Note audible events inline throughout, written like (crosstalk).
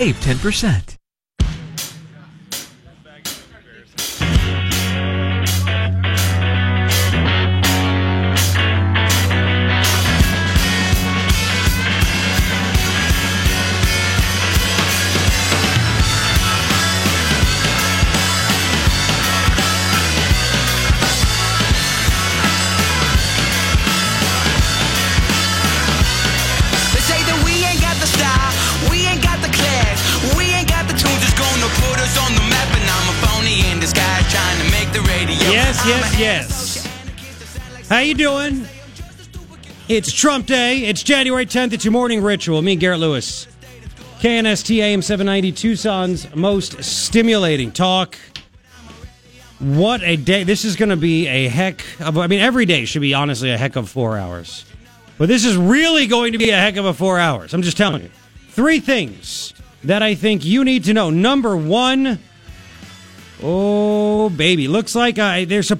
Save 10%. Doing? It's Trump Day. It's January 10th. It's your morning ritual. Me and Garrett Lewis. KNST AM 790 Tucson's most stimulating talk. What a day. This is going to be a heck of, I mean, every day should be honestly a heck of four hours. But this is really going to be a heck of a four hours. I'm just telling you. Three things that I think you need to know. Number one, oh, baby. Looks like I, there's a,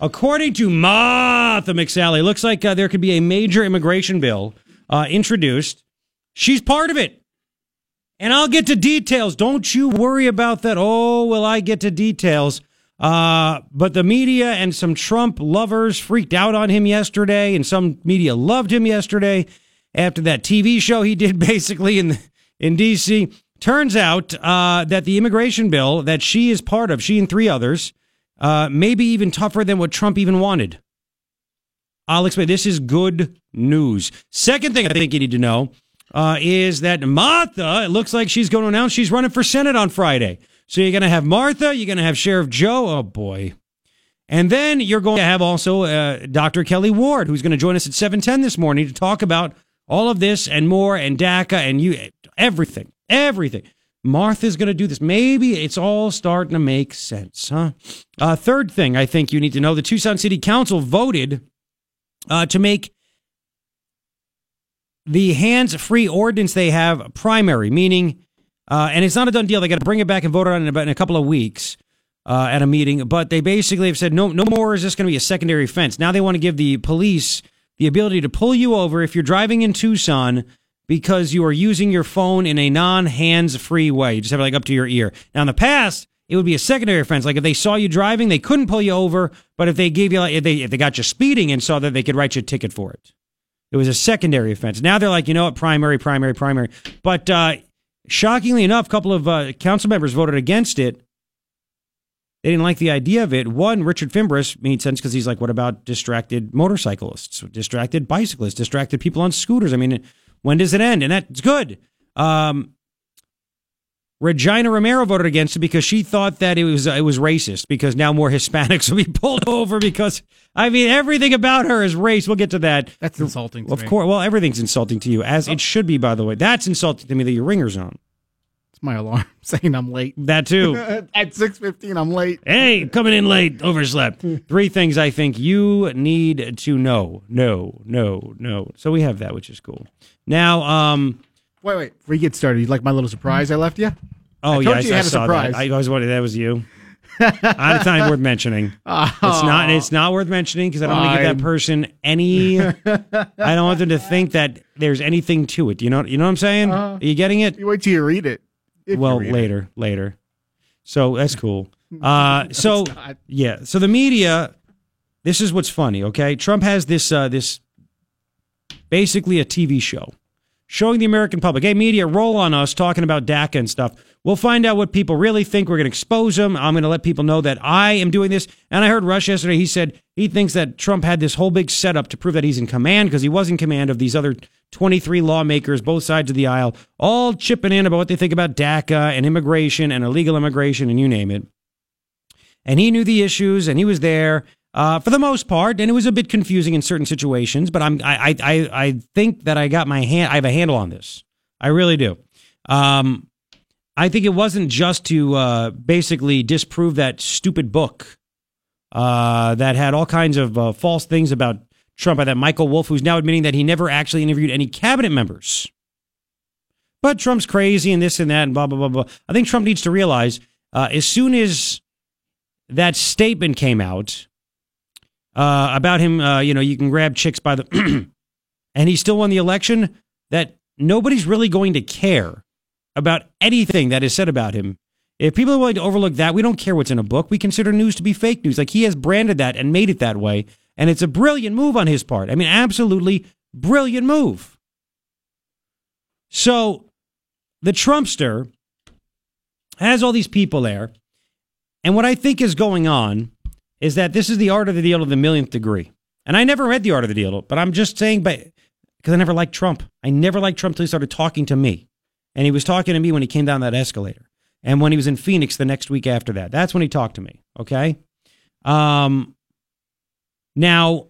according to Martha McSally, looks like uh, there could be a major immigration bill uh, introduced. She's part of it. And I'll get to details. Don't you worry about that. Oh, will I get to details? Uh, but the media and some Trump lovers freaked out on him yesterday, and some media loved him yesterday after that TV show he did (laughs) basically in in D.C. Turns out uh, that the immigration bill that she is part of, she and three others, uh, may be even tougher than what Trump even wanted. I'll explain. This is good news. Second thing I think you need to know uh, is that Martha, it looks like she's going to announce she's running for Senate on Friday. So you're going to have Martha, you're going to have Sheriff Joe. Oh, boy. And then you're going to have also uh, Dr. Kelli Ward, who's going to join us at 710 this morning to talk about all of this and more and DACA and you everything, everything. Martha's going to do this. Maybe it's all starting to make sense, huh? Uh, third thing I think you need to know the Tucson City Council voted uh, to make the hands free ordinance they have primary, meaning, uh, and it's not a done deal. They got to bring it back and vote on it in, a couple of weeks uh, at a meeting. But they basically have said no, no more is this going to be a secondary offense. Now they want to give the police the ability to pull you over if you're driving in Tucson because you are using your phone in a non hands free way. You just have it like up to your ear. Now in the past, it would be a secondary offense. Like if they saw you driving, they couldn't pull you over. But if they gave you, like, if they if they got you speeding and saw that, they could write you a ticket for it. It was a secondary offense. Now they're like, you know what, primary, primary, primary. But uh, shockingly enough, a couple of uh, council members voted against it. They didn't like the idea of it. One, Richard Fimbres made sense because he's like, what about distracted motorcyclists, distracted bicyclists, distracted people on scooters? I mean, when does it end? And that's good. Um, Regina Romero voted against it because she thought that it was it was racist because now more (laughs) Hispanics will be pulled over because I mean everything about her is race. We'll get to that. That's insulting to of me. course. Well, everything's insulting to you as it should be. By the way, that's insulting to me that your ringer's on. It's my alarm (laughs) saying I'm late. That too. (laughs) At 6.15, I'm late. hey, coming in late, overslept. Three things I think you need to know. No, no, no. So we have that, which is cool. Now, um, Wait, wait. Before you get started, you like my little surprise I left you? oh I yeah, I, you you I had a saw surprise. that. I always wanted that was you. not worth mentioning. It's not. It's not worth mentioning because I don't want to give that person any. (laughs) I don't want them to think that there's anything to it. You know. You know what I'm saying? Are you getting it? You wait till you read it. If well read it. later later. So that's cool. (laughs) Uh so yeah so the media this is what's funny okay? Trump has this uh this basically a tv show showing the american public hey media roll on us talking about daca and stuff. We'll find out what people really think. We're going to expose them. I'm going to let people know that i am doing this. And i heard rush yesterday. He said he thinks that trump had this whole big setup to prove that he's in command because he was in command of these other 23 lawmakers, both sides of the aisle, all chipping in about what they think about DACA and immigration and illegal immigration and you name it. And he knew the issues and he was there uh, for the most part, and it was a bit confusing in certain situations. But I'm I I I think that I got my hand I have a handle on this. I really do. Um, I think it wasn't just to uh, basically disprove that stupid book uh, that had all kinds of uh, false things about Trump by that Michael Wolff, who's now admitting that he never actually interviewed any cabinet members. But Trump's crazy and this and that and blah, blah, blah, blah. I think Trump needs to realize uh, as soon as that statement came out uh, about him, uh, you know, you can grab chicks by the, (clears throat) and he still won the election, that nobody's really going to care about anything that is said about him. If people are willing to overlook that, we don't care what's in a book. We consider news to be fake news. Like he has branded that and made it that way. And it's a brilliant move on his part. I mean, absolutely brilliant move. So the Trumpster has all these people there. And what I think is going on is that this is the art of the deal to the millionth degree. And I never read the art of the deal, but I'm just saying, but because I never liked Trump. I never liked Trump till he started talking to me. And he was talking to me when he came down that escalator. And when he was in Phoenix the next week after that. That's when he talked to me. Okay. Um, now,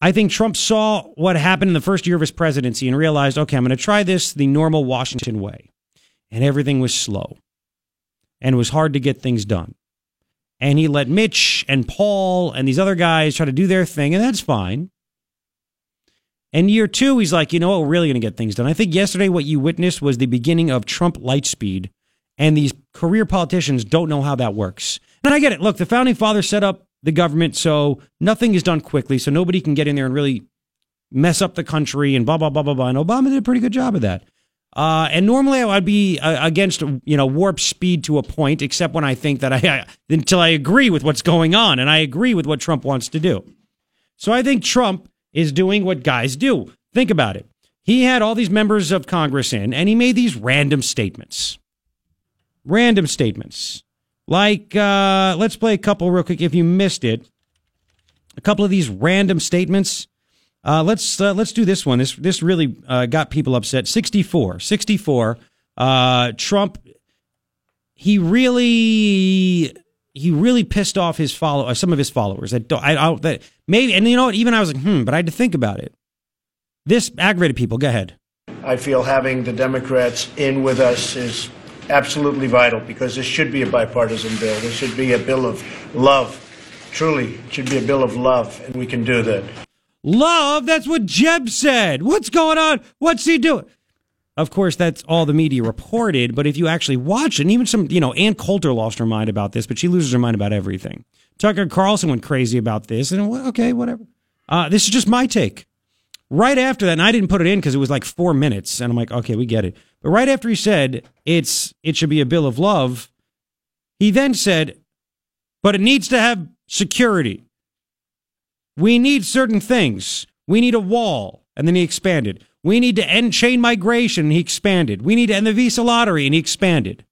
I think Trump saw what happened in the first year of his presidency and realized, okay, I'm going to try this the normal Washington way. And everything was slow and it was hard to get things done. And he let Mitch and Paul and these other guys try to do their thing, and that's fine. And year two, he's like, you know what, we're really going to get things done. I think yesterday what you witnessed was the beginning of Trump lightspeed, and these career politicians don't know how that works. And I get it. Look, the founding fathers set up the government so nothing is done quickly, so nobody can get in there and really mess up the country and blah, blah, blah, blah, blah. And Obama did a pretty good job of that. Uh, and normally I'd be uh, against, you know, warp speed to a point, except when I think that I, (laughs) I, until I agree with what's going on and I agree with what Trump wants to do. So I think Trump is doing what guys do. Think about it. He had all these members of Congress in, and he made these random statements. Random statements. Like, uh, let's play a couple real quick if you missed it. A couple of these random statements. Uh, let's uh, let's do this one. This this really uh, got people upset. 64. 64. Uh, Trump he really he really pissed off his follow uh, some of his followers. That I, I that maybe and you know what? Even I was like, hmm, but I had to think about it. This aggravated people. Go ahead. I feel having the Democrats in with us is absolutely vital because this should be a bipartisan bill. This should be a bill of love. Truly, it should be a bill of love, and we can do that. Love? That's what Jeb said. What's going on? What's he doing? Of course, that's all the media reported, but if you actually watch it, and even some, you know, Ann Coulter lost her mind about this, but she loses her mind about everything. Tucker Carlson went crazy about this, and okay, whatever. Uh, this is just my take. Right after that, and I didn't put it in because it was like four minutes, and I'm like, okay, we get it. But right after he said it's it should be a bill of love, he then said, but it needs to have security. We need certain things. We need a wall. And then he expanded. We need to end chain migration. And he expanded. We need to end the visa lottery. And he expanded.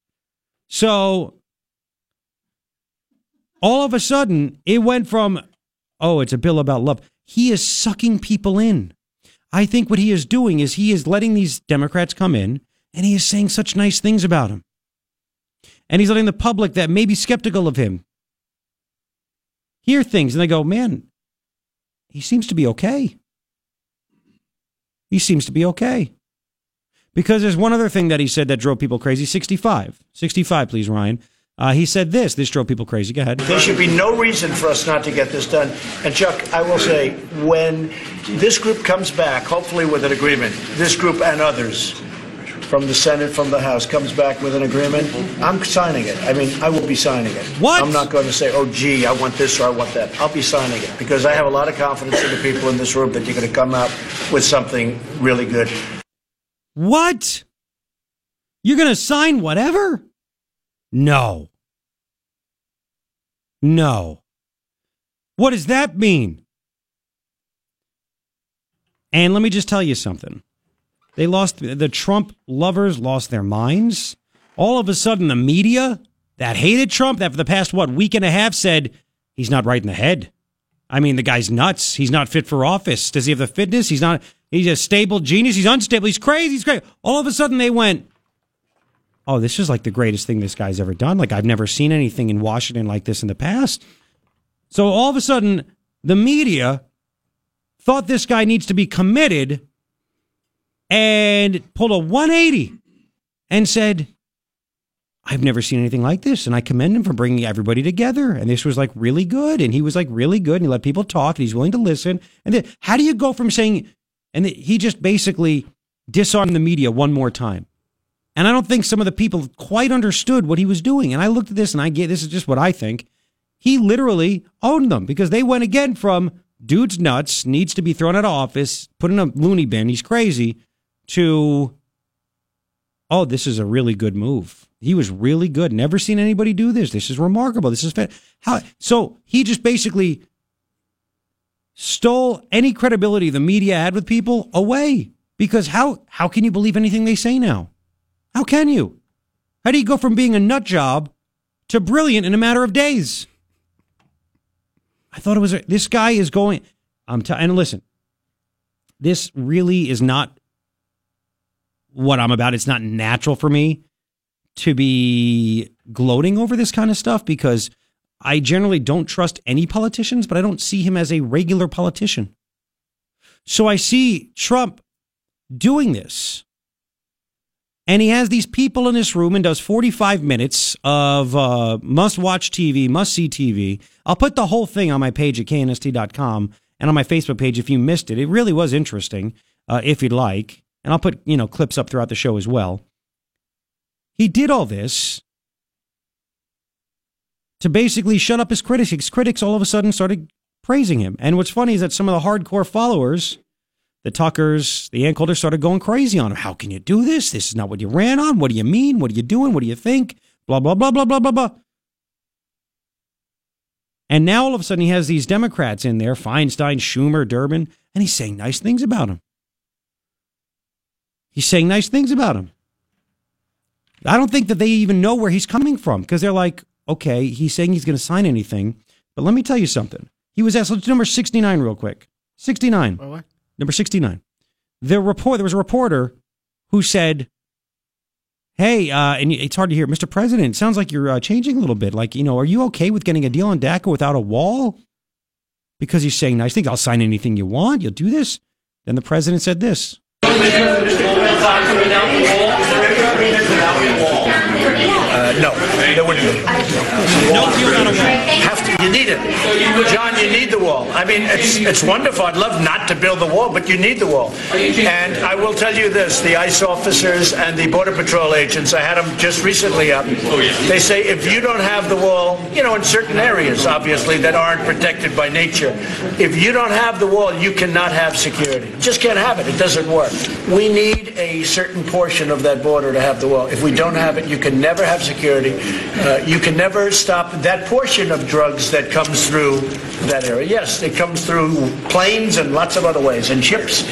So all of a sudden, it went from, oh, it's a bill about love. He is sucking people in. I think what he is doing is he is letting these Democrats come in and he is saying such nice things about him. And he's letting the public that may be skeptical of him hear things and they go, man, he seems to be okay. He seems to be okay. Because there's one other thing that he said that drove people crazy 65. 65, please, Ryan. Uh, he said this. This drove people crazy. Go ahead. There should be no reason for us not to get this done. And, Chuck, I will say, when this group comes back, hopefully with an agreement, this group and others, from the Senate, from the House, comes back with an agreement, I'm signing it. I mean, I will be signing it. What? I'm not going to say, oh, gee, I want this or I want that. I'll be signing it because I have a lot of confidence in the people in this room that you're going to come out with something really good. What? You're going to sign whatever? No. No. What does that mean? And let me just tell you something. They lost, the Trump lovers lost their minds. All of a sudden, the media that hated Trump, that for the past, what, week and a half said he's not right in the head. I mean, the guy's nuts. He's not fit for office. Does he have the fitness? He's not, he's a stable genius. He's unstable. He's crazy. He's crazy. All of a sudden, they went, oh, this is like the greatest thing this guy's ever done. Like, I've never seen anything in Washington like this in the past. So all of a sudden, the media thought this guy needs to be committed and pulled a 180 and said, I've never seen anything like this. And I commend him for bringing everybody together. And this was like really good. And he was like really good. And he let people talk and he's willing to listen. And then how do you go from saying, and he just basically disarmed the media one more time. And I don't think some of the people quite understood what he was doing. And I looked at this and I get this is just what I think. He literally owned them because they went again from dude's nuts, needs to be thrown out of office, put in a loony bin, he's crazy, to oh, this is a really good move. He was really good. Never seen anybody do this. This is remarkable. This is fa- how. So he just basically stole any credibility the media had with people away. Because how how can you believe anything they say now? How can you? How do you go from being a nut job to brilliant in a matter of days? I thought it was this guy is going. I'm t- and listen, this really is not what I'm about. It's not natural for me to be gloating over this kind of stuff because I generally don't trust any politicians, but I don't see him as a regular politician. So I see Trump doing this. And he has these people in this room and does 45 minutes of uh, must watch TV, must see TV. I'll put the whole thing on my page at knst.com and on my Facebook page if you missed it. It really was interesting, uh, if you'd like. And I'll put, you know, clips up throughout the show as well. He did all this to basically shut up his critics. Critics all of a sudden started praising him. And what's funny is that some of the hardcore followers the Tuckers, the Ann started going crazy on him. How can you do this? This is not what you ran on. What do you mean? What are you doing? What do you think? Blah, blah, blah, blah, blah, blah, blah. And now all of a sudden he has these Democrats in there, Feinstein, Schumer, Durbin, and he's saying nice things about him. He's saying nice things about him. I don't think that they even know where he's coming from because they're like, okay, he's saying he's going to sign anything. But let me tell you something. He was asked, let's do number 69 real quick. 69. What? Number 69. The report, there was a reporter who said, Hey, uh, and it's hard to hear, Mr. President, it sounds like you're uh, changing a little bit. Like, you know, are you okay with getting a deal on DACA without a wall? Because he's saying nice things. I'll sign anything you want. You'll do this. Then the president said this. Uh, no, there wouldn't be. No deal on a wall. Have to, you need it. John, you need the wall. I mean, it's, it's wonderful. I'd love not to build the wall, but you need the wall. And I will tell you this, the ICE officers and the Border Patrol agents, I had them just recently up. They say if you don't have the wall, you know, in certain areas, obviously, that aren't protected by nature, if you don't have the wall, you cannot have security. Just can't have it. It doesn't work. We need a certain portion of that border to have the wall. If we don't have it, you can never have security. Uh, you can never stop that portion of drugs that comes through that area. Yes, it comes through planes and lots of other ways, and ships,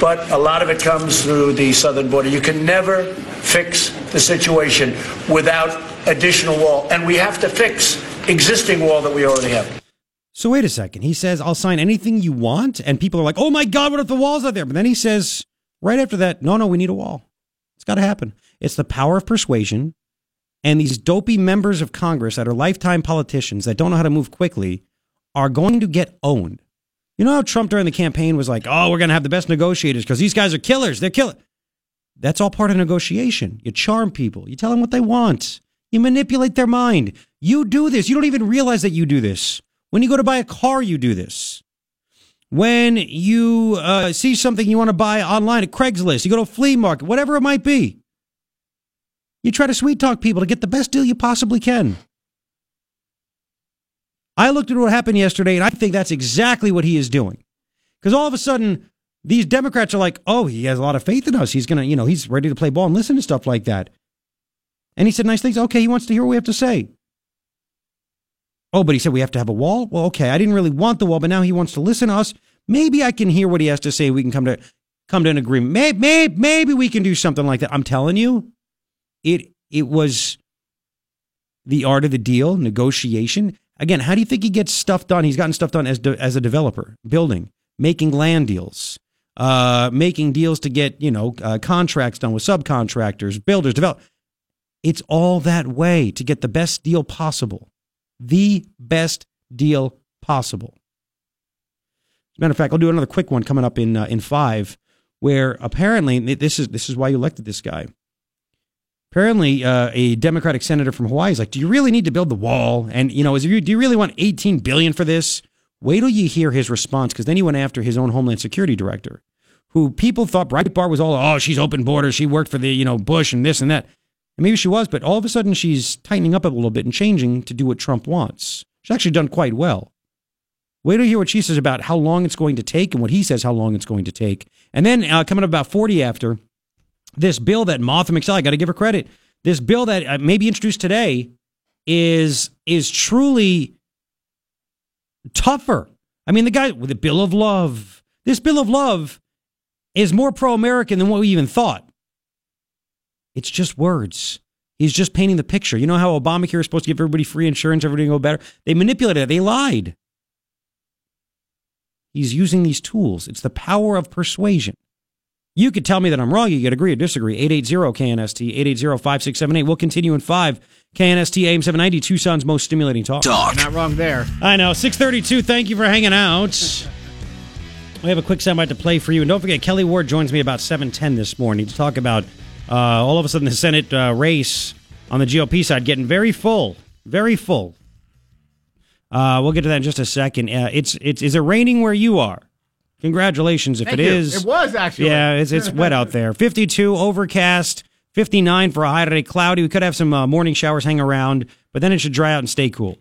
but a lot of it comes through the southern border. You can never fix the situation without additional wall, and we have to fix existing wall that we already have. So wait a second. He says, I'll sign anything you want. And people are like, oh my God, what if the wall's are there? But then he says, right after that, no, no, we need a wall. It's got to happen. It's the power of persuasion. And these dopey members of Congress that are lifetime politicians that don't know how to move quickly are going to get owned. You know how Trump during the campaign was like, oh, we're going to have the best negotiators because these guys are killers. They're killers. That's all part of negotiation. You charm people, you tell them what they want, you manipulate their mind. You do this. You don't even realize that you do this. When you go to buy a car, you do this. When you uh, see something you want to buy online at Craigslist, you go to a flea market, whatever it might be. You try to sweet talk people to get the best deal you possibly can. I looked at what happened yesterday, and I think that's exactly what he is doing. Because all of a sudden, these Democrats are like, oh, he has a lot of faith in us. He's going to, you know, he's ready to play ball and listen to stuff like that. And he said nice things. Okay, he wants to hear what we have to say. Oh, but he said we have to have a wall? Well, okay, I didn't really want the wall, but now he wants to listen to us. Maybe I can hear what he has to say. We can come to come to an agreement. Maybe, maybe, maybe we can do something like that. I'm telling you, it it was the art of the deal, negotiation. Again, how do you think he gets stuff done? He's gotten stuff done as de, as a developer, building, making land deals, uh, making deals to get you know uh, contracts done with subcontractors, builders, develop. It's all that way to get the best deal possible, the best deal possible. As a matter of fact, I'll do another quick one coming up in uh, in five, where apparently this is this is why you elected this guy. Apparently, uh, a Democratic senator from Hawaii is like, "Do you really need to build the wall? And you know, is you, do you really want 18 billion for this?" Wait till you hear his response, because then he went after his own Homeland Security director, who people thought Breitbart was all, "Oh, she's open borders. She worked for the you know Bush and this and that." And maybe she was, but all of a sudden she's tightening up a little bit and changing to do what Trump wants. She's actually done quite well. Wait you hear what she says about how long it's going to take and what he says how long it's going to take. And then uh, coming up about 40 after, this bill that Martha McSally, I got to give her credit. This bill that uh, may be introduced today is is truly tougher. I mean, the guy with the bill of love. This bill of love is more pro-American than what we even thought. It's just words. He's just painting the picture. You know how Obamacare is supposed to give everybody free insurance, everybody go better? They manipulated it. They lied. He's using these tools. It's the power of persuasion. You could tell me that I'm wrong. You could agree or disagree. 880-KNST, 880-5678. We'll continue in 5. KNST AM 790, Tucson's most stimulating talk. You're not wrong there. I know. 632. Thank you for hanging out. We have a quick soundbite to play for you. And don't forget, Kelli Ward joins me about 710 this morning to talk about uh, all of a sudden the Senate uh, race on the GOP side getting very full. Very full. Uh, we'll get to that in just a second. Uh, it's it's is it raining where you are? Congratulations if Thank it you. is. It was actually. Yeah, it's it's wet out there. (laughs) 52 overcast, 59 for a high today, cloudy. We could have some uh, morning showers hang around, but then it should dry out and stay cool.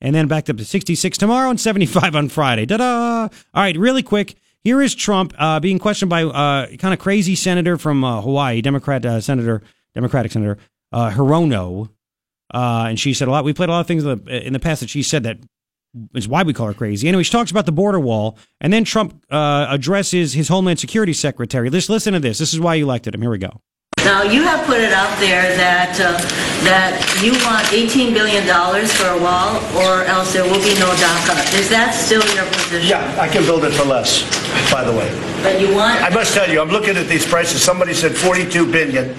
And then back up to 66 tomorrow and 75 on Friday. Ta-da! All right, really quick. Here is Trump uh, being questioned by uh, kind of crazy senator from uh, Hawaii, Democrat uh, senator, Democratic senator uh, Hirono, uh, and she said a lot. We played a lot of things in the, in the past that she said that is why we call her crazy. Anyway, she talks about the border wall, and then Trump uh, addresses his Homeland Security Secretary. Let's listen to this. This is why you elected him. Here we go. Now, you have put it out there that, uh, that you want $18 billion for a wall, or else there will be no DACA. Is that still your position? Yeah, I can build it for less, by the way. But you want... I must tell you, I'm looking at these prices. Somebody said 42 billion.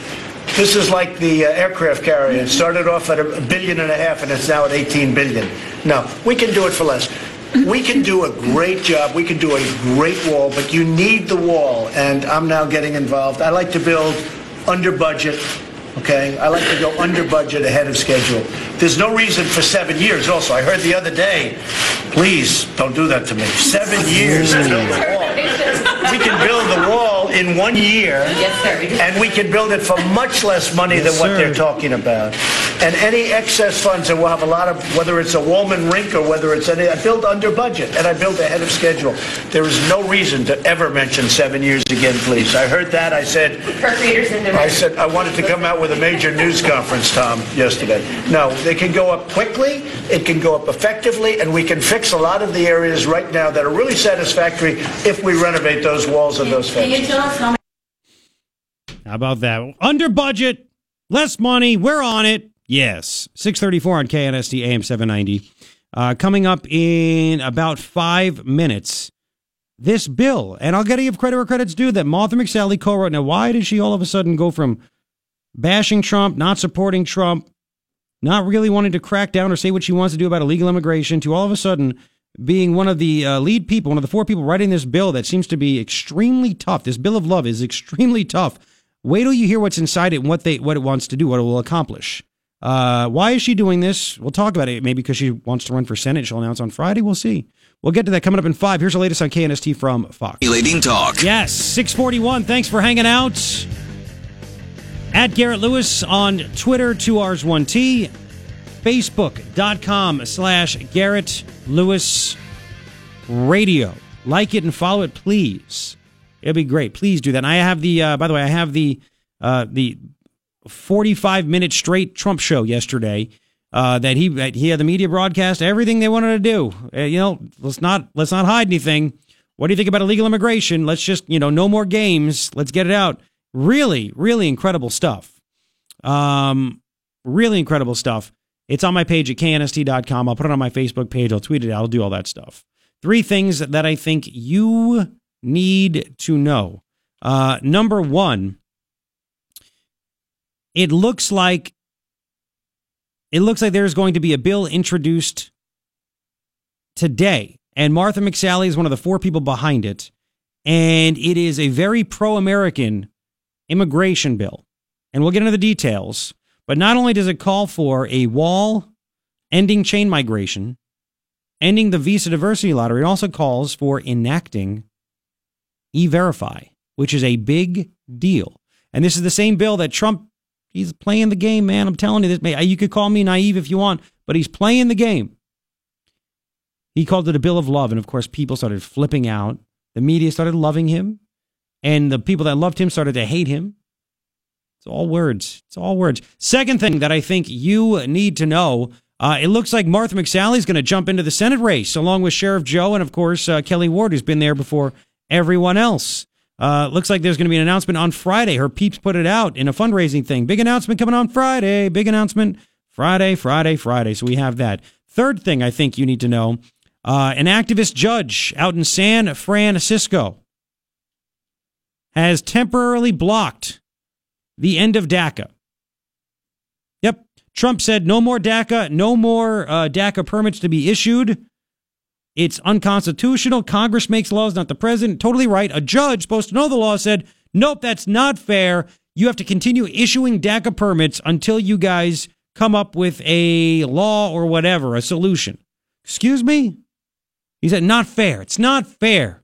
This is like the uh, aircraft carrier. It started off at a billion and a half, and it's now at 18 billion. No, we can do it for less. We can do a great job. We can do a great wall, but you need the wall, and I'm now getting involved. I like to build under budget. Okay, I like to go under budget ahead of schedule. There's no reason for seven years. Also, I heard the other day. Please don't do that to me. Seven years to build a wall. We can build the wall in one year. Yes, sir. And we can build it for much less money Yes, than what sir. they're talking about. And any excess funds, and we'll have a lot of, whether it's a Wollman rink or whether it's any, I build under budget and I build ahead of schedule. There is no reason to ever mention seven years again, please. I heard that. I said, Appropriators in the... I said, I wanted to come out with a major news conference, Tom, yesterday. No, they can go up quickly, it can go up effectively, and we can fix a lot of the areas right now that are really satisfactory if we renovate those walls and those Can you fences. how. How about that? Under budget, less money. We're on it. Yes. 634 on KNST AM 790. Uh, coming up in about five minutes, this bill, and I'll get to give credit where credit's due, that Martha McSally co wrote. Now, why did she all of a sudden go from bashing Trump, not supporting Trump, not really wanting to crack down or say what she wants to do about illegal immigration, to all of a sudden being one of the uh, lead people, one of the four people writing this bill that seems to be extremely tough. This bill of love is extremely tough. Wait till you hear what's inside it and what they what it wants to do, what it will accomplish. Uh, why is she doing this? We'll talk about it. Maybe because she wants to run for Senate. She'll announce on Friday. We'll see. We'll get to that coming up in five. Here's the latest on KNST from Fox. Stimulating talk. Yes, 641. Thanks for hanging out. At Garrett Lewis on Twitter, 2Rs1T. Facebook.com slash Garrett Lewis Radio. Like it and follow it, please. It'll be great. Please do that. And I have the, uh, by the way, I have the, uh, the 45 minute straight Trump show yesterday. Uh, that he that he had the media broadcast everything they wanted to do. Uh, you know, let's not let's not hide anything. What do you think about illegal immigration? Let's just you know no more games. Let's get it out. Really, really incredible stuff. Um, really incredible stuff. It's on my page at knst.com. I'll put it on my Facebook page. I'll tweet it. I'll do all that stuff. Three things that I think you need to know. Uh, number one, it looks like it looks like there's going to be a bill introduced today, and Martha McSally is one of the four people behind it, and it is a very pro-American immigration bill, and we'll get into the details. But not only does it call for a wall, ending chain migration, ending the visa diversity lottery, it also calls for enacting e-verify, which is a big deal. And this is the same bill that Trump He's playing the game, man. I'm telling you this. You could call me naive if you want, but he's playing the game. He called it a bill of love, and of course, people started flipping out. The media started loving him, and the people that loved him started to hate him. It's all words. It's all words. Second thing that I think you need to know uh, it looks like Martha McSally is going to jump into the Senate race along with Sheriff Joe and, of course, uh, Kelli Ward, who's been there before everyone else. Uh, looks like there's going to be an announcement on Friday. Her peeps put it out in a fundraising thing. Big announcement coming on Friday. Big announcement Friday, Friday, Friday. So we have that. Third thing I think you need to know uh, an activist judge out in San Francisco has temporarily blocked the end of DACA. Yep. Trump said no more DACA, no more uh, DACA permits to be issued. It's unconstitutional. Congress makes laws, not the president. Totally right. A judge supposed to know the law said, nope, that's not fair. You have to continue issuing DACA permits until you guys come up with a law or whatever, a solution. Excuse me? He said, not fair. It's not fair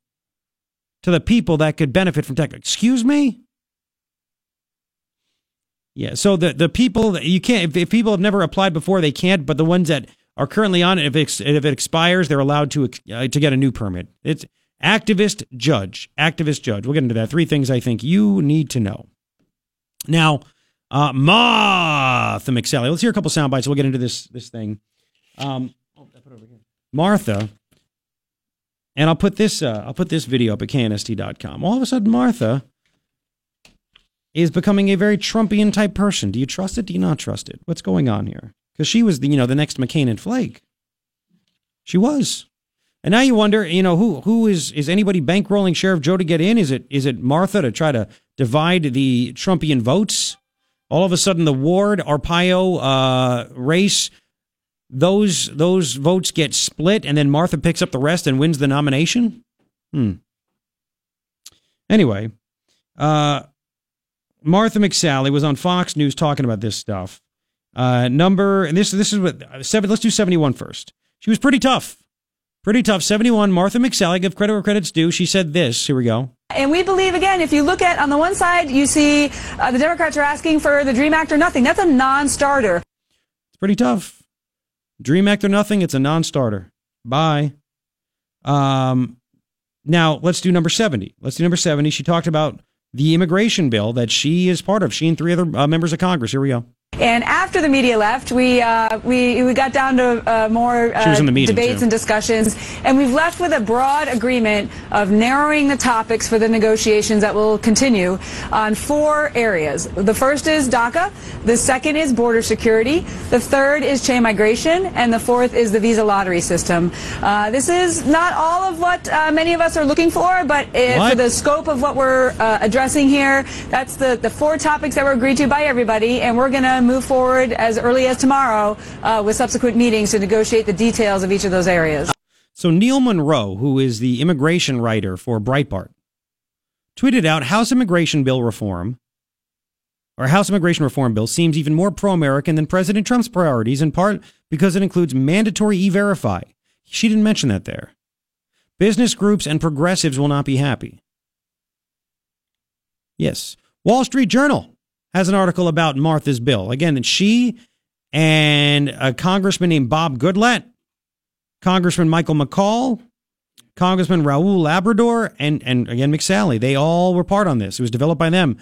to the people that could benefit from tech. Excuse me? Yeah, so the, the people that you can't, if, if people have never applied before, they can't, but the ones that are currently on it, if it, if it expires, they're allowed to, uh, to get a new permit. It's activist judge, activist judge. We'll get into that. Three things I think you need to know. Now, uh, Martha McSally. Let's hear a couple sound bites. We'll get into this this thing. Um, oh, I put it over here. Martha, and I'll put this uh, I'll put this video up at knst.com. All of a sudden, Martha is becoming a very Trumpian type person. Do you trust it? Do you not trust it? What's going on here? Because she was the you know the next McCain and Flake. She was. And now you wonder, you know, who who is is anybody bankrolling Sheriff Joe to get in? Is it is it Martha to try to divide the Trumpian votes? All of a sudden, the Ward Arpaio uh, race, those those votes get split, and then Martha picks up the rest and wins the nomination. Hmm. Anyway, uh, Martha McSally was on Fox News talking about this stuff. Uh, number and this this is what seven. Let's do 71 first. She was pretty tough, pretty tough. 71. Martha McSally, give credit where credit's due. She said this. Here we go. And we believe, again, if you look at on the one side, you see uh, the Democrats are asking for the DREAM Act or nothing. That's a non starter. It's pretty tough. Dream Act or nothing, it's a non starter. Bye. Um, now, let's do number 70. Let's do number 70. She talked about the immigration bill that she is part of, she and three other uh, members of Congress. Here we go. And after the media left, we uh, we we got down to uh, more uh, debates too. and discussions, and we've left with a broad agreement of narrowing the topics for the negotiations that will continue on four areas. The first is DACA, the second is border security, the third is chain migration, and the fourth is the visa lottery system. Uh, this is not all of what uh, many of us are looking for, but for the scope of what we're uh, addressing here, that's the the four topics that were agreed to by everybody, and we're going move forward as early as tomorrow uh, with subsequent meetings to negotiate the details of each of those areas. So Neil Munro, who is the immigration writer for Breitbart, tweeted out House immigration bill reform or House immigration reform bill seems even more pro-American than President Trump's priorities in part because it includes mandatory e-verify. She didn't mention that there. Business groups and progressives will not be happy. Yes. Wall Street Journal has an article about Martha's bill. Again, that she and a congressman named Bob Goodlatte Congressman Michael McCaul, Congressman Raul Labrador, and, and again, McSally. They all were part on this. It was developed by them.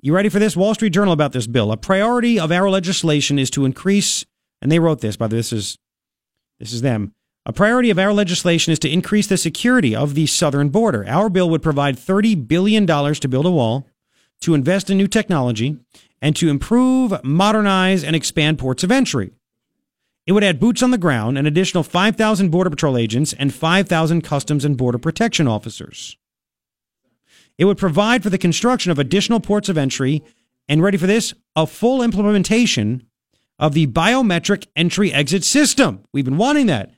You ready for this? Wall Street Journal about this bill. A priority of our legislation is to increase, and they wrote this, by the way, this is, this is them. A priority of our legislation is to increase the security of the southern border. Our bill would provide $30 billion to build a wall, to invest in new technology, and to improve, modernize, and expand ports of entry. It would add boots on the ground, an additional 5,000 Border Patrol agents, and 5,000 Customs and Border Protection officers. It would provide for the construction of additional ports of entry, and ready for this, a full implementation of the biometric entry exit system. We've been wanting that,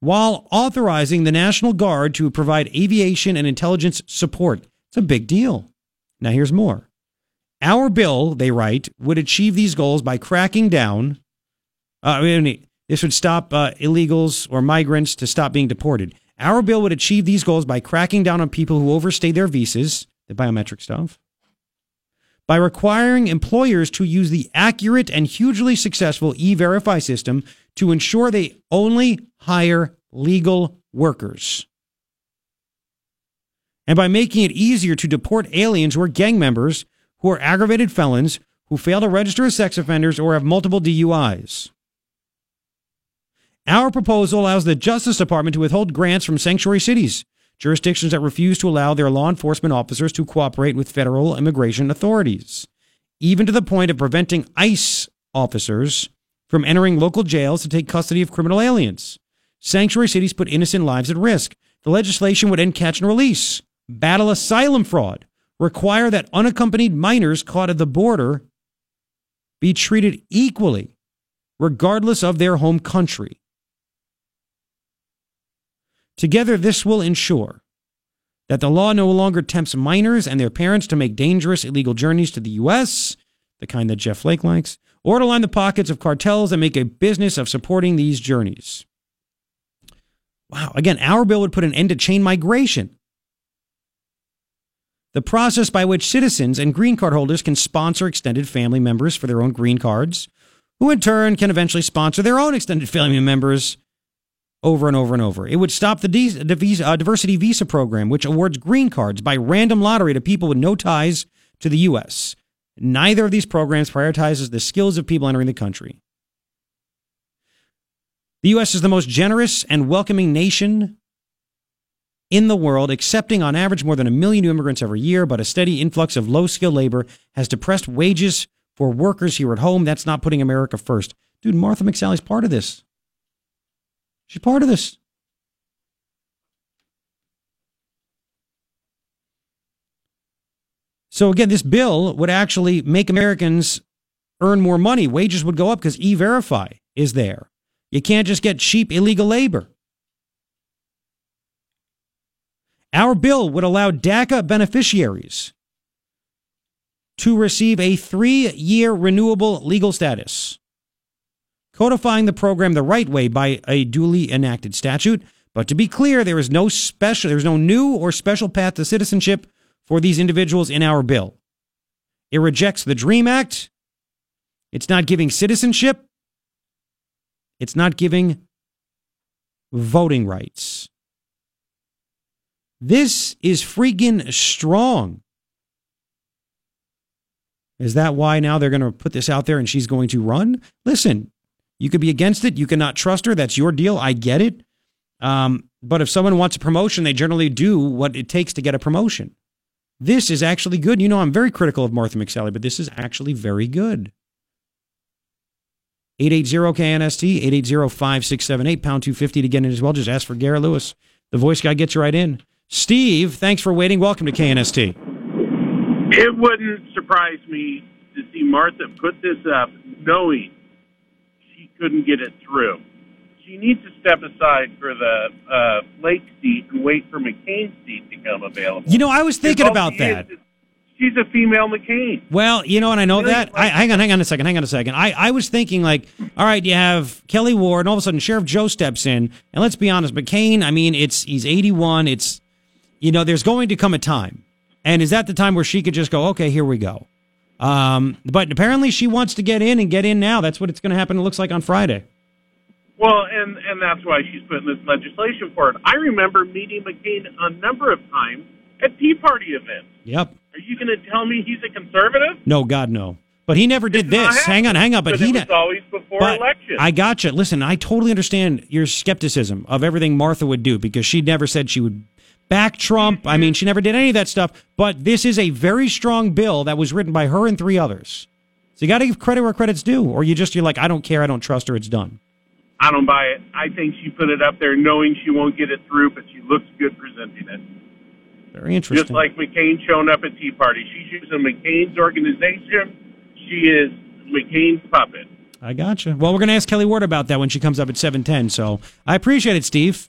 while authorizing the National Guard to provide aviation and intelligence support. It's a big deal. Now, here's more. Our bill, they write, would achieve these goals by cracking down uh, I mean, this would stop uh, illegals or migrants to stop being deported. Our bill would achieve these goals by cracking down on people who overstay their visas, the biometric stuff, by requiring employers to use the accurate and hugely successful e verify system to ensure they only hire legal workers, and by making it easier to deport aliens are gang members, who are aggravated felons, who fail to register as sex offenders or have multiple DUIs. Our proposal allows the Justice Department to withhold grants from sanctuary cities, jurisdictions that refuse to allow their law enforcement officers to cooperate with federal immigration authorities, even to the point of preventing ICE officers from entering local jails to take custody of criminal aliens. Sanctuary cities put innocent lives at risk. The legislation would end catch and release, battle asylum fraud, require that unaccompanied minors caught at the border be treated equally, regardless of their home country. Together, this will ensure that the law no longer tempts minors and their parents to make dangerous illegal journeys to the U.S., the kind that Jeff Flake likes, or to line the pockets of cartels that make a business of supporting these journeys. Wow. Again, our bill would put an end to chain migration. The process by which citizens and green card holders can sponsor extended family members for their own green cards, who in turn can eventually sponsor their own extended family members over and over and over. It would stop the, uh, diversity visa program, which awards green cards by random lottery to people with no ties to the U.S. Neither of these programs prioritizes the skills of people entering the country. The U.S. is the most generous and welcoming nation in the world, accepting on average more than a million new immigrants every year, but a steady influx of low skilled labor has depressed wages for workers here at home. That's not putting America first. Dude, Martha McSally's part of this. She's part of this. So again, this bill would actually make Americans earn more money. Wages would go up because e-verify is there. You can't just get cheap illegal labor. Our bill would allow DACA beneficiaries to receive a three year renewable legal status, codifying the program the right way by a duly enacted statute. But to be clear, there is no special, there's no new or special path to citizenship for these individuals in our bill. It rejects the DREAM Act. It's not giving citizenship. It's not giving voting rights. This is freaking strong. Is that why now they're going to put this out there and she's going to run? Listen, you could be against it. You cannot trust her. That's your deal. I get it. Um, but if someone wants a promotion, they generally do what it takes to get a promotion. This is actually good. You know, I'm very critical of Martha McSally, but this is actually very good. 880-KNST, 880-5678, pound 250 to get in as well. Just ask for Gary Lewis. The voice guy gets you right in. Steve, thanks for waiting. Welcome to KNST. It wouldn't surprise me to see Martha put this up knowing she couldn't get it through. She needs to step aside for the uh, Flake seat and wait for McCain's seat to come available. You know, I was thinking about she that. is- she's a female McCain. Well, you know, and I know Really? that. I, hang on, hang on a second, hang on a second. I, I was thinking, like, all right, you have Kelli Ward, and all of a sudden Sheriff Joe steps in, and let's be honest, McCain. I mean, it's he's eighty one. It's you know, there's going to come a time, and is that the time where she could just go, okay, here we go. Um, but apparently she wants to get in and get in now. That's what it's going to happen. It looks like on Friday. Well, and and that's why she's putting this legislation forward. I remember meeting McCain a number of times at Tea Party events. Yep. Are you going to tell me he's a conservative? No, God, no. But he never did It's this. Hang on, hang on. But he was always before election. I gotcha. Listen, I totally understand your skepticism of everything Martha would do because she never said she would back Trump. I mean, she never did any of that stuff. But this is a very strong bill that was written by her and three others. So you got to give credit where credit's due, or you just you're like, I don't care, I don't trust her, it's done. I don't buy it. I think she put it up there knowing she won't get it through, but she looks good presenting it. Very interesting. Just like McCain showing up at Tea Party. She's using McCain's organization. She is McCain's puppet. I gotcha. Well, we're gonna ask Kelli Ward about that when she comes up at seven ten. So I appreciate it, Steve.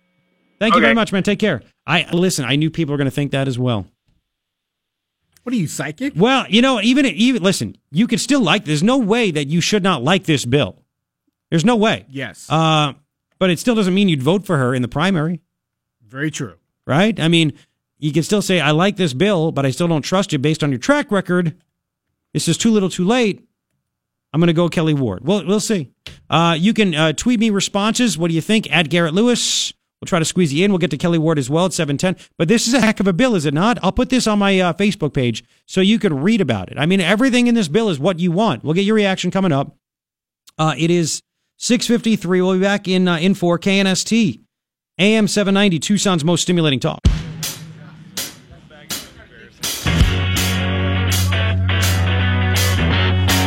Thank you very much, man. Take care. I listen. I knew people were gonna think that as well. What are you, psychic? Well, you know, even even listen, you could still like. There's no way that you should not like this bill. There's no way. Yes. Uh, but it still doesn't mean you'd vote for her in the primary, Very true. right? I mean, you can still say I like this bill, but I still don't trust you based on your track record. This is too little, too late. I'm going to go Kelli Ward. Well, we'll see. Uh, you can uh, tweet me responses. What do you think? At Garrett Lewis We'll try to squeeze you in. We'll get to Kelli Ward as well at 710. But this is a heck of a bill, is it not? I'll put this on my uh, Facebook page so you can read about it. I mean, everything in this bill is what you want. We'll get your reaction coming up. Uh, it is 653. We'll be back in, uh, in 4 KNST. AM 790, Tucson's most stimulating talk.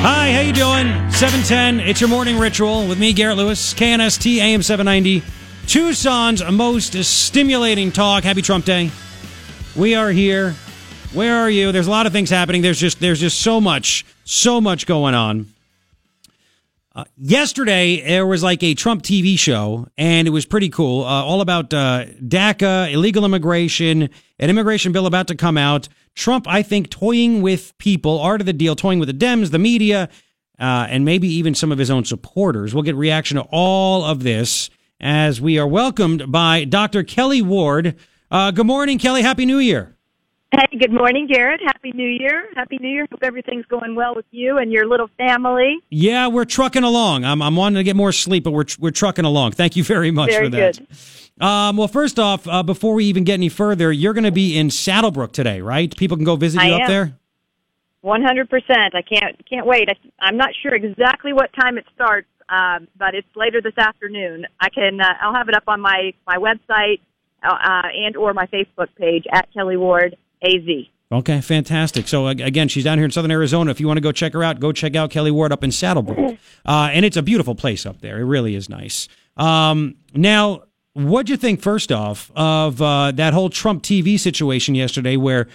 Hi, how you doing? 710, it's your morning ritual with me, Garrett Lewis, KNST AM 790, Tucson's most stimulating talk. Happy Trump Day. We are here. Where are you? There's a lot of things happening. There's just there's just so much, so much going on. Uh, yesterday, there was like a Trump TV show, and it was pretty cool. Uh, all about uh, DACA, illegal immigration, an immigration bill about to come out. Trump, I think, toying with people, art of the deal, toying with the Dems, the media, uh, and maybe even some of his own supporters. We'll get reaction to all of this as we are welcomed by Dr. Kelli Ward. Uh, good morning, Kelli. Happy New Year. Hey, good morning, Garrett. Happy New Year. Happy New Year. Hope everything's going well with you and your little family. Yeah, we're trucking along. I'm, I'm wanting to get more sleep, but we're, we're trucking along. Thank you very much Very for that. good. Um, well, first off, uh, before we even get any further, you're going to be in SaddleBrooke today, right? People can go visit you I up am. there. One hundred percent. I can't can't wait. I, I'm not sure exactly what time it starts, um, but it's later this afternoon. I can. Uh, I'll have it up on my my website uh, uh, and or my Facebook page at Kelli Ward Az. Okay, fantastic. So again, she's down here in Southern Arizona. If you want to go check her out, go check out Kelli Ward up in SaddleBrooke, uh, and it's a beautiful place up there. It really is nice. Um, now, what do you think first off of uh, that whole Trump TV situation yesterday, where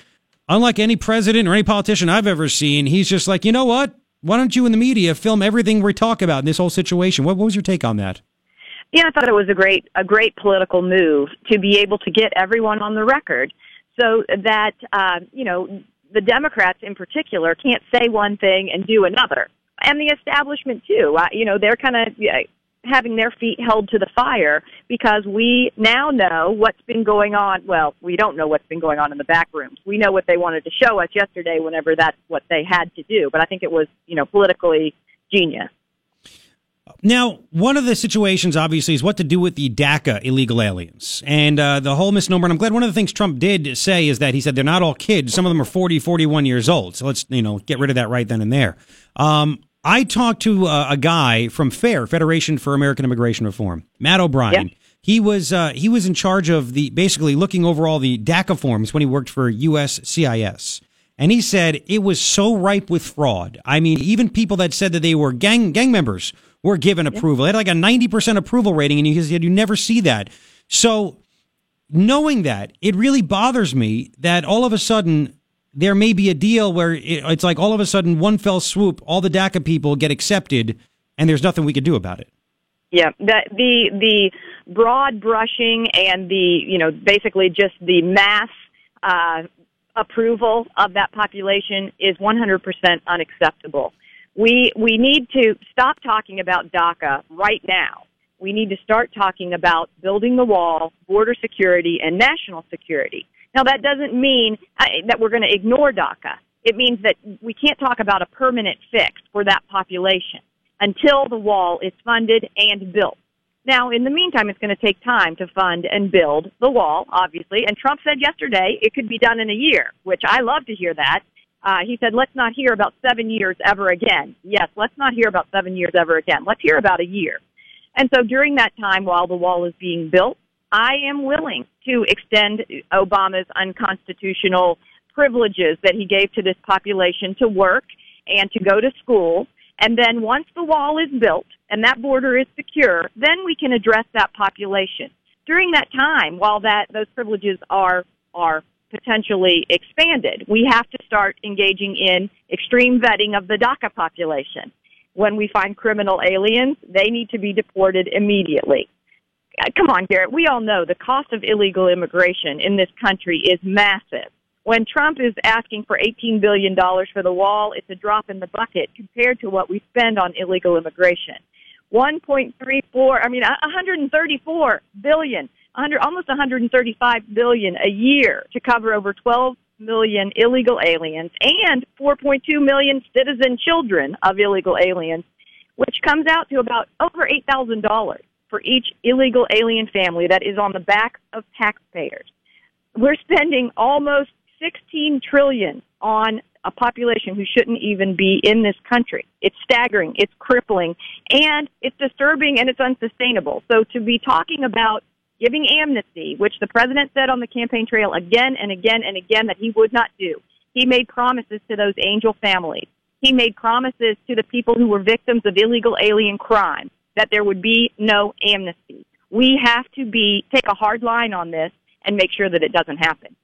unlike any president or any politician I've ever seen, he's just like, you know what? Why don't you and the media film everything we talk about in this whole situation? What, what was your take on that? Yeah, I thought it was a great a great political move to be able to get everyone on the record, so that uh, you know the Democrats in particular can't say one thing and do another, and the establishment too. Uh, you know, they're kind of having their feet held to the fire because we now know what's been going on. Well, we don't know what's been going on in the back rooms. We know what they wanted to show us yesterday, whenever that's what they had to do. But I think it was you know politically genius. Now, one of the situations, obviously, is what to do with the DACA illegal aliens. And uh, the whole misnomer, and I'm glad one of the things Trump did say is that he said they're not all kids. Some of them are 40, 41 years old. So let's, you know, get rid of that right then and there. Um, I talked to uh, a guy from FAIR, Federation for American Immigration Reform, Matt O'Brien. Yeah. He was uh, he was in charge of the basically looking over all the DACA forms when he worked for USCIS. And he said it was so ripe with fraud. I mean, even people that said that they were gang gang members were given approval. They had like a 90% approval rating, and he said you never see that. So, knowing that, it really bothers me that all of a sudden there may be a deal where it, it's like all of a sudden, one fell swoop, all the DACA people get accepted, and there's nothing we could do about it. Yeah, that the the broad brushing and the you know basically just the mass uh, approval of that population is 100% unacceptable. We we need to stop talking about DACA right now. We need to start talking about building the wall, border security, and national security. Now that doesn't mean uh, that we're going to ignore DACA. It means that we can't talk about a permanent fix for that population until the wall is funded and built. Now, in the meantime, it's going to take time to fund and build the wall, obviously. And Trump said yesterday it could be done in a year, which I love to hear that. Uh, he said, let's not hear about seven years ever again. Yes, let's not hear about seven years ever again. Let's hear about a year. And so during that time, while the wall is being built, I am willing to extend Obama's unconstitutional privileges that he gave to this population to work and to go to school. And then once the wall is built and that border is secure, then we can address that population. During that time, while that those privileges are are potentially expanded, we have to start engaging in extreme vetting of the DACA population. When we find criminal aliens, they need to be deported immediately. Uh, Come on, Garrett. We all know the cost of illegal immigration in this country is massive. When Trump is asking for $18 billion for the wall, it's a drop in the bucket compared to what we spend on illegal immigration. 1.34, I mean, 134 billion, 100, almost 135 billion a year to cover over 12 million illegal aliens and 4.2 million citizen children of illegal aliens, which comes out to about over $8,000 for each illegal alien family that is on the back of taxpayers. We're spending almost 16 trillion on a population who shouldn't even be in this country. It's staggering, it's crippling, and it's disturbing and it's unsustainable. So to be talking about giving amnesty, which the president said on the campaign trail again and again and again that he would not do. He made promises to those angel families. He made promises to the people who were victims of illegal alien crime that there would be no amnesty. We have to be take a hard line on this and make sure that it doesn't happen.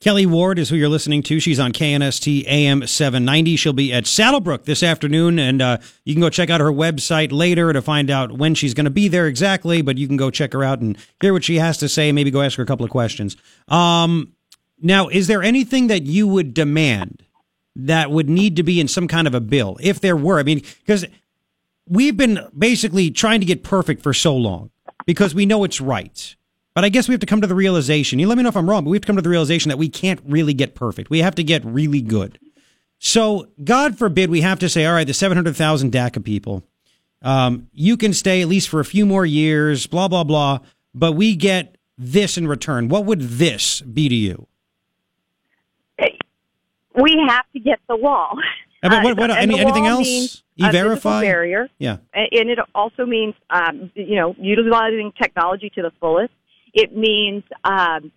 Kelli Ward is who you're listening to. She's on KNST AM 790. She'll be at SaddleBrooke this afternoon, and uh, you can go check out her website later to find out when she's going to be there exactly. But you can go check her out and hear what she has to say. Maybe go ask her a couple of questions. Um, now, is there anything that you would demand that would need to be in some kind of a bill, if there were? I mean, because we've been basically trying to get perfect for so long because we know it's right. But I guess we have to come to the realization. You let me know if I'm wrong, but we have to come to the realization that we can't really get perfect. We have to get really good. So, God forbid we have to say, all right, the 700,000 DACA people, um, you can stay at least for a few more years, blah, blah, blah, but we get this in return. What would this be to you? We have to get the wall. Uh, but what, what, any, anything else? means E a physical verify? barrier. Yeah. and it also means um, you know utilizing technology to the fullest. It means um,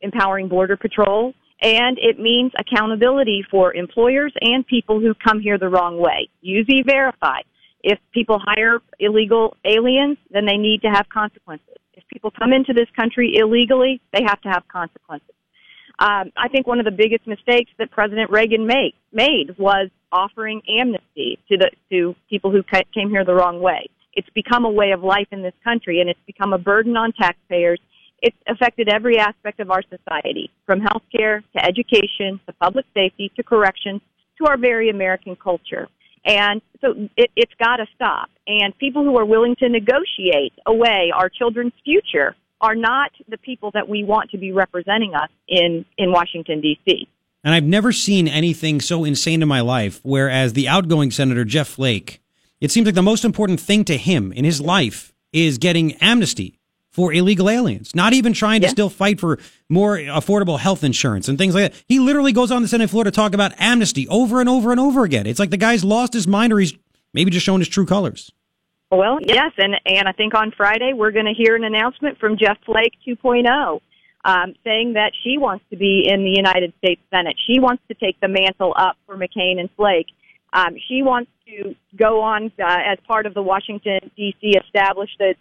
empowering border patrol, and it means accountability for employers and people who come here the wrong way. Use E-Verify. If people hire illegal aliens, then they need to have consequences. If people come into this country illegally, they have to have consequences. Um, I think one of the biggest mistakes that President Reagan made made was offering amnesty to the to people who came here the wrong way. It's become a way of life in this country, and it's become a burden on taxpayers. It's affected every aspect of our society, from healthcare to education to public safety to corrections to our very American culture. And so it, it's got to stop. And people who are willing to negotiate away our children's future are not the people that we want to be representing us in, in Washington, D.C. And I've never seen anything so insane in my life. Whereas the outgoing Senator Jeff Flake, it seems like the most important thing to him in his life is getting amnesty for illegal aliens, not even trying to still fight for more affordable health insurance and things like that. He literally goes on the Senate floor to talk about amnesty over and over and over again. It's like the guy's lost his mind or he's maybe just showing his true colors. Well, yes, and and I think on Friday we're going to hear an announcement from Jeff Flake 2.0, um, saying that she wants to be in the United States Senate. She wants to take the mantle up for McCain and Flake. Um, she wants to go on uh, as part of the Washington D.C. establishment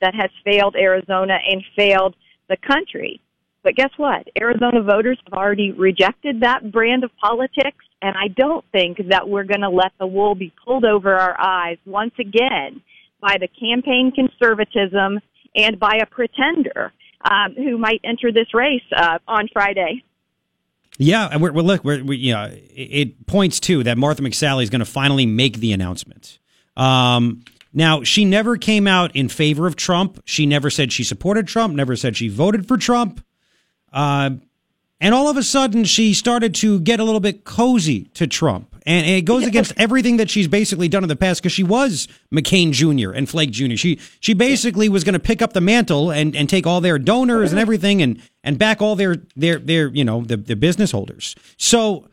that has failed Arizona and failed the country. But guess what? Arizona voters have already rejected that brand of politics, and I don't think that we're going to let the wool be pulled over our eyes once again by the campaign conservatism and by a pretender um, who might enter this race uh, on Friday. Yeah, and we're, look, we're, we, you know, it, it points to that Martha McSally is going to finally make the announcement. Um, now, she never came out in favor of Trump. She never said she supported Trump. Never said she voted for Trump. Uh, and all of a sudden, she started to get a little bit cozy to Trump. And it goes against everything that she's basically done in the past because she was McCain Jr. and Flake Jr. She she basically was going to pick up the mantle and, and take all their donors and everything and and back all their their their you know the, the business holders. So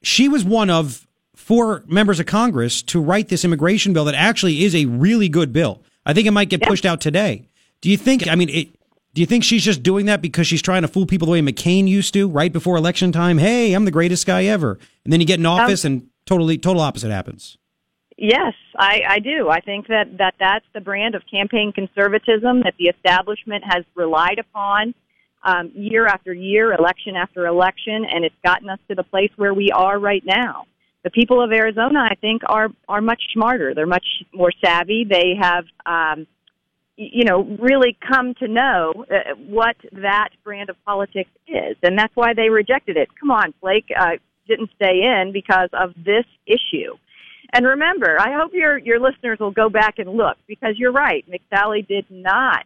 she was one of four members of Congress to write this immigration bill that actually is a really good bill. I think it might get pushed out today. Do you think? I mean, it, do you think she's just doing that because she's trying to fool people the way McCain used to, right before election time? Hey, I'm the greatest guy ever, and then you get in office and totally total opposite happens. Yes, I, I do. I think that, that that's the brand of campaign conservatism that the establishment has relied upon um, year after year, election after election, and it's gotten us to the place where we are right now. The people of Arizona, I think, are are much smarter. They're much more savvy. They have, um, you know, really come to know uh, what that brand of politics is, and that's why they rejected it. Come on, Flake uh, didn't stay in because of this issue. And remember, I hope your your listeners will go back and look because you're right. McSally did not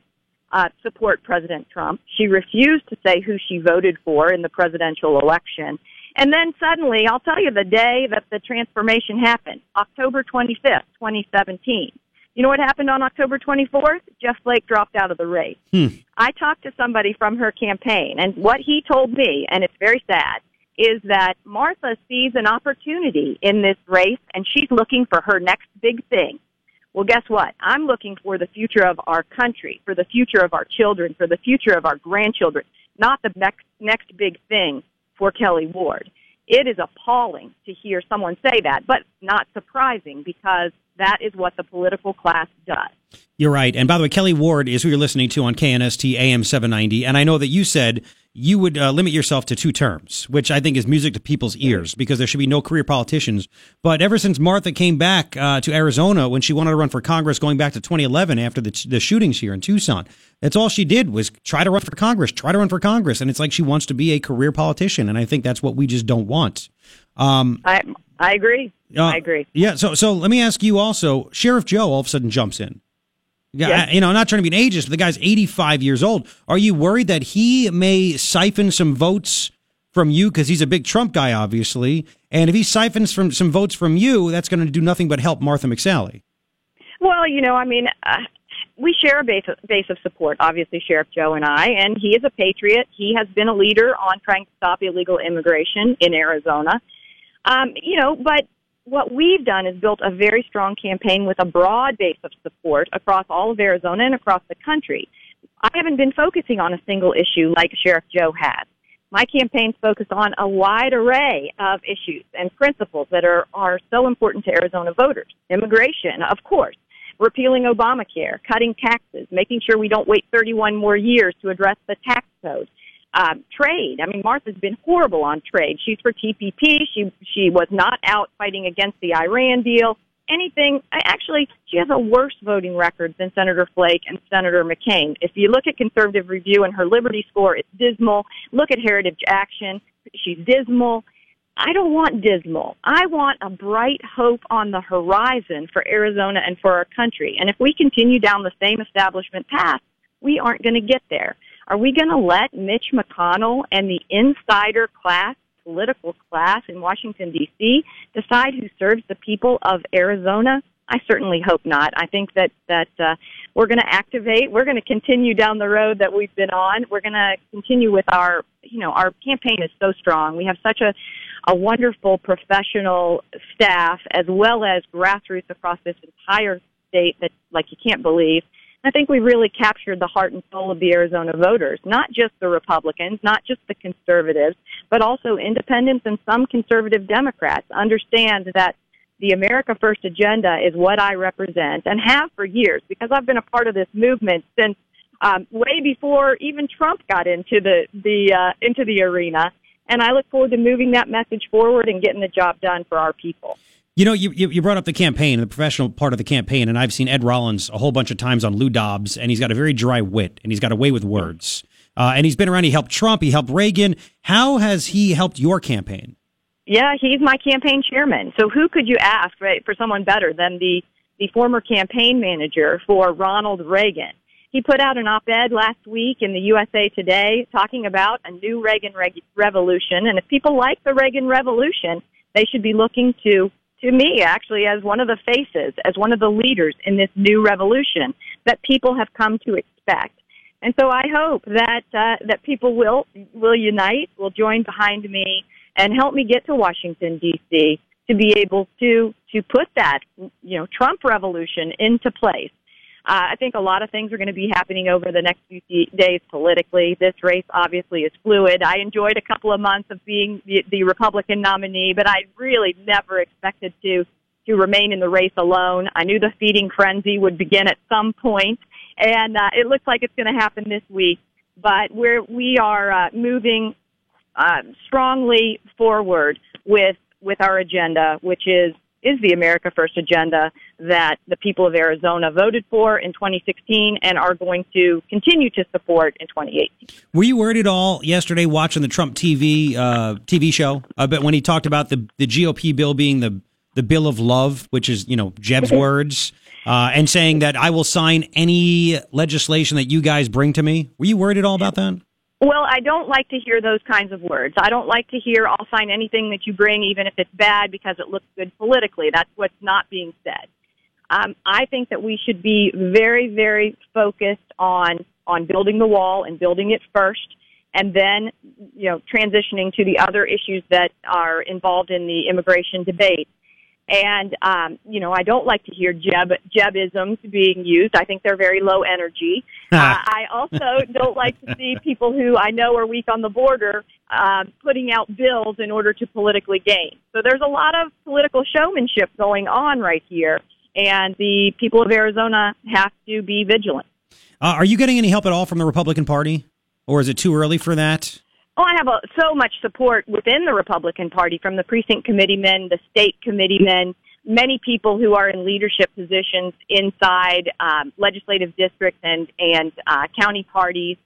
uh, support President Trump. She refused to say who she voted for in the presidential election. And then suddenly, I'll tell you the day that the transformation happened, October 25th, 2017. You know what happened on October 24th? Jeff Flake dropped out of the race. Hmm. I talked to somebody from her campaign, and what he told me, and it's very sad, is that Martha sees an opportunity in this race, and she's looking for her next big thing. Well, guess what? I'm looking for the future of our country, for the future of our children, for the future of our grandchildren, not the next, next big thing for Kelli Ward. It is appalling to hear someone say that, but not surprising because that is what the political class does. You're right. And by the way, Kelli Ward is who you're listening to on KNST AM 790. And I know that you said you would uh, limit yourself to two terms, which I think is music to people's ears because there should be no career politicians. But ever since Martha came back uh, to Arizona when she wanted to run for Congress going back to 2011 after the, the shootings here in Tucson, that's all she did was try to run for Congress, try to run for Congress. And it's like she wants to be a career politician. And I think that's what we just don't want. Um, I I agree. uh, I agree. Yeah. So, so let me ask you also. Sheriff Joe all of a sudden jumps in. Yeah. I- you know, I'm not trying to be an ageist, but the guy's 85 years old. Are you worried that he may siphon some votes from you because he's a big Trump guy, obviously? And if he siphons from some votes from you, that's going to do nothing but help Martha McSally. Well, you know, I mean, uh, we share a base of, base of support, obviously, Sheriff Joe and I, and he is a patriot. He has been a leader on trying to stop illegal immigration in Arizona. Um, you know, but what we've done is built a very strong campaign with a broad base of support across all of Arizona and across the country. I haven't been focusing on a single issue like Sheriff Joe has. My campaign's focused on a wide array of issues and principles that are, are so important to Arizona voters. Immigration, of course repealing Obamacare, cutting taxes, making sure we don't wait 31 more years to address the tax code. Um, trade. I mean, Martha's been horrible on trade. She's for TPP. She she was not out fighting against the Iran deal. Anything. I- Actually, she has a worse voting record than Senator Flake and Senator McCain. If you look at Conservative Review and her Liberty score, it's dismal. Look at Heritage Action. She's dismal. I don't want dismal. I want a bright hope on the horizon for Arizona and for our country. And if we continue down the same establishment path, we aren't going to get there. Are we going to let Mitch McConnell and the insider class, political class in Washington, D.C., decide who serves the people of Arizona? I certainly hope not. I think that that uh, we're going to activate. We're going to continue down the road that we've been on. We're going to continue with our, you know, our campaign is so strong. We have such a a wonderful professional staff as well as grassroots across this entire state that like you can't believe. I think we really captured the heart and soul of the Arizona voters, not just the Republicans, not just the conservatives, but also independents and some conservative Democrats understand that the America First agenda is what I represent and have for years because I've been a part of this movement since um, way before even Trump got into the the uh, into the arena. And I look forward to moving that message forward and getting the job done for our people. You know, you, you brought up the campaign, the professional part of the campaign, and I've seen Ed Rollins a whole bunch of times on Lou Dobbs, and he's got a very dry wit, and he's got a way with words. Uh, and he's been around. He helped Trump. He helped Reagan. How has he helped your campaign? Yeah, he's my campaign chairman. So who could you ask right, for someone better than the the former campaign manager for Ronald Reagan? He put out an op-ed last week in the USA Today talking about a new Reagan reg- revolution, and if people like the Reagan revolution, they should be looking to to me actually as one of the faces, as one of the leaders in this new revolution that people have come to expect. And so I hope that uh, that people will will unite, will join behind me, and help me get to Washington D.C. to be able to to put that you know Trump revolution into place. Uh, I think a lot of things are going to be happening over the next few days politically. This race obviously is fluid. I enjoyed a couple of months of being the, the Republican nominee, but I really never expected to to remain in the race alone. I knew the feeding frenzy would begin at some point, and uh, it looks like it's going to happen this week. But we're we are uh, moving uh, strongly forward with with our agenda, which is is the America First agenda that the people of Arizona voted for in 2016 and are going to continue to support in 2018. Were you worried at all yesterday watching the Trump TV uh, TV show? I bet when he talked about the the GOP bill being the the bill of love, which is you know Jeb's (laughs) words, uh, and saying that I will sign any legislation that you guys bring to me. Were you worried at all about that? Well, I don't like to hear those kinds of words. I don't like to hear I'll sign anything that you bring, even if it's bad, because it looks good politically. That's what's not being said. Um, I think that we should be very, very focused on on building the wall and building it first, and then you know transitioning to the other issues that are involved in the immigration debate. And um, you know, I don't like to hear Jeb Jebisms being used. I think they're very low energy. (laughs) uh, I also don't like to see people who I know are weak on the border um, putting out bills in order to politically gain. So there's a lot of political showmanship going on right here, and the people of Arizona have to be vigilant. Uh, are you getting any help at all from the Republican Party, or is it too early for that? Oh, I have a, so much support within the Republican Party from the precinct committeemen, the state committeemen, many people who are in leadership positions inside um, legislative districts and and uh, county parties.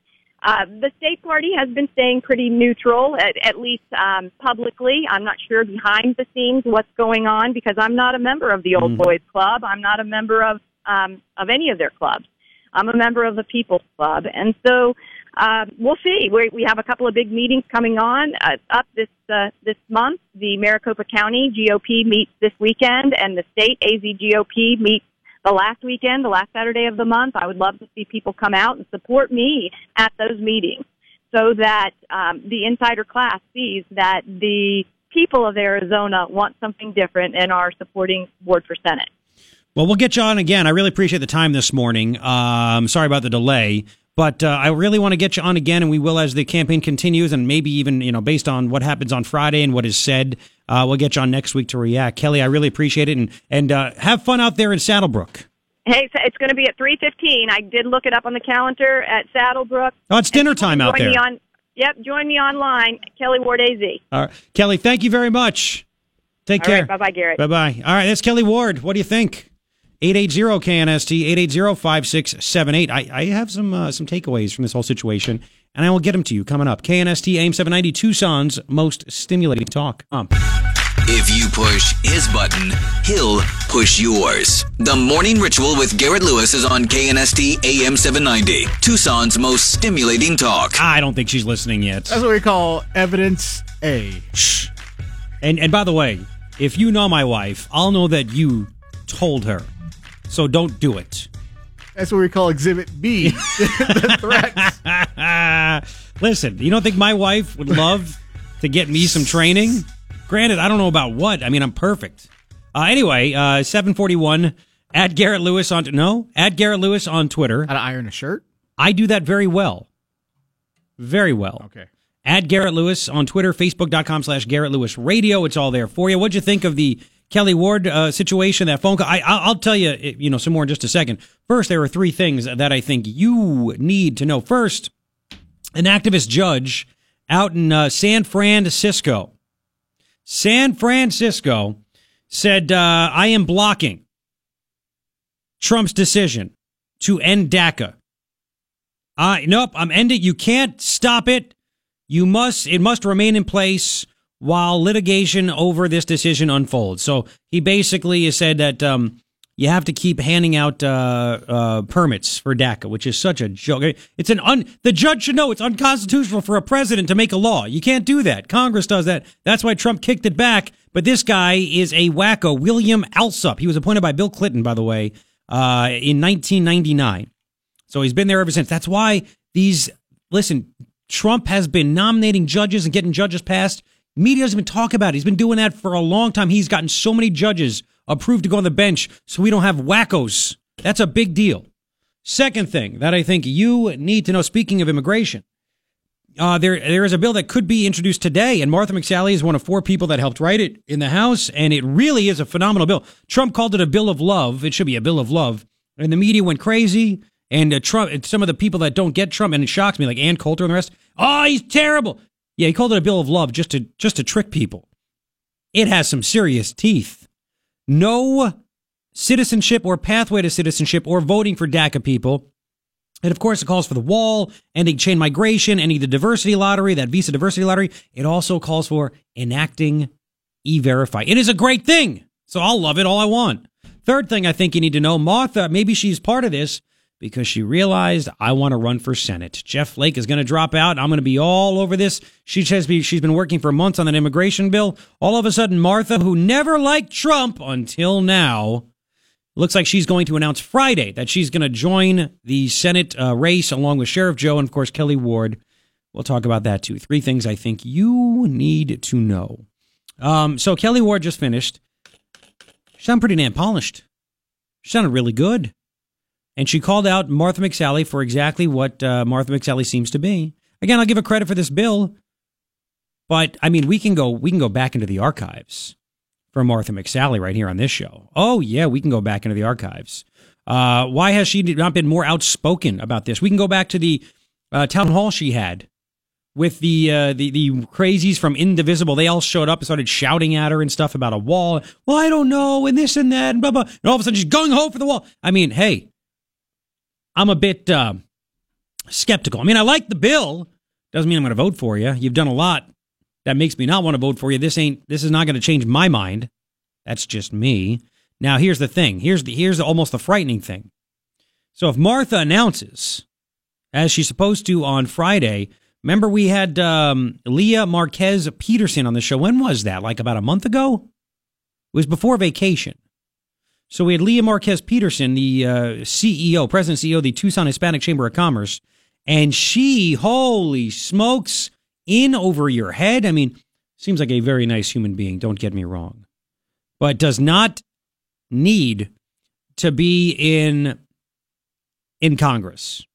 Uh, the state party has been staying pretty neutral, at, at least um, publicly. I'm not sure behind the scenes what's going on because I'm not a member of the Old Mhm. Boys Club. I'm not a member of um, of any of their clubs. I'm a member of the People's Club, and so uh, we'll see. We, we have a couple of big meetings coming on uh, up this uh, this month. The Maricopa County GOP meets this weekend, and the state AZ GOP meets the last weekend, the last Saturday of the month. I would love to see people come out and support me at those meetings, so that um, the insider class sees that the people of Arizona want something different and are supporting Ward for Senate. Well, we'll get you on again. I really appreciate the time this morning. Um, sorry about the delay, but uh, I really want to get you on again, and we will as the campaign continues, and maybe even you know based on what happens on Friday and what is said, uh, we'll get you on next week to react. Kelli, I really appreciate it, and and uh, have fun out there in SaddleBrooke. Hey, it's going to be at three fifteen. I did look it up on the calendar at SaddleBrooke. Oh, it's dinner time out there. On, yep, join me online, Kelli Ward AZ. All right, Kelli, thank you very much. Take All care. right, bye-bye, Garrett. Bye bye. All right, that's Kelli Ward. What do you think? 880 KNST 880-5678. I, I have some uh, some takeaways from this whole situation, and I will get them to you coming up. KNST AM 790 Tucson's most stimulating talk. Um, If you push his button, he'll push yours. The Morning Ritual with Garrett Lewis is on KNST AM 790, Tucson's most stimulating talk. I don't think she's listening yet. That's what we call evidence A. Shh. And and by the way, if you know my wife, I'll know that you told her. So don't do it. That's what we call exhibit B. (laughs) the threats. (laughs) Listen, you don't think my wife would love to get me some training? Granted, I don't know about what. I mean, I'm perfect. Uh, anyway, uh, 741 at Garrett Lewis on no at Garrett Lewis on Twitter. How to iron a shirt? I do that very well, very well. Okay. At Garrett Lewis on Twitter, Facebook.com slash Garrett Lewis Radio. It's all there for you. What'd you think of the Kelli Ward uh, situation, that phone call? I, I'll tell you, eh, you know, some more in just a second. First, there are three things that I think you need to know. First, an activist judge out in uh, San Francisco, San Francisco said, uh, I am blocking Trump's decision to end DACA. Uh, nope, I'm ending. You can't stop it. You must, it must remain in place while litigation over this decision unfolds. So he basically said that, um, you have to keep handing out uh, uh, permits for DACA, which is such a joke. It's an un. The judge should know it's unconstitutional for a president to make a law. You can't do that. Congress does that. That's why Trump kicked it back. But this guy is a wacko. William Alsup. He was appointed by Bill Clinton, by the way, uh, in 1999. So he's been there ever since. That's why these. Listen, Trump has been nominating judges and getting judges passed. Media doesn't even talk about it. He's been doing that for a long time. He's gotten so many judges approved to go on the bench so we don't have wackos. That's a big deal. Second thing that I think you need to know, speaking of immigration, uh, there there is a bill that could be introduced today, and Martha McSally is one of four people that helped write it in the House, and it really is a phenomenal bill. Trump called it a bill of love. It should be a bill of love, and the media went crazy. And uh, Trump, and some of the people that don't get Trump, and it shocks me, like Ann Coulter and the rest. Oh, he's terrible. Yeah, he called it a bill of love just to just to trick people. It has some serious teeth. No citizenship or pathway to citizenship or voting for DACA people. And of course, it calls for the wall, ending chain migration, ending the diversity lottery, that visa diversity lottery. It also calls for enacting e verify. It is a great thing. So I'll love it all I want. Third thing I think you need to know Martha, maybe she's part of this because she realized I want to run for Senate. Jeff Flake is going to drop out. I'm going to be all over this. She be- she's been working for months on an immigration bill. All of a sudden, Martha, who never liked Trump until now, Looks like she's going to announce Friday that she's going to join the Senate uh, race along with Sheriff Joe and, of course, Kelli Ward. We'll talk about that too. Three things I think you need to know. Um, so Kelli Ward just finished. She sounded pretty damn polished. She sounded really good. And she called out Martha McSally for exactly what uh, Martha McSally seems to be. Again, I'll give her credit for this bill, but I mean, we can go we can go back into the archives for Martha McSally right here on this show. Oh yeah, we can go back into the archives. Uh, why has she not been more outspoken about this? We can go back to the uh, town hall she had with the, uh, the the crazies from Indivisible. They all showed up and started shouting at her and stuff about a wall. Well, I don't know, and this and that, and blah blah. And all of a sudden, she's going home for the wall. I mean, hey, I'm a bit uh, skeptical. I mean, I like the bill. Doesn't mean I'm going to vote for you. You've done a lot that makes me not want to vote for you. This ain't. This is not going to change my mind. That's just me. Now, here's the thing. Here's the here's the, almost the frightening thing. So if Martha announces, as she's supposed to on Friday, remember we had um, Leah Marquez Peterson on the show. When was that? Like about a month ago? It was before vacation. So we had Leah Marquez Peterson, the uh, CEO, president CEO of the Tucson Hispanic Chamber of Commerce, and she, holy smokes, in over your head. I mean, seems like a very nice human being. Don't get me wrong, but does not need to be in in Congress.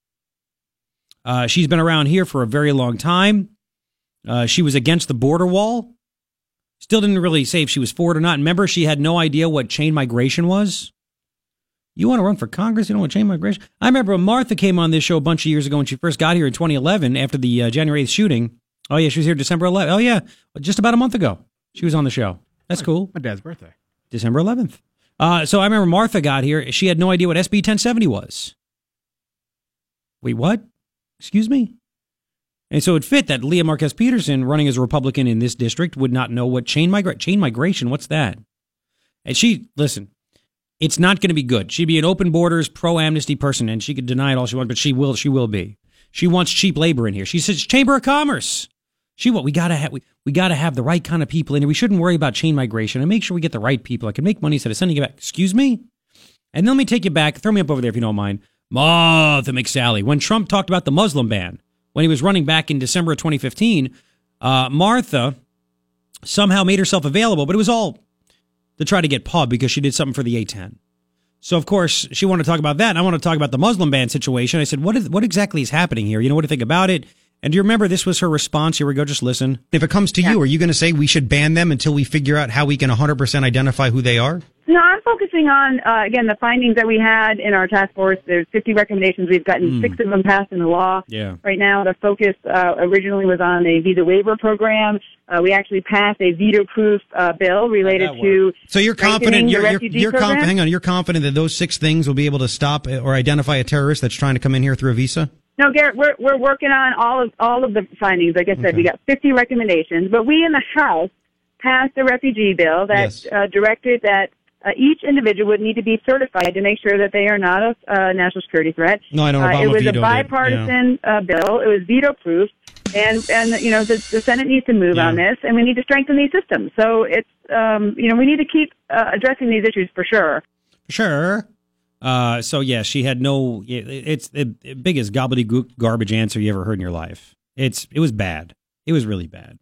Uh, she's been around here for a very long time. Uh, she was against the border wall. Still didn't really say if she was for it or not. Remember, she had no idea what chain migration was. You want to run for Congress? You don't want chain migration? I remember when Martha came on this show a bunch of years ago when she first got here in 2011 after the uh, January 8th shooting. Oh, yeah, she was here December 11th. Oh, yeah, just about a month ago. She was on the show. That's cool. My dad's birthday. December 11th. Uh, so I remember Martha got here. She had no idea what SB 1070 was. Wait, what? Excuse me? And so it fit that Leah Marquez Peterson, running as a Republican in this district, would not know what chain, migra- chain migration, what's that? And she, listen, it's not going to be good. She'd be an open borders, pro amnesty person, and she could deny it all she wants, but she will, she will be. She wants cheap labor in here. She says Chamber of Commerce. She what we gotta have we, we gotta have the right kind of people in here. We shouldn't worry about chain migration and make sure we get the right people. I can make money instead of sending you back. Excuse me? And then let me take you back, throw me up over there if you don't mind. Martha McSally. When Trump talked about the Muslim ban, when he was running back in December of 2015, uh, Martha somehow made herself available, but it was all to try to get pub because she did something for the A10. So of course she wanted to talk about that. And I want to talk about the Muslim ban situation. I said, what is what exactly is happening here? You know what to think about it? And do you remember this was her response? Here we go. Just listen. If it comes to you, are you going to say we should ban them until we figure out how we can 100% identify who they are? No, I'm focusing on uh, again the findings that we had in our task force. There's 50 recommendations. We've gotten Mm. six of them passed into law. Yeah. Right now, the focus uh, originally was on a visa waiver program. Uh, we actually passed a veto-proof uh, bill related to. So you're confident you're you're, you're program. confident hang on, you're confident that those six things will be able to stop or identify a terrorist that's trying to come in here through a visa? No, Garrett, we're we're working on all of all of the findings. Like I said, we got 50 recommendations, but we in the House passed a refugee bill that Yes. uh, directed that uh, each individual would need to be certified to make sure that they are not a uh, national security threat. No, I know Uh, Obama it was a bipartisan uh, bill. It was veto proof, and and you know the, the Senate needs to move on this, and we need to strengthen these systems. So it's um, you know we need to keep uh, addressing these issues for sure. Sure. Uh, so yeah, she had no. it- It's the biggest gobbledygook garbage answer you ever heard in your life. It's it was bad. It was really bad.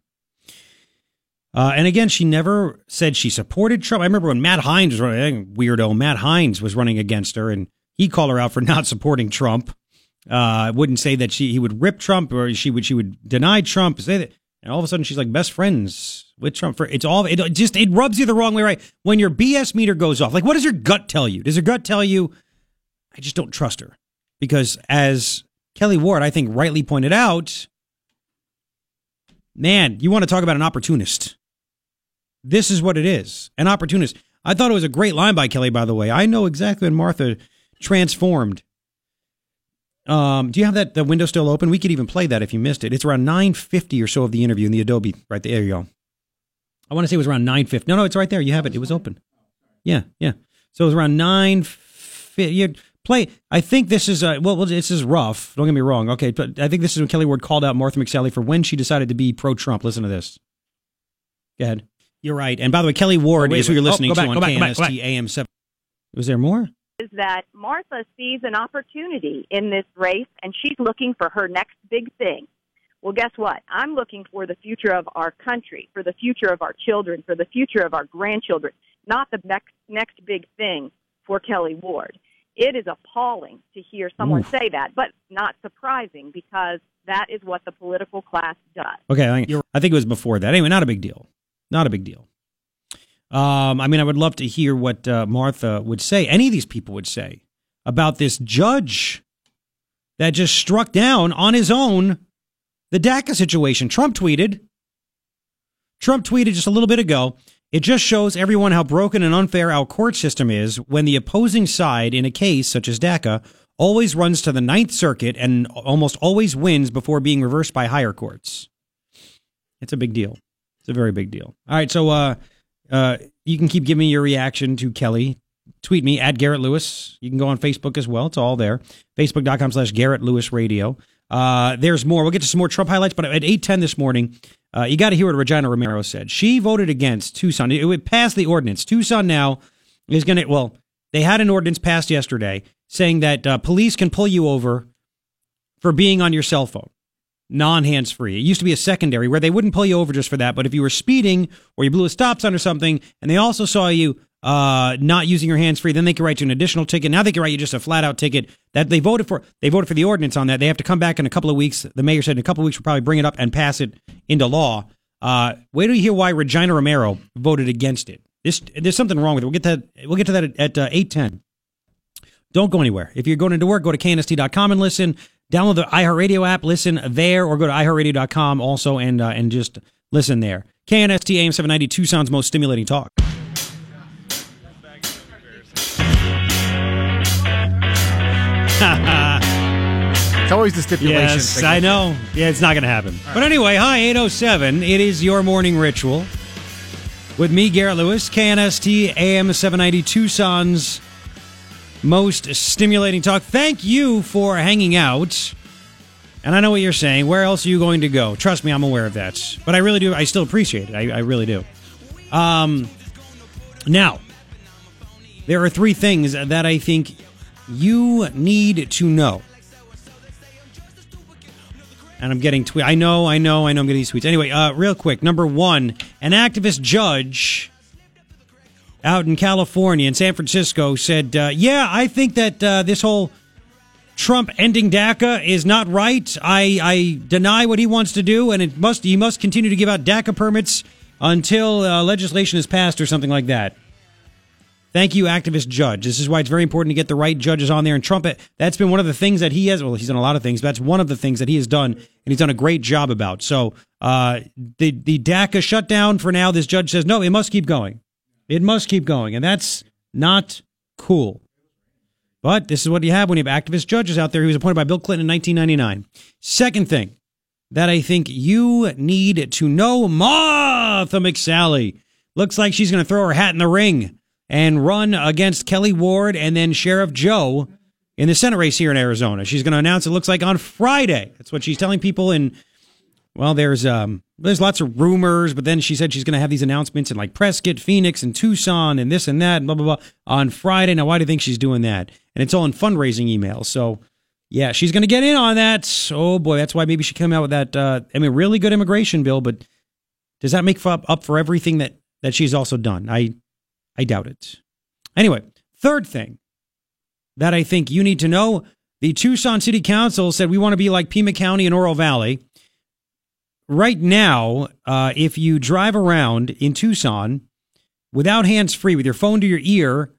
Uh, and again, she never said she supported Trump. I remember when Matt Heinz was running, weirdo Matt Heinz was running against her, and he called her out for (laughs) not supporting Trump. Uh, wouldn't say that she he would rip Trump or she would she would deny Trump. Say that, and all of a sudden she's like best friends with Trump. For it's all it just it rubs you the wrong way, right? When your BS meter goes off, like what does your gut tell you? Does your gut tell you? I just don't trust her because as Kelli Ward, I think rightly pointed out, man, you want to talk about an opportunist. This is what it is an opportunist. I thought it was a great line by Kelli, by the way. I know exactly when Martha transformed. Um, do you have that the window still open? We could even play that if you missed it. It's around 950 or so of the interview in the Adobe. Right there, go. I want to say it was around 950. No, no, it's right there. You have it. It was open. Yeah, yeah. So it was around 950. You play. I think this is uh, well, this is rough. Don't get me wrong. Okay, but I think this is when Kelli Ward called out Martha McSally for when she decided to be pro-Trump. Listen to this. Go ahead. You're right. And by the way, Kelli Ward Oh, wait, is who you're Oh, listening go back, to on go back, go back, go KNST AM 7. Was there more? Is that Martha sees an opportunity in this race and she's looking for her next big thing. Well, guess what? I'm looking for the future of our country, for the future of our children, for the future of our grandchildren, not the next next big thing for Kelli Ward. It is appalling to hear someone Oof. say that, but not surprising because that is what the political class does. Okay, I, I think it was before that. Anyway, not a big deal. Not a big deal. Um, I mean, I would love to hear what uh, Martha would say. Any of these people would say about this judge that just struck down on his own the DACA situation. Trump tweeted. Trump tweeted just a little bit ago. It just shows everyone how broken and unfair our court system is when the opposing side in a case such as DACA always runs to the Ninth Circuit and almost always wins before being reversed by higher courts. It's a big deal. It's a very big deal. All right, so uh, uh, you can keep giving me your reaction to Kelli. Tweet me at Garrett Lewis. You can go on Facebook as well. It's all there. Facebook.com slash Garrett Lewis Radio. Uh, there's more. We'll get to some more Trump highlights, but at 810 this morning, uh, you got to hear what Regina Romero said. She voted against Tucson. It would pass the ordinance. Tucson now is going to, well, they had an ordinance passed yesterday saying that uh, police can pull you over for being on your cell phone, non hands free. It used to be a secondary where they wouldn't pull you over just for that, but if you were speeding or you blew a stop sign or something, and they also saw you uh, not using your hands free, then they could write you an additional ticket. Now they can write you just a flat out ticket that they voted for. They voted for the ordinance on that. They have to come back in a couple of weeks. The mayor said in a couple of weeks we'll probably bring it up and pass it into law. Uh, wait till you hear why Regina Romero voted against it. This, there's something wrong with it. We'll get that. We'll get to that at, at uh, eight ten. Don't go anywhere. If you're going into work, go to knst.com and listen. Download the iHeartRadio app, listen there, or go to iHeartRadio.com also and uh, and just listen there. KNST AM 790 Tucson's most stimulating talk. It's always the stipulation. Yes. I know. Yeah, it's not going to happen. But anyway, hi, 807. It is your morning ritual with me, Garrett Lewis, KNST AM 790 Tucson's most stimulating talk. Thank you for hanging out. And I know what you're saying. Where else are you going to go? Trust me, I'm aware of that. But I really do. I still appreciate it. I, I really do. Um, now, there are three things that I think you need to know. And I'm getting tweet. I know, I know, I know. I'm getting these tweets. Anyway, uh, real quick. Number one, an activist judge out in California, in San Francisco, said, uh, "Yeah, I think that uh, this whole Trump ending DACA is not right. I, I deny what he wants to do, and it must he must continue to give out DACA permits until uh, legislation is passed or something like that." Thank you, activist judge. This is why it's very important to get the right judges on there. And Trump, that's been one of the things that he has. Well, he's done a lot of things, but that's one of the things that he has done, and he's done a great job about. So, uh, the the DACA shutdown for now. This judge says no, it must keep going. It must keep going, and that's not cool. But this is what you have when you have activist judges out there. He was appointed by Bill Clinton in 1999. Second thing that I think you need to know, Martha McSally looks like she's going to throw her hat in the ring and run against Kelli Ward and then Sheriff Joe in the Senate race here in Arizona. She's going to announce it looks like on Friday. That's what she's telling people in well, there's um there's lots of rumors, but then she said she's going to have these announcements in like Prescott, Phoenix, and Tucson, and this and that, and blah blah blah on Friday. Now, why do you think she's doing that? And it's all in fundraising emails. So, yeah, she's going to get in on that. Oh boy, that's why maybe she came out with that. Uh, I mean, really good immigration bill, but does that make up up for everything that that she's also done? I I doubt it. Anyway, third thing that I think you need to know: the Tucson City Council said we want to be like Pima County and Oro Valley right now, uh, if you drive around in Tucson without hands free, with your phone to your ear,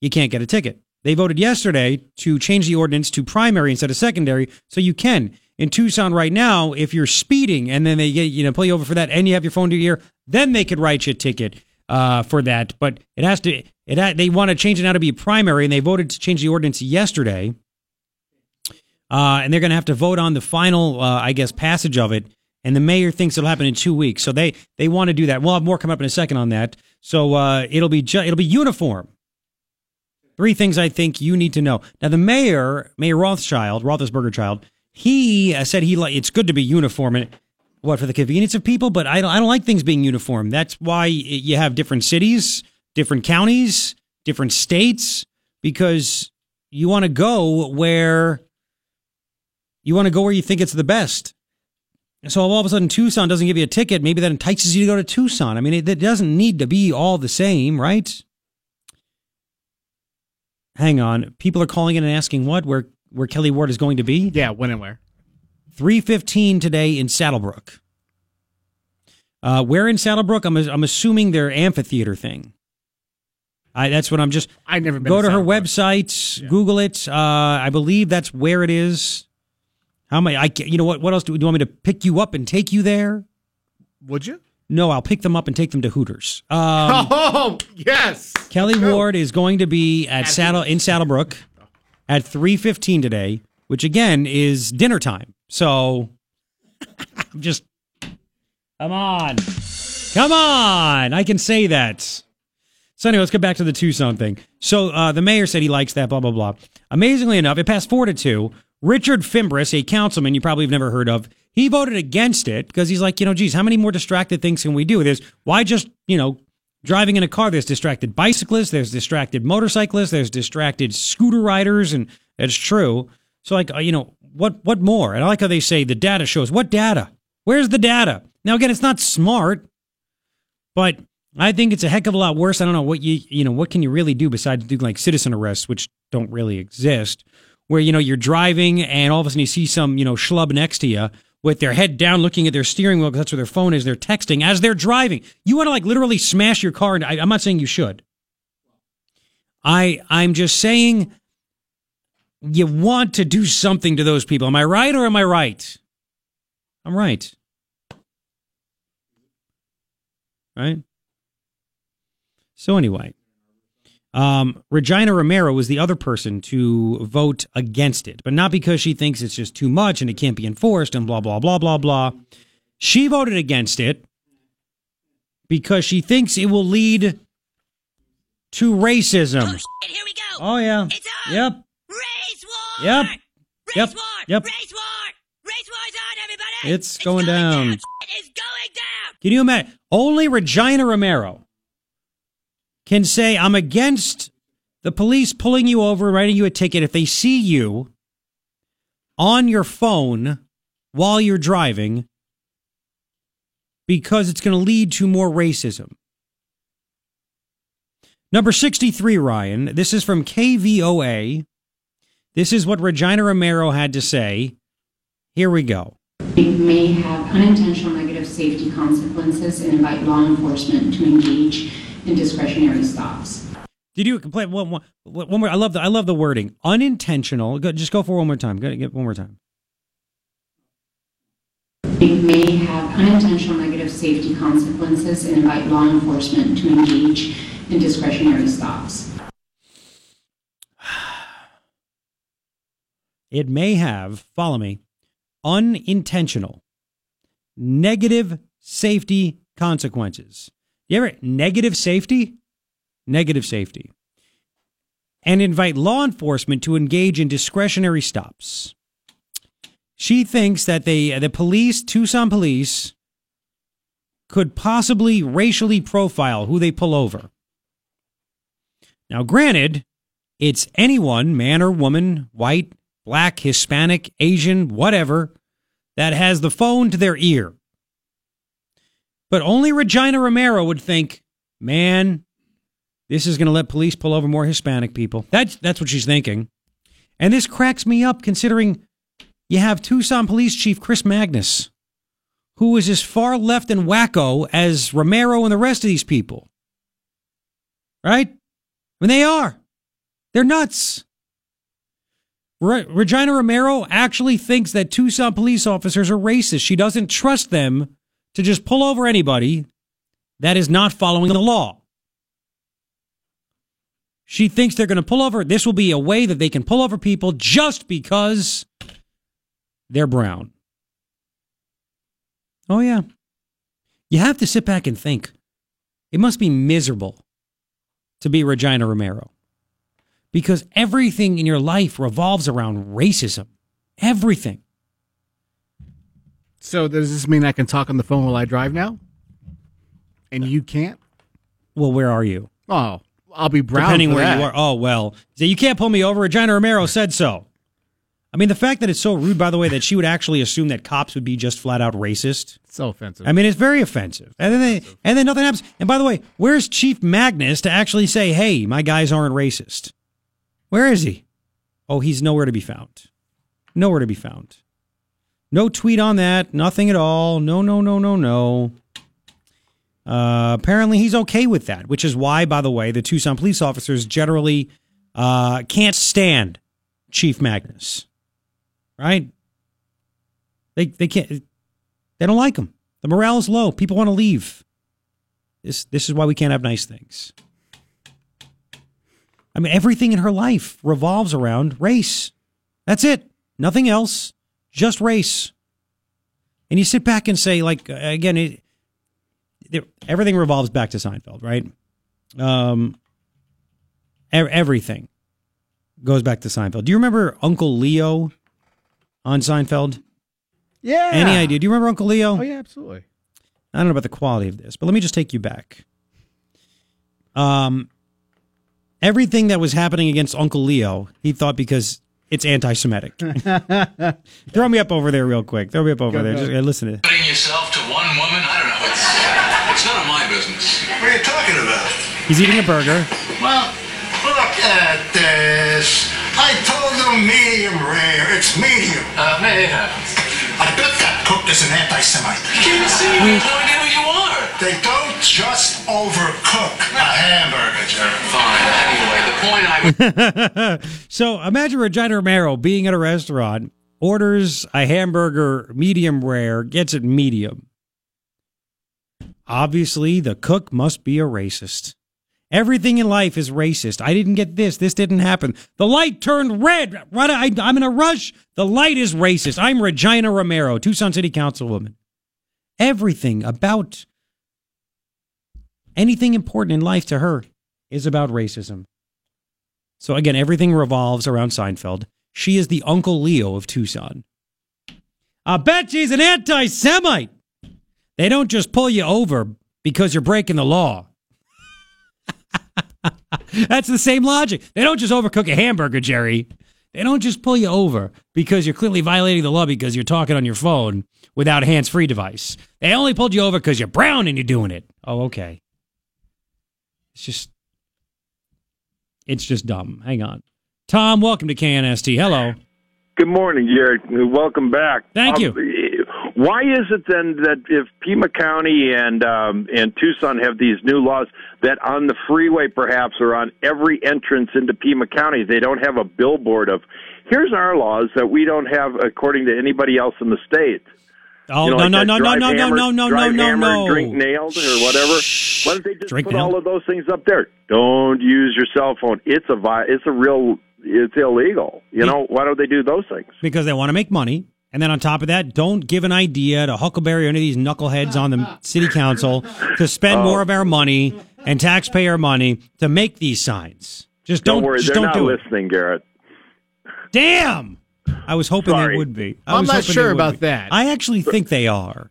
you can't get a ticket. They voted yesterday to change the ordinance to primary instead of secondary, so you can. In Tucson right now, if you're speeding and then they get you know pull you over for that, and you have your phone to your ear, then they could write you a ticket uh, for that. But it has to. It ha- they want to change it now to be primary, and they voted to change the ordinance yesterday. Uh, and they're going to have to vote on the final, uh, I guess, passage of it and the mayor thinks it'll happen in two weeks. So they they want to do that. We'll have more come up in a second on that. So uh, it'll be ju- it'll be uniform. Three things I think you need to know. Now the mayor, Mayor Rothschild, Roethlisberger child, he uh, said he like it's good to be uniform and what for the convenience of people, but I don't I don't like things being uniform. That's why you have different cities, different counties, different states. because you want to go where you want to go where you think it's the best. So all of a sudden Tucson doesn't give you a ticket, maybe that entices you to go to Tucson. I mean, it, it doesn't need to be all the same, right? Hang on. People are calling in and asking what where where Kelli Ward is going to be. Yeah, when and where? Three fifteen today in SaddleBrooke. Uh, where in SaddleBrooke? I'm I'm assuming their amphitheater thing. I that's what I'm just. I never been go to to her website, Google it. Uh, I believe that's where it is. How am I ca- you know what? What else do, do you want me to pick you up and take you there? Would you? No, I'll pick them up and take them to Hooters. Um, (laughs) oh yes. Kelli Ward is going to be at Saddle in SaddleBrooke at 3:15 today, which again is dinner time. So I'm (laughs) just come on. Come on. I can say that. So anyway, let's get back to the Tucson thing. So uh, the mayor said he likes that, blah, blah, blah. Amazingly enough, it passed four to two. Richard Fimbres, a councilman you probably have never heard of, he voted against it because he's like, you know, geez, how many more distracted things can we do? There's why just, you know, driving in a car, there's distracted bicyclists, there's distracted motorcyclists, there's distracted scooter riders, and it's true. So like, uh, you know, what what more? And I like how they say the data shows. What data? Where's the data? Now again, it's not smart, but I think it's a heck of a lot worse. I don't know what you you know what can you really do besides do like citizen arrests, which don't really exist, where you know you're driving and all of a sudden you see some you know schlub next to you with their head down looking at their steering wheel because that's where their phone is. They're texting as they're driving. You want to like literally smash your car, and I, I'm not saying you should. I I'm just saying you want to do something to those people. Am I right or am I right? I'm right. Right? So anyway, um, Regina Romero was the other person to vote against it, but not because she thinks it's just too much and it can't be enforced and blah blah blah blah blah. She voted against it because she thinks it will lead to racism. Oh, here we go. Oh yeah. It's on. Yep. Race war. Yep. Race yep. War. Yep. Race war. Race war's on, everybody. It's, going, down. It is going down. Can you imagine? Only Regina Romero can say, I'm against the police pulling you over, writing you a ticket if they see you on your phone while you're driving because it's going to lead to more racism. Number 63, Ryan. This is from KVOA. This is what Regina Romero had to say. Here we go. It may have unintentional negative safety consequences and invite law enforcement to engage in discretionary stops. Did you complain? One, one, one more. I love the I love the wording. Unintentional. Go, just go for one more time. Go get one more time. It may have unintentional negative safety consequences and invite law enforcement to engage in discretionary stops. (sighs) It may have, follow me, unintentional negative safety consequences. You ever negative safety? Negative safety. And invite law enforcement to engage in discretionary stops. She thinks that they, uh, the police, Tucson police, could possibly racially profile who they pull over. Now, granted, it's anyone, man or woman, white, black, Hispanic, Asian, whatever, that has the phone to their ear. But only Regina Romero would think, man, this is going to let police pull over more Hispanic people. That's, that's what she's thinking. And this cracks me up considering you have Tucson Police Chief Chris Magnus, who is as far left and wacko as Romero and the rest of these people. Right? I mean, they are. They're nuts. Re- Regina Romero actually thinks that Tucson police officers are racist. She doesn't trust them to just pull over anybody that is not following the law. She thinks they're going to pull over. This will be a way that they can pull over people just because they're brown. Oh, yeah. You have to sit back and think. It must be miserable to be Regina Romero because everything in your life revolves around racism. Everything. So does this mean I can talk on the phone while I drive now? And you can't? Well, where are you? Oh, I'll be brown depending where that. you are. Oh well, you can't pull me over. Regina Romero said so. I mean, the fact that it's so rude, by the way, that she would actually assume that cops would be just flat out racist. So offensive. I mean, it's very offensive. And then they, and then nothing happens. And by the way, where's Chief Magnus to actually say, "Hey, my guys aren't racist"? Where is he? Oh, he's nowhere to be found. Nowhere to be found. No tweet on that. Nothing at all. No, no, no, no, no. Uh, apparently, he's okay with that, which is why, by the way, the Tucson police officers generally uh, can't stand Chief Magnus. Right? They they can't. They don't like him. The morale is low. People want to leave. This this is why we can't have nice things. I mean, everything in her life revolves around race. That's it. Nothing else. Just race. And you sit back and say, like, again, it, it- everything revolves back to Seinfeld, right? Um, e- everything goes back to Seinfeld. Do you remember Uncle Leo on Seinfeld? yeah. Any idea? Do you remember Uncle Leo? Oh yeah, absolutely. I don't know about the quality of this, but let me just take you back. Um, everything that was happening against Uncle Leo, he thought because it's anti-Semitic. (laughs) Throw me up over there real quick. Throw me up over Go, there. go. Just uh, listen to it. Putting yourself to one woman, I don't know. It's, it's none of my business. What are you talking about? He's eating a burger. Well, look at this. I told them medium rare. It's medium. Uh, yeah. I bet that cook is an anti-Semite. You see, you have no idea who you are. They don't just overcook a hamburger, Jerry. Fine. Anyway, the point I was... (laughs) so imagine Regina Romero being at a restaurant, orders a hamburger medium rare, gets it medium. Obviously, the cook must be a racist. Everything in life is racist. I didn't get this. This didn't happen. The light turned red. Right, I, I'm in a rush. The light is racist. I'm Regina Romero, Tucson City Councilwoman. Everything about anything important in life to her is about racism. So again, everything revolves around Seinfeld. She is the Uncle Leo of Tucson. I bet she's an anti Semite. They don't just pull you over because you're breaking the law. (laughs) That's the same logic. They don't just overcook a hamburger, Jerry. They don't just pull you over because you're clearly violating the law because you're talking on your phone without a hands free device. They only pulled you over because you're brown and you're doing it. Oh, okay. It's just, it's just dumb. Hang on. Tom, welcome to KNST. Hello. Good morning, Jared. Welcome back. Thank you. Why is it then that if Pima County and um, and Tucson have these new laws that on the freeway, perhaps, or on every entrance into Pima County, they don't have a billboard of "Here's our laws that we don't have according to anybody else in the state." Oh, You know, no, like no, no, no, no, no, no, no, no, no, no. Drink nailed or whatever. Why don't they just Drink put nailed? all of those things up there? Don't use your cell phone. It's a vi- It's a real. It's illegal. You know why don't they do those things? Because they want to make money. And then on top of that, don't give an idea to Huckleberry or any of these knuckleheads on the city council to spend Oh. more of our money and taxpayer money to make these signs. Just Don't, don't, worry, just they're don't not do it. Garrett. Damn! I was hoping Sorry. they would be. I I'm not sure about be. that. I actually think they are.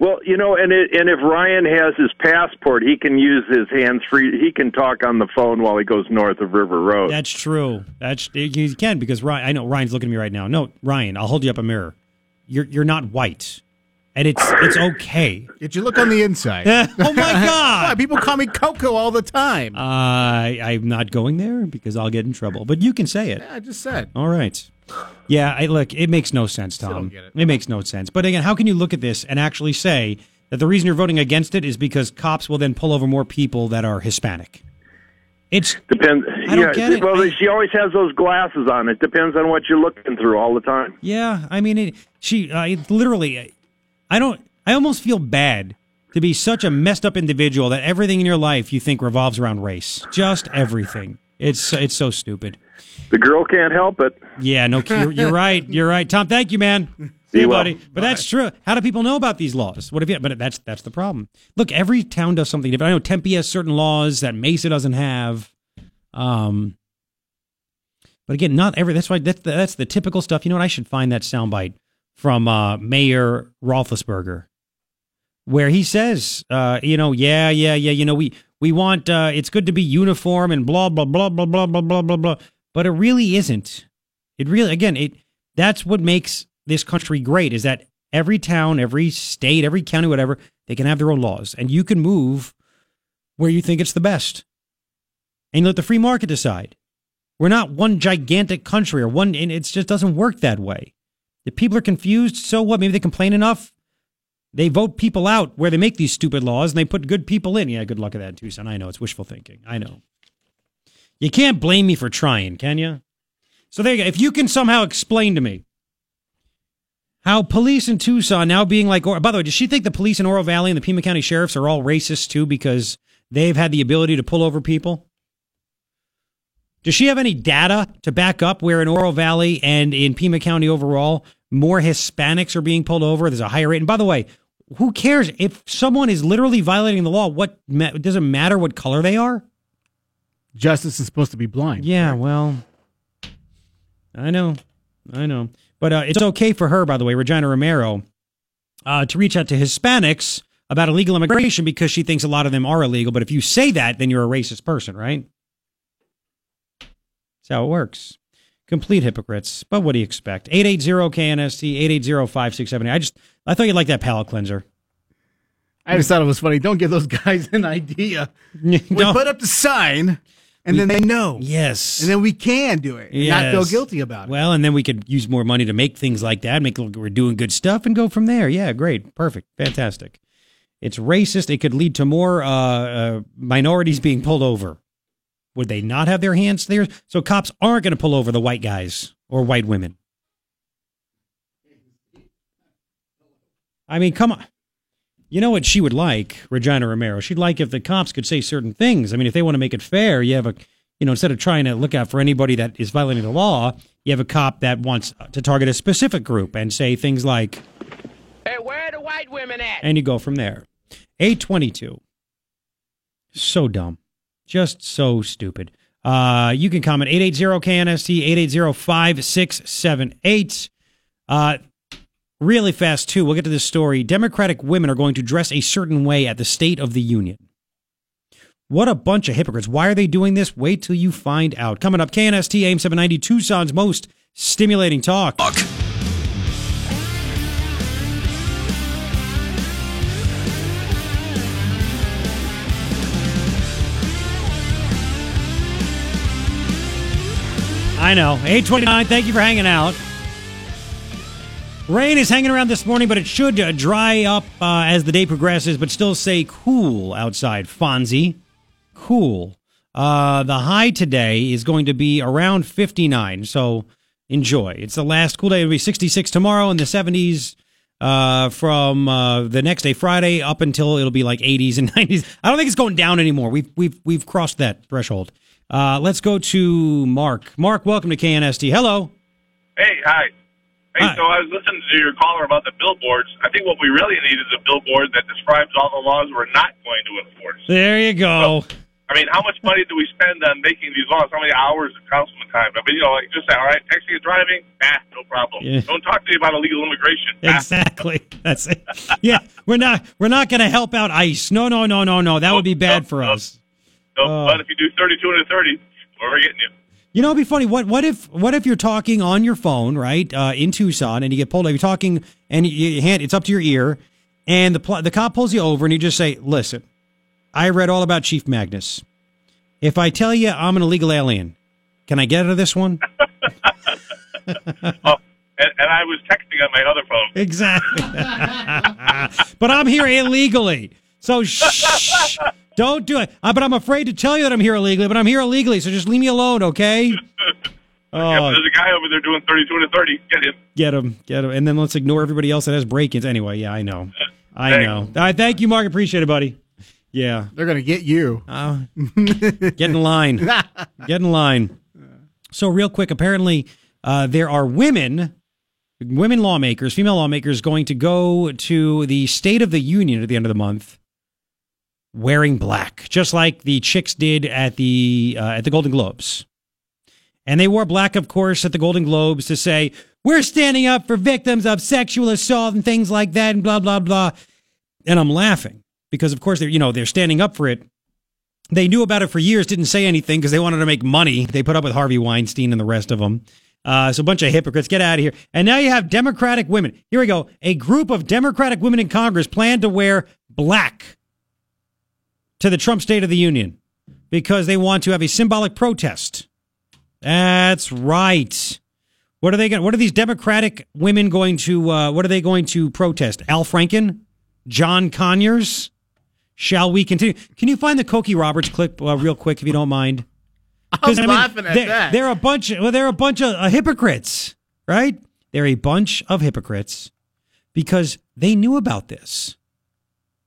Well, you know, and it, and if Ryan has his passport, he can use his hands free. He can talk on the phone while he goes north of River Road. That's true. That's he can because Ryan. I know Ryan's looking at me right now. No, Ryan, I'll hold you up a mirror. You're you're not white, and it's it's okay. Did you look on the inside? (laughs) oh my (laughs) God! People call me Coco all the time. Uh, I I'm not going there because I'll get in trouble. But you can say it. I just said. All right. Yeah, I, look, it makes no sense, Tom. get it. it makes no sense. But again, how can you look at this and actually say that the reason you're voting against it is because cops will then pull over more people that are Hispanic? It's Depends. I don't yeah, get it. Well, I- she always has those glasses on. It depends on what you're looking through all the time. Yeah, I mean, it, she uh, it literally. I don't. I almost feel bad to be such a messed up individual that everything in your life you think revolves around race. Just everything. It's it's so stupid. The girl can't help it. Yeah, no, you're, you're (laughs) right. You're right, Tom. Thank you, man. See you, well. buddy. But that's true. How do people know about these laws? What have you? But that's that's the problem. Look, every town does something different. I know Tempe has certain laws that Mesa doesn't have. Um, but again, not every. That's why that's the, that's the typical stuff. You know what? I should find that soundbite from uh, Mayor Roethlisberger, where he says, uh, you know, yeah, yeah, yeah, you know, we we want uh, it's good to be uniform and blah blah blah blah blah blah blah blah blah. But it really isn't. It really again it that's what makes this country great is that every town, every state, every county, whatever, they can have their own laws, and you can move where you think it's the best, and let the free market decide. We're not one gigantic country or one, it just doesn't work that way. If people are confused, so what? Maybe they complain enough. They vote people out where they make these stupid laws and they put good people in. Yeah, good luck at that Tucson. I know it's wishful thinking. I know. You can't blame me for trying, can you? So there you go. If you can somehow explain to me how police in Tucson now being like, by the way, does she think the police in Oro Valley and the Pima County sheriffs are all racist too because they've had the ability to pull over people? Does she have any data to back up where in Oro Valley and in Pima County overall, more Hispanics are being pulled over? There's a higher rate. And by the way, who cares if someone is literally violating the law? What does it matter what color they are? Justice is supposed to be blind. Yeah, well, I know, I know, but uh, it's okay for her, by the way, Regina Romero, uh, to reach out to Hispanics about illegal immigration because she thinks a lot of them are illegal. But if you say that, then you're a racist person, right? That's how it works. Complete hypocrites. But what do you expect? 880-KNST, 880-5670. I just, I thought you'd like that palate cleanser. I just thought it was funny. Don't give those guys an idea. (laughs) We No. put up the sign, and then they know. Yes. And then we can do it. and Not feel guilty about it. Well, and then we could use more money to make things like that, make look like we're doing good stuff, and go from there. Yeah, great, perfect, fantastic. It's racist. It could lead to more uh, uh, minorities being pulled over. Would they not have their hands there? So cops aren't going to pull over the white guys or white women. I mean, come on. You know what she would like, Regina Romero? She'd like if the cops could say certain things. I mean, if they want to make it fair, you have a, you know, instead of trying to look out for anybody that is violating the law, you have a cop that wants to target a specific group and say things like, Hey, where are the white women at? and you go from there. 822. So dumb. Just so stupid. Uh, you can comment 880-KNST, 880-5678. Uh, really fast, too. We'll get to this story. Democratic women are going to dress a certain way at the State of the Union. What a bunch of hypocrites. Why are they doing this? Wait till you find out. Coming up, KNST AM 790, Tucson's most stimulating talk. I know. 829, thank you for hanging out. Rain is hanging around this morning, but it should uh, dry up uh, as the day progresses, but still say cool outside. Fonzie. Cool. Uh, the high today is going to be around 59, so enjoy. It's the last cool day. It'll be 66 tomorrow in the 70s uh, from uh, the next day, Friday, up until it'll be like 80s and (laughs) 90s. I don't think it's going down anymore. We've, we've, we've crossed that threshold. Uh, let's go to Mark. Mark, welcome to KNST. Hello. Hey, hi. Hey, Hi. so I was listening to your caller about the billboards. I think what we really need is a billboard that describes all the laws we're not going to enforce. There you go. I mean, how much money do we spend on making these laws? How many hours of councilman time? I mean, you know, like just say, all right, texting and driving, ah, no problem. Yeah. Don't talk to me about illegal immigration. Ah, Exactly. (laughs) That's it. Yeah, we're not we're not going to help out ICE. No, no, no, no, no. That would be bad for us. no, Oh. but if you do 32 and 30, we're getting you. You know, it'd be funny. What what if what if you're talking on your phone, right, uh, in Tucson, and you get pulled over? You're talking, and you, hand it's up to your ear, and the the cop pulls you over, and you just say, "Listen, I read all about Chief Magnus. If I tell you I'm an illegal alien, can I get out of this one?" (laughs) Oh, and, and I was texting on my other phone. Exactly. (laughs) but I'm here illegally. So shh. Don't do it. Uh, but I'm afraid to tell you that I'm here illegally, but I'm here illegally, so just leave me alone, okay? Yep, (laughs) Oh, there's a guy over there doing 32 and a 30. Get him. get him, get him. And then let's ignore everybody else that has break-ins. Anyway, yeah, I know. I Thanks. know. All right, thank you, Mark. Appreciate it, buddy. Yeah. They're going to get you. Uh, (laughs) get in line. Get in line. So, real quick, apparently, uh, there are women, women lawmakers, female lawmakers, going to go to the State of the Union at the end of the month wearing black, just like the chicks did at the uh, at the Golden Globes. And they wore black, of course, at the Golden Globes to say we're standing up for victims of sexual assault and things like that, and blah blah blah. And I'm laughing because, of course, they're you know they're standing up for it They knew about it for years, didn't say anything because they wanted to make money. They put up with Harvey Weinstein and the rest of them. Uh, so a bunch of hypocrites. Get out of here. And now you have Democratic women. Here we go. A group of Democratic women in Congress plan to wear black to the Trump State of the Union because they want to have a symbolic protest. That's right. What are they going? What are these Democratic women going to? Uh, what are they going to protest? Al Franken, John Conyers. Shall we continue? Can you find the Cokie Roberts clip uh, real quick, if you don't mind? I was laughing at they're, that. They're a bunch. Well, they're a bunch of uh, hypocrites, right? They're a bunch of hypocrites because they knew about this.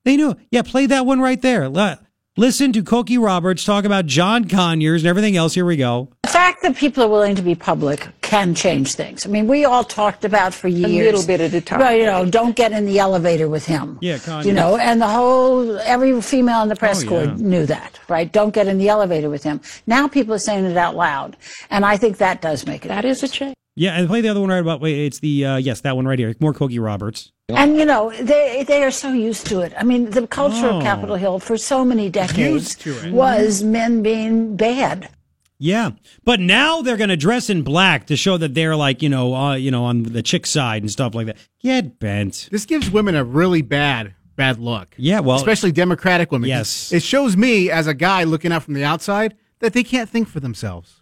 They knew. Yeah, play that one right there. Li- Listen to Cokie Roberts talk about John Conyers and everything else. Here we go. The fact that people are willing to be public can change things. I mean, we all talked about for years. A little bit at a time. Well, you know, don't get in the elevator with him. Yeah, Kanye. You know, and the whole, every female in the press Oh, corps yeah. knew that, right? Don't get in the elevator with him. Now people are saying it out loud. And I think that does make it. That is a change. Yeah, and play the other one right about. Wait, it's the uh, yes, that one right here. More Cokie Roberts. And you know they they are so used to it. I mean, the culture Oh. of Capitol Hill for so many decades Used to it. was men being bad. Yeah, but now they're going to dress in black to show that they're like you know, uh, you know, on the chick side and stuff like that. Get bent. This gives women a really bad, bad look. Yeah, well, especially Democratic women. Yes. It shows me as a guy looking out from the outside that they can't think for themselves.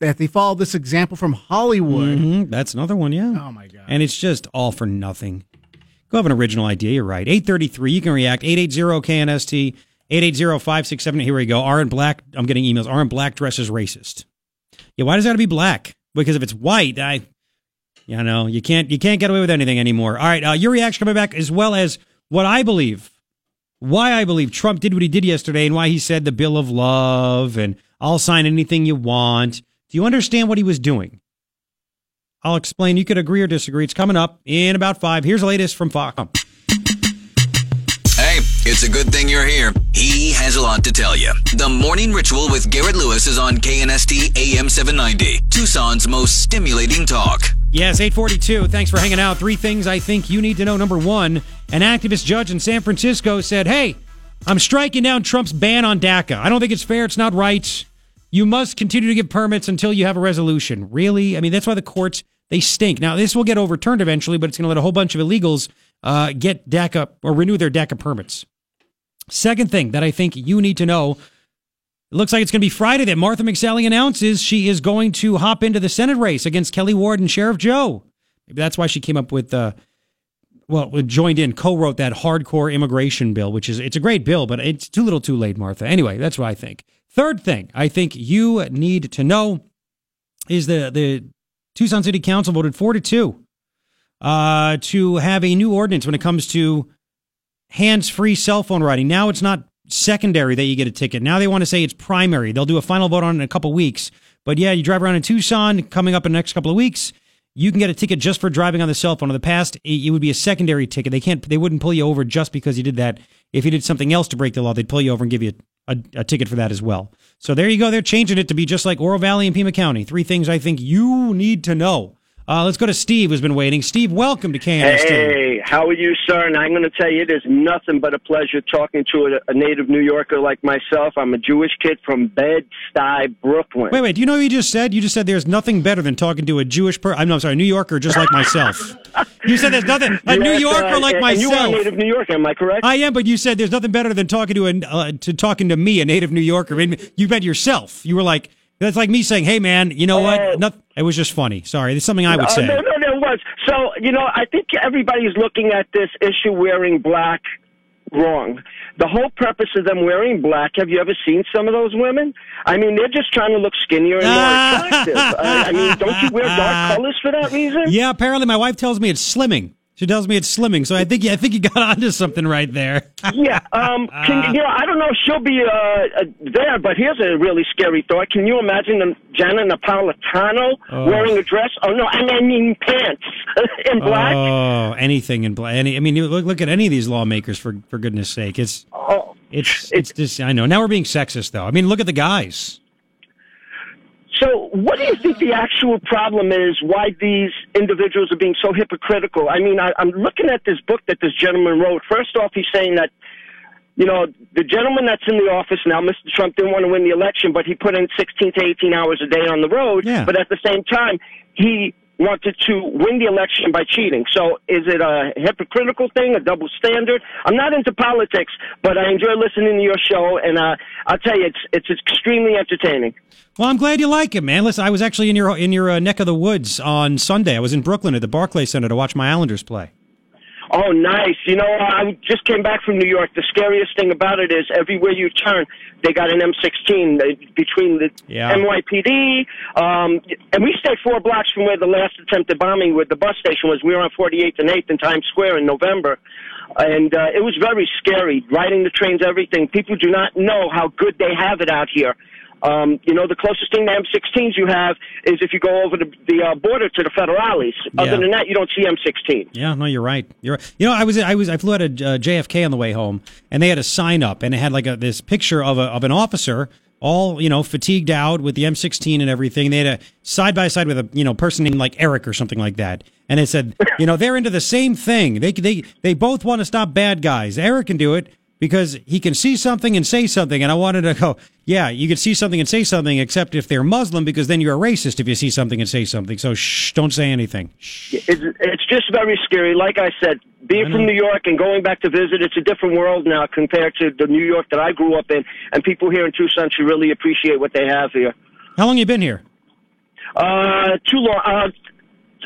That they follow this example from Hollywood. Mhm, That's another one. Yeah. Oh my god. And it's just all for nothing. Go have an original idea. You're right. 833. You can react. 880-KNST. 880-567. Here we go. Aren't black, I'm getting emails. Aren't black dresses racist? Yeah, why does that have to be black? Because if it's white, I, you know, you can't, you can't get away with anything anymore. All right. Uh, your reaction coming back as well as what I believe, why I believe Trump did what he did yesterday and why he said the bill of love and I'll sign anything you want. Do you understand what he was doing? I'll explain. You could agree or disagree. It's coming up in about five. Here's the latest from Fox. Hey, it's a good thing you're here. He has a lot to tell you. The Morning Ritual with Garrett Lewis is on KNST AM 790, Tucson's most stimulating talk. Yes, 842. Thanks for hanging out. Three things I think you need to know. Number one, an activist judge in San Francisco said, Hey, I'm striking down Trump's ban on DACA. I don't think it's fair. It's not right. You must continue to give permits until you have a resolution. Really? I mean, that's why the courts, they stink. Now, this will get overturned eventually, but it's going to let a whole bunch of illegals uh, get DACA or renew their DACA permits. Second thing that I think you need to know it looks like it's going to be Friday that Martha McSally announces she is going to hop into the Senate race against Kelli Ward and Sheriff Joe. Maybe that's why she came up with, uh, well, joined in, co-wrote that hardcore immigration bill, which is it's a great bill, but it's too little, too late, Martha. Anyway, that's what I think. Third thing I think you need to know is the the Tucson City Council voted four to two uh, to have a new ordinance when it comes to hands-free cell phone riding. Now it's not secondary that you get a ticket. Now they want to say it's primary. They'll do a final vote on it in a couple weeks. But yeah, you drive around in Tucson coming up in the next couple of weeks, you can get a ticket just for driving on the cell phone. In the past, it, would be a secondary ticket. They can't they wouldn't pull you over just because you did that. If you did something else to break the law, they'd pull you over and give you a, a ticket for that as well. So there you go. They're changing it to be just like Oro Valley and Pima County. Three things I think you need to know. Uh, let's go to Steve, who's been waiting. Steve, welcome to KNST. Hey, how are you, sir? And I'm going to tell you, it is nothing but a pleasure talking to a, a native New Yorker like myself. I'm a Jewish kid from Bed-Stuy, Brooklyn. Wait, wait. Do you know what you just said? You just said there's nothing better than talking to a Jewish person. I'm, no, I'm sorry, New Yorker just like myself. (laughs) you said there's nothing. A New Yorker uh, like and myself. you are a native New Yorker, am I correct? I am, but you said there's nothing better than talking to a uh, to talking to me, a native New Yorker. You meant yourself. You were like, that's like me saying, "Hey, man, you know what? Noth- it was just funny. Sorry, it's something I would Uh, say." No, no, no, it was. So, you know, I think everybody's looking at this issue wearing black wrong. The whole purpose of them wearing black, have you ever seen some of those women? I mean, they're just trying to look skinnier and more attractive. (laughs) uh, I mean, don't you wear dark colors for that reason? Yeah, apparently my wife tells me it's slimming. She tells me it's slimming, so I think I think you got (laughs) onto something right there. (laughs) yeah, um, can, you know, I don't know if she'll be uh, uh, there, but here's a really scary thought. Can you imagine Janet Napolitano Oh. wearing a dress? Oh no, I mean pants (laughs) in black. Oh, anything in black. Any, I mean, look look at any of these lawmakers for for goodness sake. It's Oh. it's it's just. I know. Now we're being sexist, though. I mean, look at the guys. So, what do you think the actual problem is? Why these individuals are being so hypocritical? I mean, I, I'm looking at this book that this gentleman wrote. First off, he's saying that you know, the gentleman that's in the office now, Mr. Trump didn't want to win the election, but he put in 16 to 18 hours a day on the road. Yeah. But at the same time, he wanted to win the election by cheating. So is it a hypocritical thing, a double standard? I'm not into politics, but I enjoy listening to your show, and uh, I'll tell you, it's it's extremely entertaining. Well, I'm glad you like it, man. Listen, I was actually in your in your uh, neck of the woods on Sunday. I was in Brooklyn at the Barclays Center to watch my Islanders play. Oh, nice. You know, I just came back from New York. The scariest thing about it is everywhere you turn, they got an M16 uh, between the Yeah. NYPD. Um, and we stayed four blocks from where the last attempted bombing with the bus station was. We were on 48th and 8th in Times Square in November. And uh, it was very scary, riding the trains, everything. People do not know how good they have it out here. Um, you know, the closest thing to M16s you have is if you go over the, the uh, border to the federales. Other Yeah. than that, you don't see M16. Yeah, no, you're right. You're right. You know, I was I was I flew out of uh, JFK on the way home, and they had a sign up, and it had like a this picture of a of an officer, all you know, fatigued out with the M16 and everything. They had a side by side with a you know person named like Eric or something like that, and it said, you know, they're into the same thing. They they they both want to stop bad guys. Eric can do it. Because he can see something and say something, and I wanted to go, yeah, you can see something and say something, except if they're Muslim, because then you're a racist if you see something and say something. So shh, don't say anything. It's, it's just very scary. Like I said, being from New York and going back to visit, it's a different world now compared to the New York that I grew up in. And people here in Tucson should really appreciate what they have here. How long you been here? Uh, too long. Uh,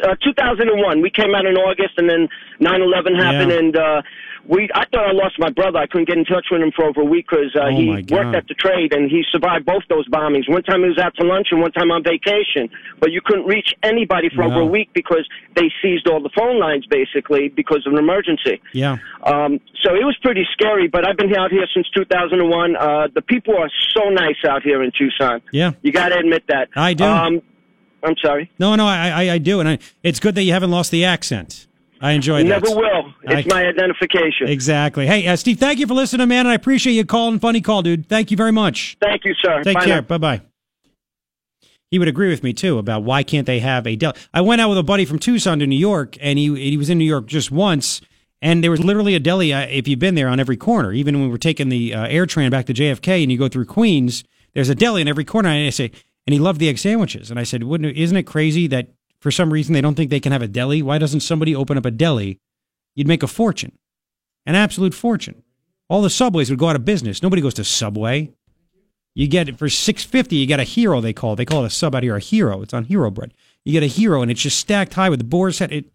uh, 2001. We came out in August, and then 9/11 happened, Yeah. and uh, we. I thought I lost my brother. I couldn't get in touch with him for over a week because uh, Oh, he worked at the trade, and he survived both those bombings. One time he was out to lunch, and one time on vacation. But you couldn't reach anybody for over a week because they seized all the phone lines, basically because of an emergency. Yeah. Um, so it was pretty scary, but I've been out here since 2001. Uh, the people are so nice out here in Tucson. Yeah. You got to admit that. I do. Um, I'm sorry. No, no, I, I, I do, and I, it's good that you haven't lost the accent. I enjoy that. Never will. It's I- my identification. Exactly. Hey, uh, Steve, thank you for listening, man, and I appreciate you calling. Funny call, dude. Thank you very much. Thank you, sir. Take Bye care. Bye bye. He would agree with me too about why can't they have a deli. I went out with a buddy from Tucson to New York, and he he was in New York just once, and there was literally a deli uh, if you've been there on every corner. Even when we were taking the uh, air train back to JFK, and you go through Queens, there's a deli in every corner. And I say, and he loved the egg sandwiches, and I said, wouldn't isn't it crazy that for some reason they don't think they can have a deli? Why doesn't somebody open up a deli? You'd make a fortune, an absolute fortune. All the subways would go out of business. Nobody goes to Subway. You get it for six fifty. You get a hero. They call it. They call it a sub out here. A hero. It's on hero bread. You get a hero, and it's just stacked high with the boar's head. It,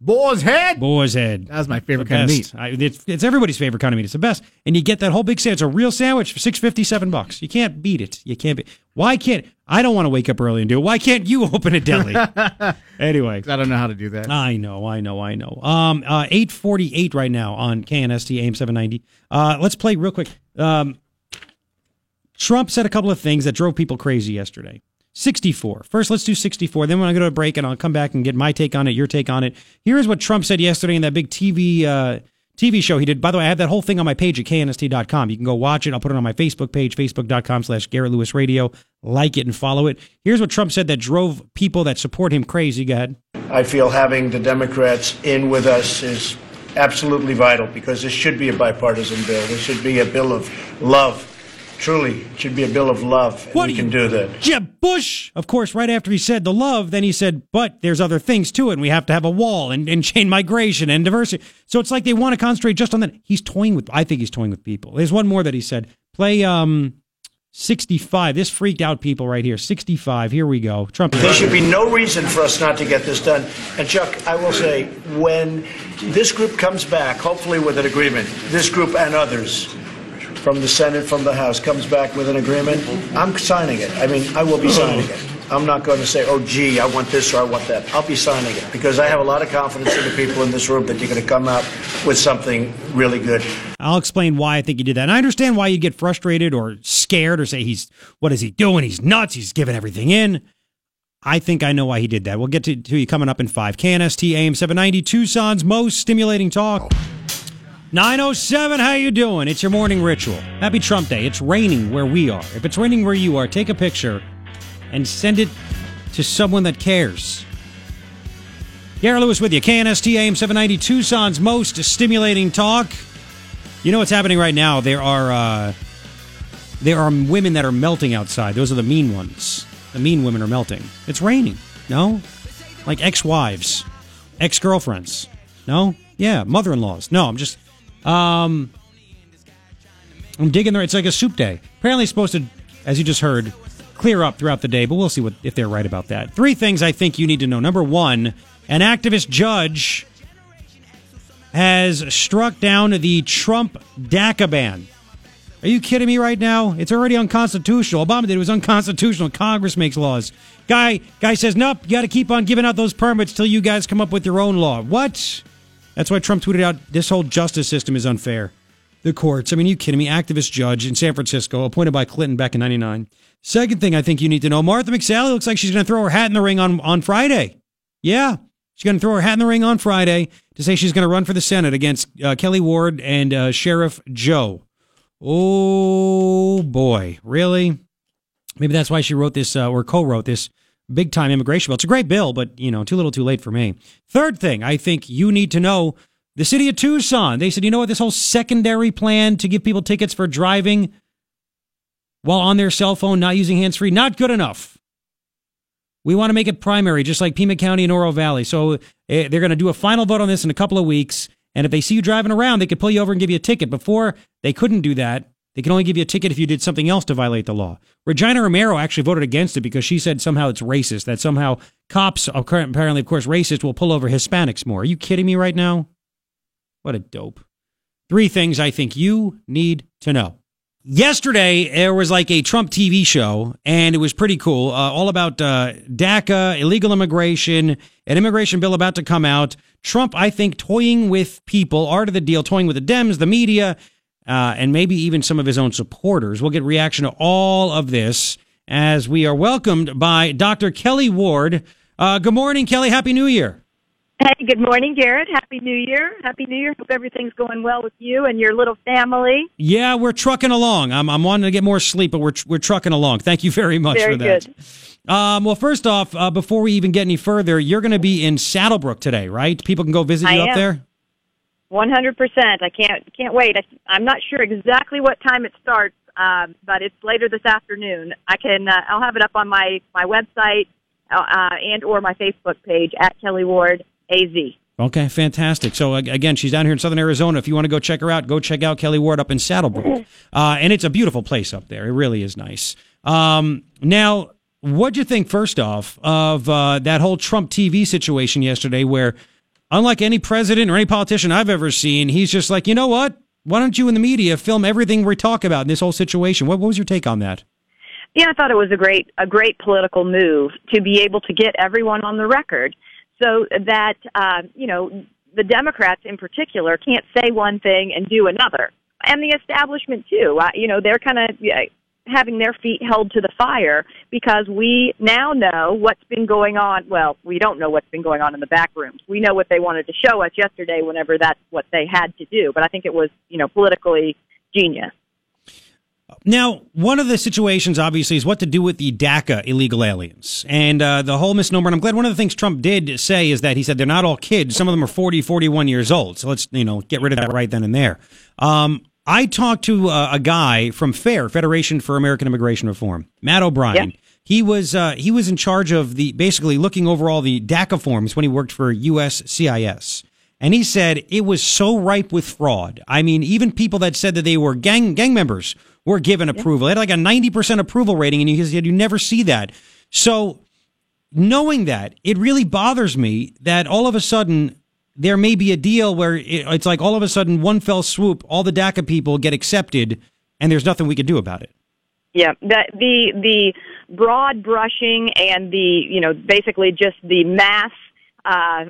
Boar's head. boar's head. That was my favorite kind of meat. I, it's, it's everybody's favorite kind of meat. It's the best, and you get that whole big sandwich. It's a real sandwich for six fifty, seven bucks. You can't beat it. You can't. Be, why can't I? Don't want to wake up early and do it. Why can't you (laughs) open a deli? (laughs) anyway, I don't know how to do that. I know, I know, I know. Um, uh, eight forty eight right now on KNST AM seven ninety. Uh, let's play real quick. Um, Trump said a couple of things that drove people crazy yesterday. 64. First, let's do 64. Then when I go to a break and I'll come back and get my take on it, your take on it. Here's what Trump said yesterday in that big TV uh, TV show he did. By the way, I have that whole thing on my page at knst.com. You can go watch it. I'll put it on my Facebook page, facebook.com slash Garrett Lewis Radio. Like it and follow it. Here's what Trump said that drove people that support him crazy. Go ahead. I feel having the Democrats in with us is absolutely vital because this should be a bipartisan bill. This should be a bill of love. Truly, it should be a bill of love. And What we can do that. Jeb Bush, of course, right after he said the love, then he said, but there's other things to it, and we have to have a wall and, and (laughs) chain migration and diversity. So it's like they want to concentrate just on that. He's toying with, I think he's toying with people. There's one more that he said. Play um 65. This freaked out people right here. 65. Here we go. Trump. There should be no reason for us not to get this done. And Chuck, I will say, when this group comes back, hopefully with an agreement, this group and others from the Senate, from the House, comes back with an agreement, I'm signing it. I mean, I will be signing it. I'm not going to say, oh, gee, I want this or I want that. I'll be signing it because I have a lot of confidence in the people in this room that you're going to come out with something really good. I'll explain why I think he did that. And I understand why you get frustrated or scared or say he's what is he doing? He's nuts. He's giving everything in. I think I know why he did that. We'll get to, to you coming up in five. KNST AM 790, Tucson's most stimulating talk. 907, how you doing? It's your morning ritual. Happy Trump Day. It's raining where we are. If it's raining where you are, take a picture and send it to someone that cares. Garrett Lewis with you. KNST AM 790, Tucson's most stimulating talk. You know what's happening right now? There are uh, there are women that are melting outside. Those are the mean ones. The mean women are melting. It's raining. No, like ex-wives, ex-girlfriends. No, yeah, mother-in-laws. No, I'm just um, I'm digging there. It's like a soup day. Apparently, it's supposed to, as you just heard, clear up throughout the day. But we'll see what if they're right about that. Three things I think you need to know. Number one, an activist judge has struck down the Trump DACA ban. Are you kidding me right now? It's already unconstitutional. Obama did it was unconstitutional. Congress makes laws. Guy guy says, Nope, you gotta keep on giving out those permits till you guys come up with your own law. What? That's why Trump tweeted out this whole justice system is unfair. The courts. I mean, you kidding me? Activist judge in San Francisco, appointed by Clinton back in ninety nine. Second thing I think you need to know, Martha McSally looks like she's gonna throw her hat in the ring on, on Friday. Yeah. She's going to throw her hat in the ring on Friday to say she's going to run for the Senate against uh, Kelli Ward and uh, Sheriff Joe. Oh boy, really? Maybe that's why she wrote this uh, or co-wrote this big time immigration bill. It's a great bill, but you know, too little, too late for me. Third thing, I think you need to know: the city of Tucson. They said, you know what? This whole secondary plan to give people tickets for driving while on their cell phone, not using hands free, not good enough. We want to make it primary, just like Pima County and Oro Valley. So eh, they're going to do a final vote on this in a couple of weeks. And if they see you driving around, they could pull you over and give you a ticket. Before, they couldn't do that. They can only give you a ticket if you did something else to violate the law. Regina Romero actually voted against it because she said somehow it's racist, that somehow cops, apparently, of course, racist, will pull over Hispanics more. Are you kidding me right now? What a dope. Three things I think you need to know. Yesterday, there was like a Trump TV show, and it was pretty cool. Uh, all about uh, DACA, illegal immigration, an immigration bill about to come out. Trump, I think, toying with people, art of the deal, toying with the Dems, the media, uh, and maybe even some of his own supporters. We'll get reaction to all of this as we are welcomed by Dr. Kelli Ward. Uh, good morning, Kelli. Happy New Year. Hey, good morning, Garrett. Happy New Year. Happy New Year. Hope everything's going well with you and your little family. Yeah, we're trucking along. I'm, I'm wanting to get more sleep, but we're, we're trucking along. Thank you very much Very for that. good. Um, well, first off, uh, before we even get any further, you're going to be in SaddleBrooke today, right? People can go visit you I up am. there. One hundred percent. I can't can't wait. I, I'm not sure exactly what time it starts, um, but it's later this afternoon. I can. Uh, I'll have it up on my my website uh, uh, and or my Facebook page at Kelli Ward Az. Okay, fantastic. So again, she's down here in Southern Arizona. If you want to go check her out, go check out Kelli Ward up in SaddleBrooke. Uh, and it's a beautiful place up there. It really is nice. Um, now, what do you think first off of uh, that whole Trump TV situation yesterday, where unlike any president or any politician I've ever seen, he's just like, you know what? Why don't you in the media film everything we talk about in this whole situation? What, what was your take on that? Yeah, I thought it was a great a great political move to be able to get everyone on the record, so that uh, you know the Democrats in particular can't say one thing and do another, and the establishment too. Uh, you know, they're kind of having their feet held to the fire because we now know what's been going on. Well, we don't know what's been going on in the back rooms. We know what they wanted to show us yesterday, whenever that's what they had to do. But I think it was you know politically genius. Now, one of the situations, obviously, is what to do with the DACA illegal aliens. And uh, the whole misnomer, and I'm glad one of the things Trump did say is that he said they're not all kids. Some of them are 40, 41 years old. So let's, you know, get rid of that right then and there. Um, I talked to uh, a guy from FAIR, Federation for American Immigration Reform, Matt O'Brien. He was uh, he was in charge of the basically looking over all the DACA forms when he worked for USCIS. And he said it was so ripe with fraud. I mean, even people that said that they were gang gang members were given approval. They had like a 90% approval rating, and he said you never see that. So knowing that, it really bothers me that all of a sudden there may be a deal where it's like all of a sudden one fell swoop, all the DACA people get accepted, and there's nothing we can do about it. Yeah, that the the broad brushing and the you know basically just the mass uh,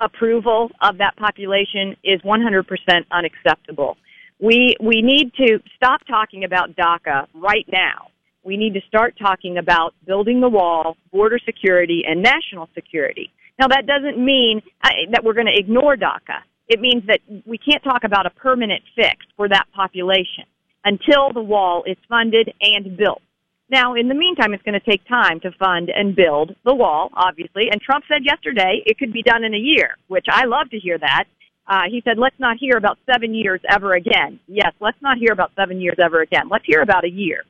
approval of that population is 100% unacceptable. We we need to stop talking about DACA right now. We need to start talking about building the wall, border security, and national security. Now that doesn't mean uh, that we're going to ignore DACA. It means that we can't talk about a permanent fix for that population until the wall is funded and built. Now, in the meantime, it's going to take time to fund and build the wall, obviously. And Trump said yesterday it could be done in a year, which I love to hear that. Uh, he said, let's not hear about seven years ever again. Yes, let's not hear about seven years ever again. Let's hear about a year.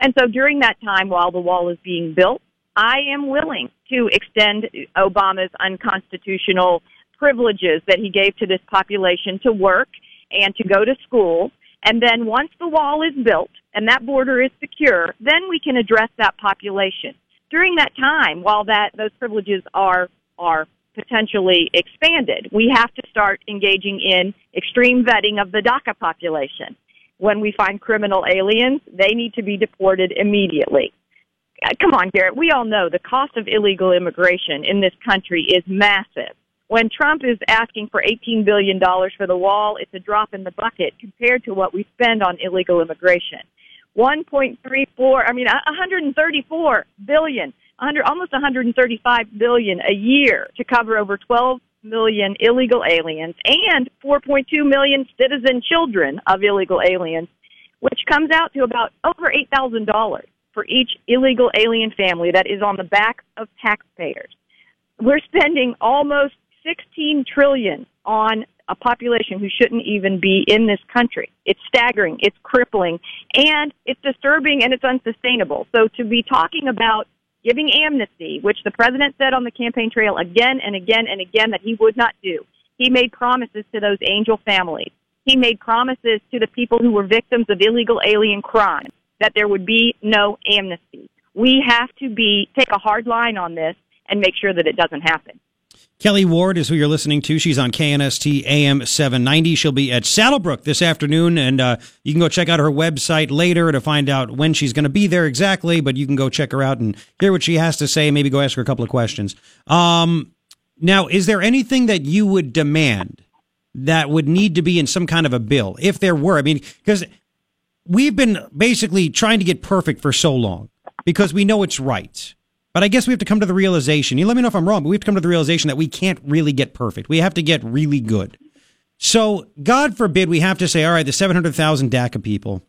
And so during that time while the wall is being built, I am willing to extend Obama's unconstitutional privileges that he gave to this population to work and to go to school. And then once the wall is built and that border is secure, then we can address that population. During that time, while that those privileges are are potentially expanded, we have to start engaging in extreme vetting of the DACA population. When we find criminal aliens, they need to be deported immediately. Uh, Come on, Garrett. We all know the cost of illegal immigration in this country is massive. When Trump is asking for $18 billion for the wall, it's a drop in the bucket compared to what we spend on illegal immigration. 1.34, I mean, 134 billion, 100, almost 135 billion a year to cover over 12 million illegal aliens and 4.2 million citizen children of illegal aliens, which comes out to about over $8,000 for each illegal alien family that is on the back of taxpayers. We're spending almost 16 trillion on a population who shouldn't even be in this country. It's staggering, it's crippling, and it's disturbing and it's unsustainable. So to be talking about giving amnesty, which the president said on the campaign trail again and again and again that he would not do. He made promises to those angel families. He made promises to the people who were victims of illegal alien crime that there would be no amnesty. We have to be take a hard line on this and make sure that it doesn't happen. Kelli Ward is who you're listening to. She's on KNST AM 790. She'll be at SaddleBrooke this afternoon, and uh, you can go check out her website later to find out when she's going to be there exactly. But you can go check her out and hear what she has to say. Maybe go ask her a couple of questions. Um, now, is there anything that you would demand that would need to be in some kind of a bill, if there were? I mean, because we've been basically trying to get perfect for so long because we know it's right. But I guess we have to come to the realization. You let me know if I'm wrong, but we have to come to the realization that we can't really get perfect. We have to get really good. So, God forbid we have to say, all right, the 700,000 DACA people,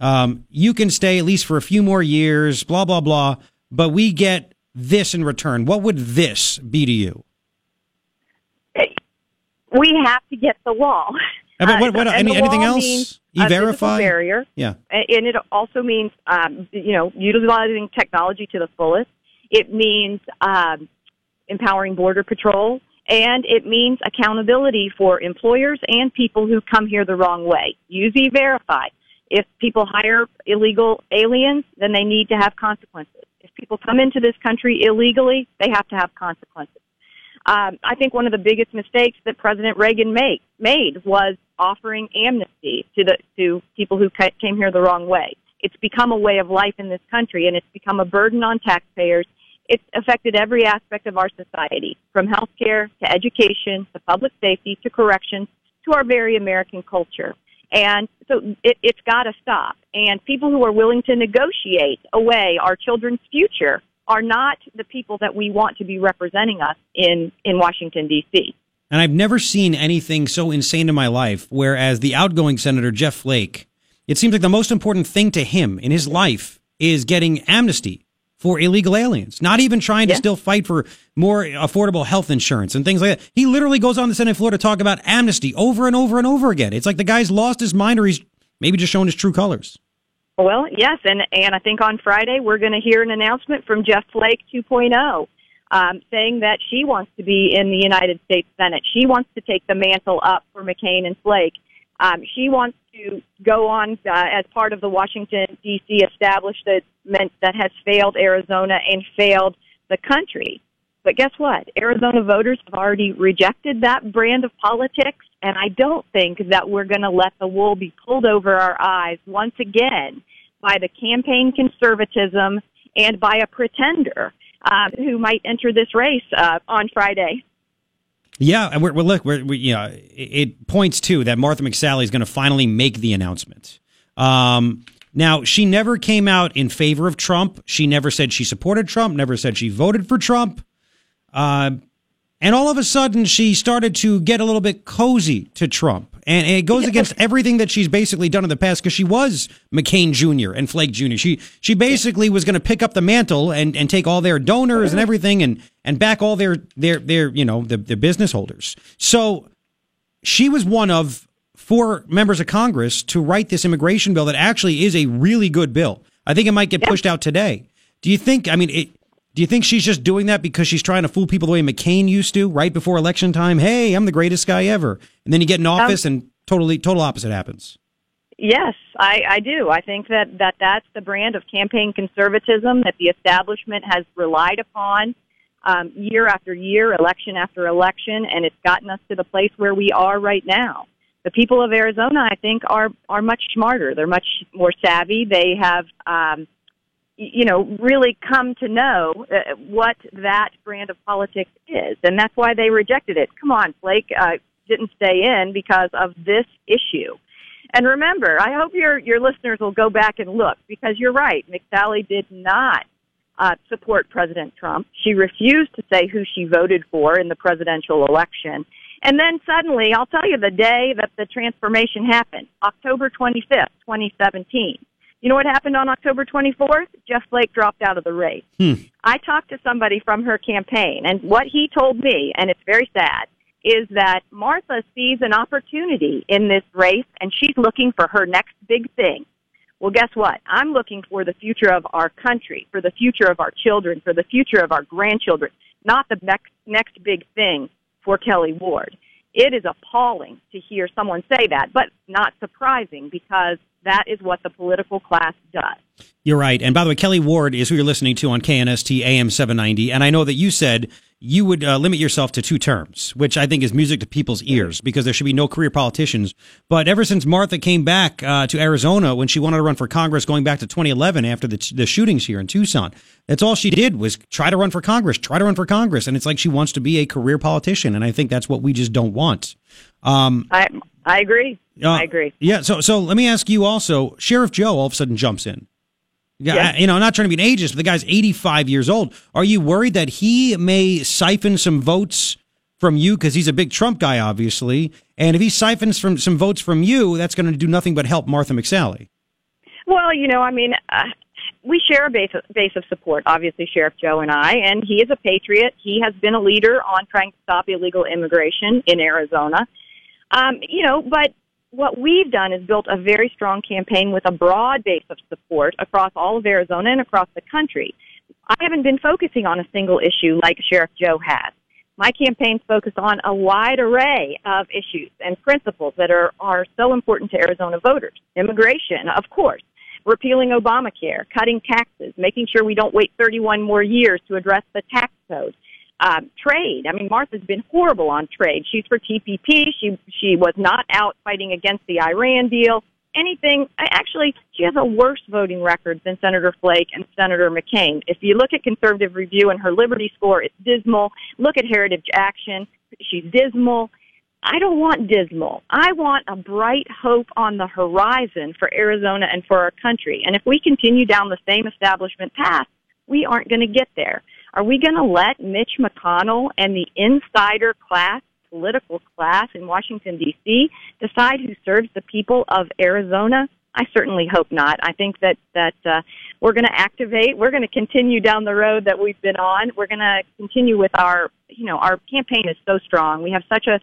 um, you can stay at least for a few more years, blah, blah, blah, but we get this in return. What would this be to you? We have to get the wall. Uh, what- what- any- anything else? means E-Verify? barrier. Yeah. And it also means um, you know utilizing technology to the fullest. It means um, empowering border patrol, and it means accountability for employers and people who come here the wrong way. Use E-Verify. If people hire illegal aliens, then they need to have consequences. If people come into this country illegally, they have to have consequences. Um, I think one of the biggest mistakes that President Reagan made made was offering amnesty to the to people who came here the wrong way. It's become a way of life in this country, and it's become a burden on taxpayers. It's affected every aspect of our society, from healthcare to education to public safety to corrections to our very American culture. And so it, it's got to stop. And people who are willing to negotiate away our children's future are not the people that we want to be representing us in, in Washington, D.C. And I've never seen anything so insane in my life. Whereas the outgoing Senator Jeff Flake, it seems like the most important thing to him in his life is getting amnesty for illegal aliens, not even trying to still fight for more affordable health insurance and things like that. He literally goes on the Senate floor to talk about amnesty over and over and over again. It's like the guy's lost his mind or he's maybe just showing his true colors. Well, yes, and and I think on Friday we're going to hear an announcement from Jeff Flake 2.0, um, saying that she wants to be in the United States Senate. She wants to take the mantle up for McCain and Flake. Um, she wants to go on uh, as part of the Washington D.C. establishment that has failed Arizona and failed the country. But guess what? Arizona voters have already rejected that brand of politics, and I don't think that we're going to let the wool be pulled over our eyes once again by the campaign conservatism and by a pretender uh, who might enter this race uh, on Friday. Yeah, and we're, we're look, we're, we, you know, it, it points to that Martha McSally is going to finally make the announcement. Um, now, she never came out in favor of Trump. She never said she supported Trump. Never said she voted for Trump. Uh, and all of a sudden, she started to get a little bit cozy to Trump. And it goes against everything that she's basically done in the past because she was McCain Jr. and Flake Jr. She she basically was going to pick up the mantle and, and take all their donors and everything and and back all their their their you know the the business holders. So she was one of four members of Congress to write this immigration bill that actually is a really good bill. I think it might get pushed out today. Do you think? I mean, it, do you think she's just doing that because she's trying to fool people the way McCain used to, right before election time? Hey, I'm the greatest guy ever, and then you get in office and totally total opposite happens. Yes, I, I do. I think that, that that's the brand of campaign conservatism that the establishment has relied upon um, year after year, election after election, and it's gotten us to the place where we are right now. The people of Arizona, I think, are are much smarter. They're much more savvy. They have, um, you know, really come to know uh, what that brand of politics is, and that's why they rejected it. Come on, Flake uh, didn't stay in because of this issue. And remember, I hope your your listeners will go back and look because you're right. McSally did not uh, support President Trump. She refused to say who she voted for in the presidential election. And then suddenly, I'll tell you the day that the transformation happened, October 25th, 2017. You know what happened on October 24th? Jeff Flake dropped out of the race. Hmm. I talked to somebody from her campaign, and what he told me, and it's very sad, is that Martha sees an opportunity in this race, and she's looking for her next big thing. Well, guess what? I'm looking for the future of our country, for the future of our children, for the future of our grandchildren, not the next, next big thing for Kelli Ward. It is appalling to hear someone say that, but not surprising because that is what the political class does. You're right. And by the way, Kelli Ward is who you're listening to on KNST AM 790. And I know that you said you would uh, limit yourself to two terms, which I think is music to people's ears because there should be no career politicians. But ever since Martha came back uh, to Arizona when she wanted to run for Congress going back to 2011 after the, the shootings here in Tucson, that's all she did was try to run for Congress, try to run for Congress. And it's like she wants to be a career politician. And I think that's what we just don't want. Um, I I agree. uh, I agree. Yeah. So, so let me ask you also. Sheriff Joe all of a sudden jumps in. Yeah, Yes. I- you know, I'm not trying to be an ageist, but the guy's 85 years old. Are you worried that he may siphon some votes from you because he's a big Trump guy, obviously? And if he siphons from some votes from you, that's going to do nothing but help Martha McSally. Well, you know, I mean, uh, we share a base base of support. Obviously, Sheriff Joe and I, and he is a patriot. He has been a leader on trying to stop illegal immigration in Arizona. Um, you know, but what we've done is built a very strong campaign with a broad base of support across all of Arizona and across the country. I haven't been focusing on a single issue like Sheriff Joe has. My campaign's focused on a wide array of issues and principles that are, are so important to Arizona voters. Immigration, of course. Repealing Obamacare, cutting taxes, making sure we don't wait 31 more years to address the tax code. Um, trade. I mean, Martha's been horrible on trade. She's for TPP. She she was not out fighting against the Iran deal. Anything. Actually, she has a worse voting record than Senator Flake and Senator McCain. If you look at Conservative Review and her Liberty score, it's dismal. Look at Heritage Action. She's dismal. I don't want dismal. I want a bright hope on the horizon for Arizona and for our country. And if we continue down the same establishment path, we aren't going to get there. Are we going to let Mitch McConnell and the insider class, political class in Washington, D.C., decide who serves the people of Arizona? I certainly hope not. I think that that uh, we're going to activate. We're going to continue down the road that we've been on. We're going to continue with our, you know, our campaign is so strong. We have such a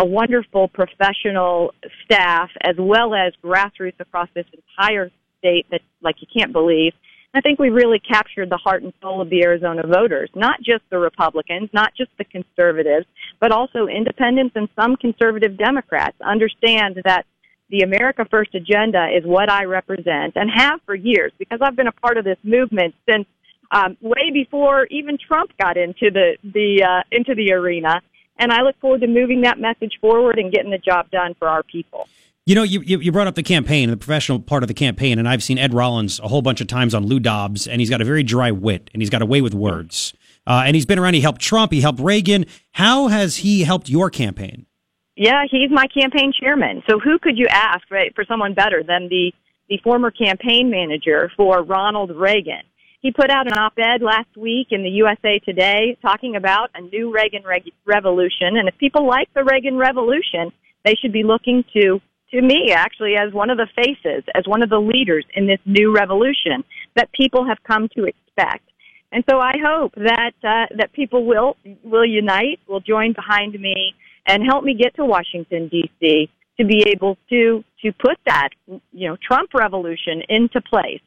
a wonderful professional staff as well as grassroots across this entire state that like you can't believe. I think we really captured the heart and soul of the Arizona voters, not just the Republicans, not just the conservatives, but also independents and some conservative Democrats understand that the America First agenda is what I represent and have for years because I've been a part of this movement since um, way before even Trump got into the the uh, into the arena. And I look forward to moving that message forward and getting the job done for our people. You know, you, you brought up the campaign, the professional part of the campaign, and I've seen Ed Rollins a whole bunch of times on Lou Dobbs, and he's got a very dry wit, and he's got a way with words. Uh, and he's been around. He helped Trump. He helped Reagan. How has he helped your campaign? Yeah, he's my campaign chairman. So who could you ask right, for someone better than the the former campaign manager for Ronald Reagan? He put out an op-ed last week in the USA Today talking about a new Reagan reg- revolution, and if people like the Reagan revolution, they should be looking to to me actually as one of the faces, as one of the leaders in this new revolution that people have come to expect. And so I hope that uh, that people will will unite, will join behind me, and help me get to Washington D.C. to be able to to put that you know Trump revolution into place.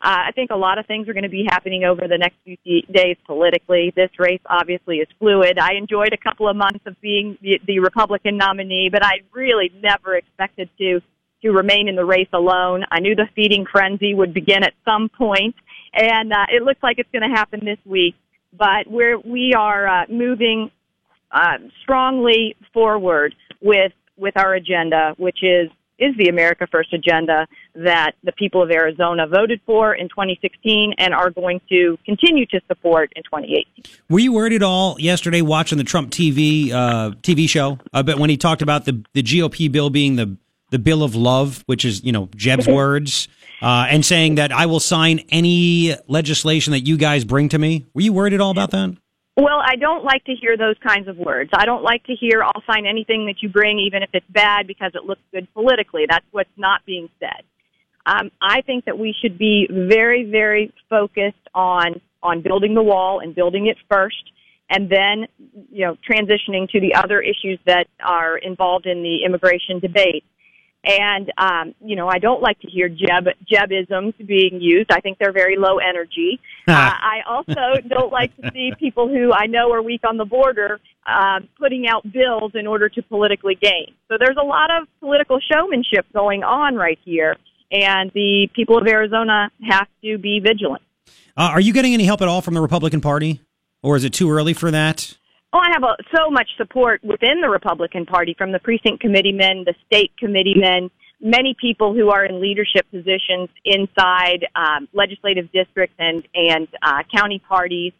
Uh, I think a lot of things are going to be happening over the next few days politically. This race obviously is fluid. I enjoyed a couple of months of being the, the Republican nominee, but I really never expected to to remain in the race alone. I knew the feeding frenzy would begin at some point, and uh, it looks like it's going to happen this week. But we're we are uh, moving uh, strongly forward with with our agenda, which is is the America First agenda that the people of Arizona voted for in 2016 and are going to continue to support in 2018. Were you worried at all yesterday watching the Trump TV uh, TV show? Uh, but when he talked about the the GOP bill being the the bill of love, which is you know Jeb's (laughs) words, uh, and saying that I will sign any legislation that you guys bring to me. Were you worried at all about that? Well, I don't like to hear those kinds of words. I don't like to hear I'll sign anything that you bring, even if it's bad, because it looks good politically. That's what's not being said. Um, I think that we should be very, very focused on on building the wall and building it first, and then you know transitioning to the other issues that are involved in the immigration debate. And um, you know, I don't like to hear Jeb Jebisms being used. I think they're very low energy. (laughs) uh, I also don't like to see people who I know are weak on the border uh, putting out bills in order to politically gain. So there's a lot of political showmanship going on right here, and the people of Arizona have to be vigilant. Uh, are you getting any help at all from the Republican Party, or is it too early for that? Oh, I have a, so much support within the Republican Party from the precinct committeemen, the state committeemen, many people who are in leadership positions inside um, legislative districts and and uh, county parties.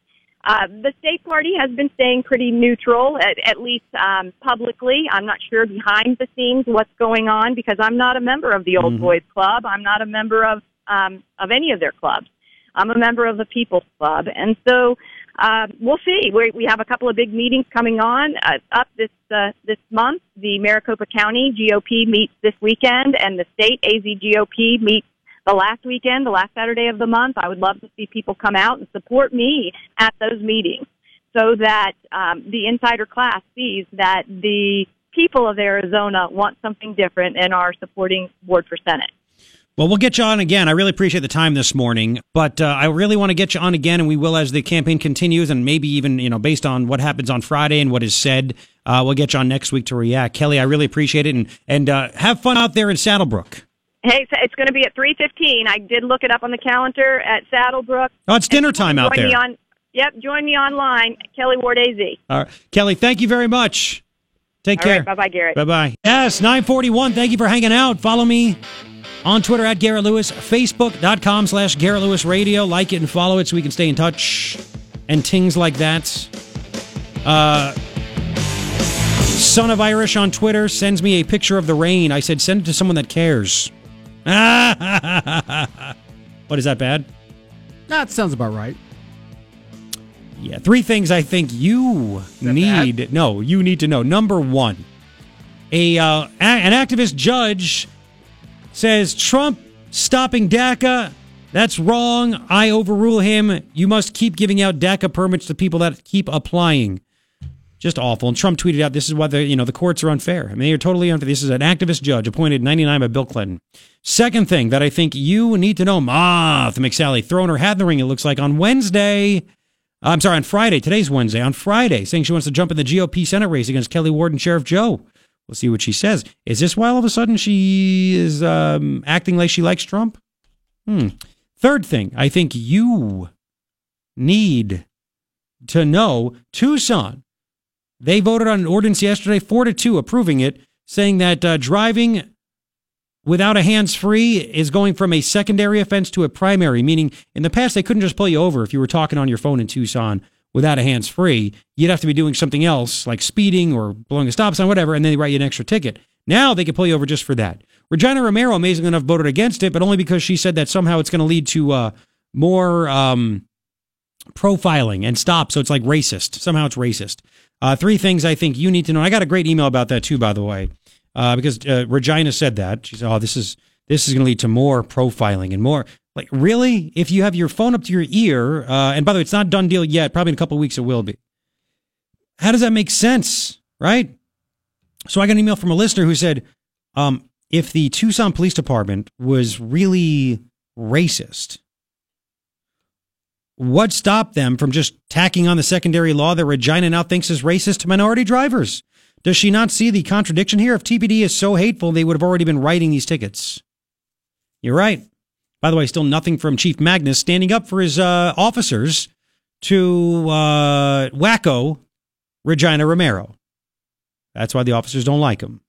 Uh, the state party has been staying pretty neutral, at, at least um, publicly. I'm not sure behind the scenes what's going on because I'm not a member of the Old Mm-hmm. Boys Club. I'm not a member of um, of any of their clubs. I'm a member of the People's Club, and so uh, we'll see. We, we have a couple of big meetings coming on uh, up this uh, this month. The Maricopa County GOP meets this weekend, and the state AZ GOP meets the last weekend, the last Saturday of the month. I would love to see people come out and support me at those meetings, so that um, the insider class sees that the people of Arizona want something different and are supporting Ward for Senate. Well, we'll get you on again. I really appreciate the time this morning, but uh, I really want to get you on again, and we will as the campaign continues, and maybe even you know based on what happens on Friday and what is said, uh, we'll get you on next week to react. Kelli, I really appreciate it, and and uh, have fun out there in SaddleBrooke. Hey, it's going to be at three fifteen. I did look it up on the calendar at SaddleBrooke. Oh, it's dinner time out there. On, yep, join me online, Kelli Ward AZ. All right. Kelli, thank you very much. Take All care. right, bye-bye, Garrett. Bye bye. Yes, 941. Thank you for hanging out. Follow me on Twitter at Garrett Lewis, Facebook.com slash Garrett Lewis Radio. Like it and follow it so we can stay in touch and things like that. Uh, Son of Irish on Twitter sends me a picture of the rain. I said, send it to someone that cares. (laughs) what is that bad? That sounds about right. Yeah, three things I think you need. No, you need to know. Number one, a uh, an activist judge says Trump stopping DACA. That's wrong. I overrule him. You must keep giving out DACA permits to people that keep applying. Just awful. And Trump tweeted out, "This is why the you know the courts are unfair. I mean, are totally unfair. This is an activist judge appointed '99 by Bill Clinton." Second thing that I think you need to know, Martha McSally throwing her hat in the ring. It looks like on Wednesday. I'm sorry, on Friday. Today's Wednesday. On Friday, saying she wants to jump in the GOP Senate race against Kelli Ward and Sheriff Joe. We'll see what she says. Is this why all of a sudden she is um, acting like she likes Trump? Hmm. Third thing, I think you need to know Tucson. They voted on an ordinance yesterday, four to two, approving it, saying that uh, driving without a hands free is going from a secondary offense to a primary, meaning in the past they couldn't just pull you over if you were talking on your phone in Tucson without a hands free. You'd have to be doing something else like speeding or blowing a stop sign, whatever, and then they write you an extra ticket. Now they can pull you over just for that. Regina Romero, amazingly enough, voted against it, but only because she said that somehow it's going to lead to uh, more um, profiling and stop. So it's like racist. Somehow it's racist. Uh, three things I think you need to know. I got a great email about that too, by the way, uh, because uh, Regina said that. She said, "Oh, this is this is going to lead to more profiling and more." Like, really? If you have your phone up to your ear, uh, and by the way, it's not done deal yet. Probably in a couple weeks it will be. How does that make sense, right? So I got an email from a listener who said, um, if the Tucson Police Department was really racist, what stopped them from just tacking on the secondary law that Regina now thinks is racist to minority drivers? Does she not see the contradiction here? If TPD is so hateful, they would have already been writing these tickets. You're right. By the way, still nothing from Chief Magnus standing up for his uh, officers to uh, wacko Regina Romero. That's why the officers don't like him.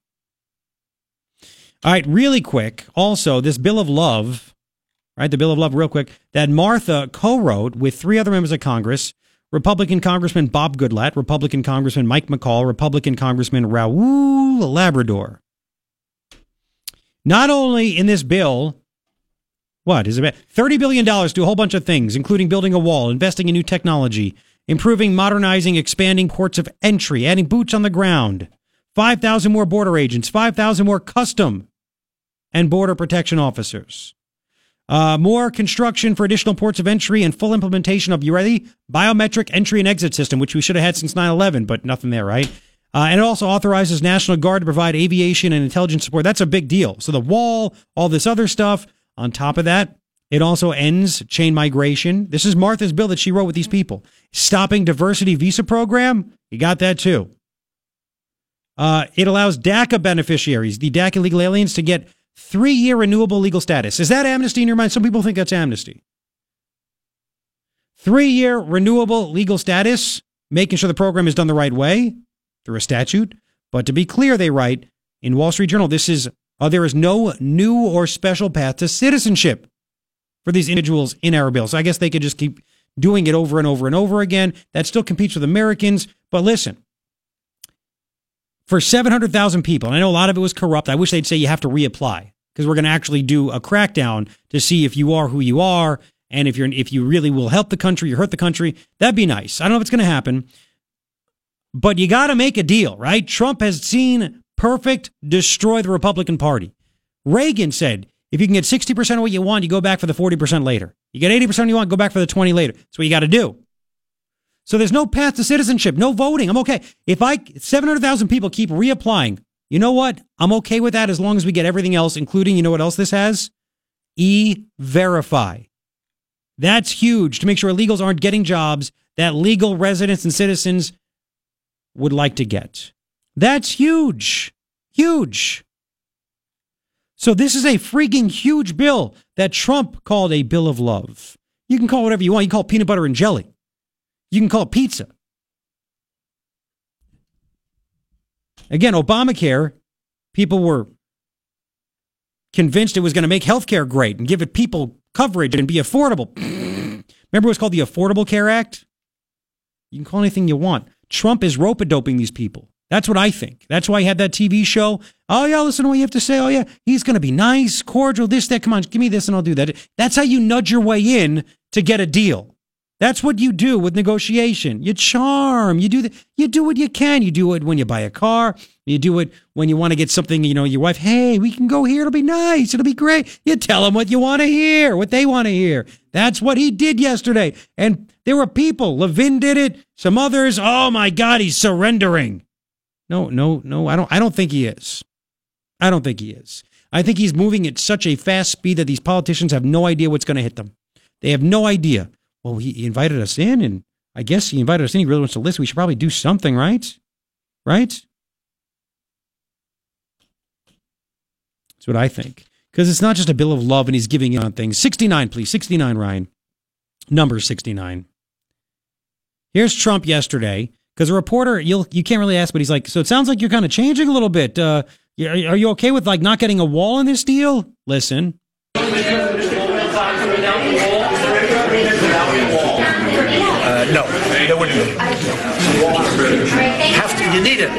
All right, really quick. Also, this Bill of Love, right? The Bill of Love, real quick, that Martha co wrote with three other members of Congress Republican Congressman Bob Goodlatte, Republican Congressman Mike McCaul, Republican Congressman Raul Labrador. Not only in this bill, what is it? $30 billion to a whole bunch of things, including building a wall, investing in new technology, improving, modernizing, expanding ports of entry, adding boots on the ground, 5,000 more border agents, 5,000 more custom and border protection officers. Uh, more construction for additional ports of entry and full implementation of, you ready? Biometric entry and exit system, which we should have had since 9 11, but nothing there, right? Uh, and it also authorizes National Guard to provide aviation and intelligence support. That's a big deal. So the wall, all this other stuff. On top of that, it also ends chain migration. This is Martha's bill that she wrote with these people. Stopping diversity visa program. You got that too. Uh, it allows DACA beneficiaries, the DACA legal aliens, to get three year renewable legal status. Is that amnesty in your mind? Some people think that's amnesty. Three year renewable legal status, making sure the program is done the right way through a statute. But to be clear, they write in Wall Street Journal, this is uh, there is no new or special path to citizenship for these individuals in our bill. So I guess they could just keep doing it over and over and over again. That still competes with Americans. But listen, for 700,000 people, and I know a lot of it was corrupt. I wish they'd say you have to reapply because we're going to actually do a crackdown to see if you are who you are and if you're if you really will help the country or hurt the country. That'd be nice. I don't know if it's going to happen, but you got to make a deal, right? Trump has seen perfect destroy the Republican Party. Reagan said, if you can get 60% of what you want, you go back for the 40% later. You get 80% you want, go back for the 20 later. That's what you got to do. So there's no path to citizenship, no voting. I'm okay. If I 700,000 people keep reapplying, you know what? I'm okay with that as long as we get everything else, including, you know what else this has? E verify. That's huge to make sure illegals aren't getting jobs that legal residents and citizens would like to get. That's huge. Huge. So this is a freaking huge bill that Trump called a bill of love. You can call whatever you want. You can call peanut butter and jelly. You can call it pizza. Again, Obamacare, people were convinced it was going to make healthcare great and give it people coverage and be affordable. Remember was called the Affordable Care Act? You can call anything you want. Trump is rope doping these people. That's what I think. That's why he had that TV show. Oh, yeah, listen to what you have to say. Oh, yeah, he's going to be nice, cordial, this, that. Come on, give me this and I'll do that. That's how you nudge your way in to get a deal. That's what you do with negotiation. You charm. You do the, you do what you can. You do it when you buy a car. You do it when you want to get something, you know, your wife, hey, we can go here. It'll be nice. It'll be great. You tell them what you want to hear, what they want to hear. That's what he did yesterday. And there were people. Levin did it. Some others. Oh my God, he's surrendering. No, no, no. I don't I don't think he is. I don't think he is. I think he's moving at such a fast speed that these politicians have no idea what's going to hit them. They have no idea well, he, invited us in, and I guess he invited us in. He really wants to listen. We should probably do something, right? Right? That's what I think. Because it's not just a bill of love and he's giving in on things. 69, please. 69, Ryan. Number 69. Here's Trump yesterday. Because a reporter, you'll, you can't really ask, but he's like, so it sounds like you're kind of changing a little bit. Uh, are you okay with like not getting a wall in this deal? Listen. Uh, no, there wouldn't be. Have to, you need it.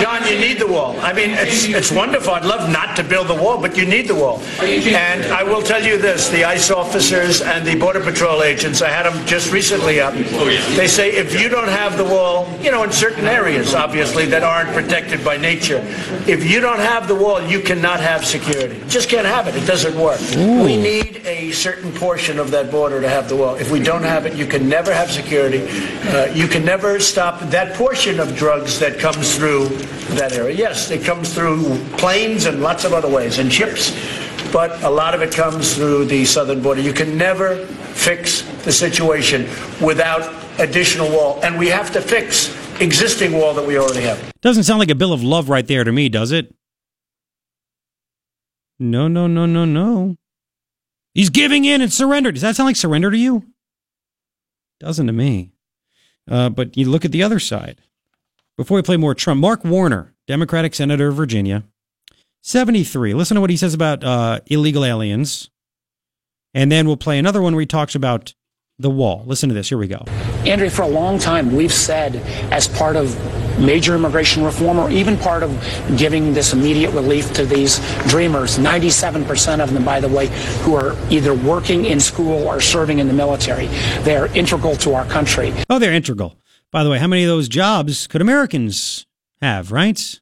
John, you need the wall. I mean, it's, it's wonderful. I'd love not to build the wall, but you need the wall. And I will tell you this, the ICE officers and the Border Patrol agents, I had them just recently up. They say if you don't have the wall, you know, in certain areas, obviously, that aren't protected by nature, if you don't have the wall, you cannot have security. Just can't have it. It doesn't work. We need a a certain portion of that border to have the wall. If we don't have it, you can never have security. Uh, you can never stop that portion of drugs that comes through that area. Yes, it comes through planes and lots of other ways, and ships, but a lot of it comes through the southern border. You can never fix the situation without additional wall, and we have to fix existing wall that we already have. Doesn't sound like a bill of love right there to me, does it? No, no, no, no, no. He's giving in and surrendered. Does that sound like surrender to you? Doesn't to me. Uh, but you look at the other side. Before we play more Trump, Mark Warner, Democratic Senator of Virginia, 73. Listen to what he says about uh, illegal aliens. And then we'll play another one where he talks about the wall. Listen to this. Here we go. Andrea, for a long time, we've said as part of major immigration reform or even part of giving this immediate relief to these dreamers, 97% of them, by the way, who are either working in school or serving in the military. They're integral to our country. Oh, they're integral. By the way, how many of those jobs could Americans have, right?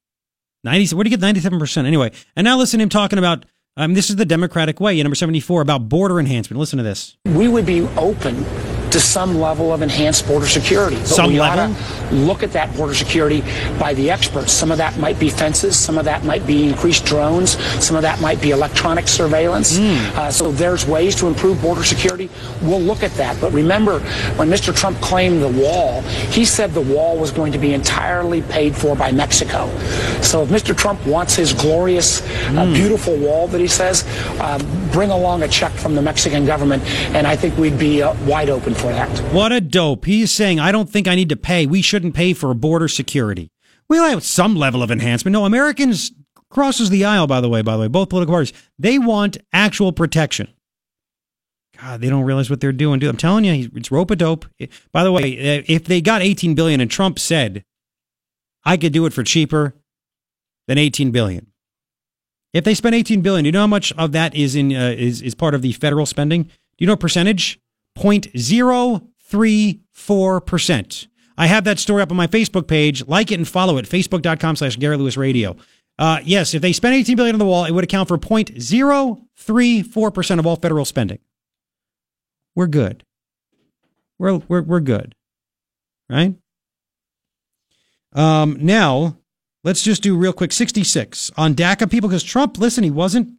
90, where do you get 97%? Anyway, and now listen to him talking about, um, this is the Democratic way, number 74, about border enhancement. Listen to this. We would be open to some level of enhanced border security. But Some we level? Look at that border security by the experts. Some of that might be fences. Some of that might be increased drones. Some of that might be electronic surveillance. Uh, so there's ways to improve border security. We'll look at that. But remember, when Mr. Trump claimed the wall, he said the wall was going to be entirely paid for by Mexico. So if Mr. Trump wants his glorious, uh, beautiful wall that he says, uh, bring along a check from the Mexican government, and I think we'd be uh, wide open for What a dope. He's saying, I don't think I need to pay. We shouldn't pay for border security. We'll have some level of enhancement. No, Americans crosses the aisle, by the way, by the way, both political parties. They want actual protection. God, they don't realize what they're doing. Dude, I'm telling you, it's rope a dope. By the way, if they got 18 billion and Trump said, I could do it for cheaper than 18 billion. If they spend 18 billion, do you know how much of that is in uh, is is part of the federal spending? Do you know percentage? 0.034%. I have that story up on my Facebook page. Like it and follow it. Facebook.com slash Gary Lewis Radio. Uh, yes, if they spent 18 billion on the wall, it would account for 0.034% of all federal spending. We're good. We're, we're, we're good. Right? Um, now, let's just do real quick 66 on DACA people because Trump, listen, he wasn't,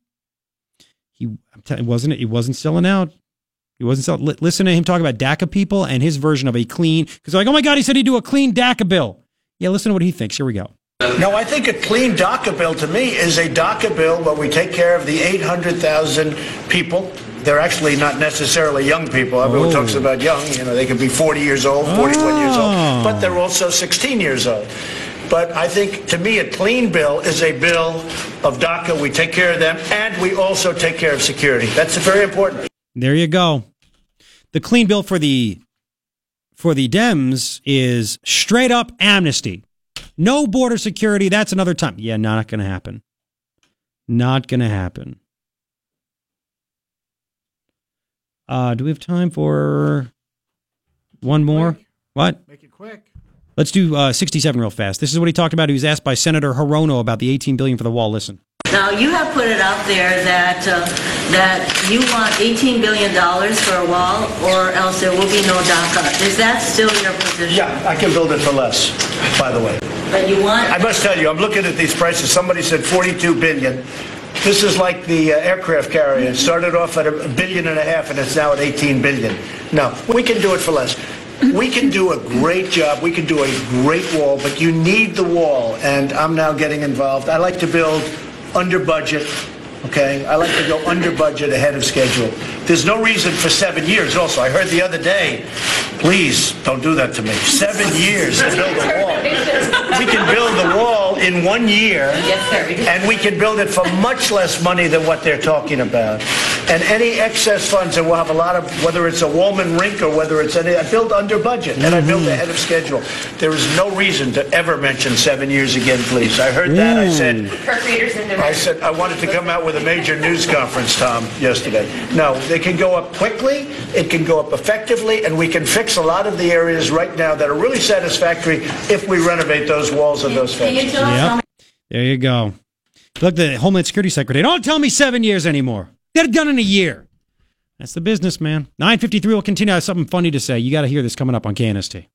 he, I'm telling, wasn't it? He wasn't selling out. He wasn't selling. Li- listen to him talk about DACA people and his version of a clean, because like, oh my God, he said he'd do a clean DACA bill. Yeah, listen to what he thinks. Here we go. No, I think a clean DACA bill to me is a DACA bill where we take care of the 800,000 people. They're actually not necessarily young people. Everyone Oh. talks about young. You know, they could be 40 years old, 41 years Oh. old, ah. but they're also 16 years old. But I think, to me, a clean bill is a bill of DACA. We take care of them, and we also take care of security. That's very important. There you go. The clean bill for the for the Dems is straight up amnesty. No border security. That's another time. Yeah, not going to happen. Not going to happen. Uh, do we have time for one more? What? Make it quick. Let's do uh, 67 real fast. This is what he talked about. He was asked by Senator Hirono about the 18 billion for the wall. Listen. Now, you have put it out there that, uh, that you want $18 billion for a wall, or else there will be no DACA. Is that still your position? Yeah, I can build it for less, by the way. But you want... I must tell you, I'm looking at these prices. Somebody said 42 billion. This is like the uh, aircraft carrier. It started off at a billion and a half, and it's now at 18 billion. No, we can do it for less. We can do a great job. We can do a great wall, but you need the wall, and I'm now getting involved. I like to build under budget. Okay, I like to go under budget ahead of schedule. There's no reason for seven years. Also, I heard the other day. Please don't do that to me. Seven (laughs) years to build a wall. We can build the wall in one year. And we can build it for much less money than what they're talking about. And any excess funds, and we'll have a lot of, whether it's a Wollman rink or whether it's any, I build under budget and I build mm-hmm. ahead of schedule. There is no reason to ever mention seven years again, please. I heard that. I said, I said, I wanted to come out with a major news conference, Tom, yesterday. No, they can go up quickly, it can go up effectively, and we can fix a lot of the areas right now that are really satisfactory if we renovate those walls and those fences. Yep. There you go. Look, the Homeland Security Secretary. Don't tell me seven years anymore. Get it done in a year. That's the business, man. 953 will continue. I have something funny to say. You got to hear this coming up on KNST.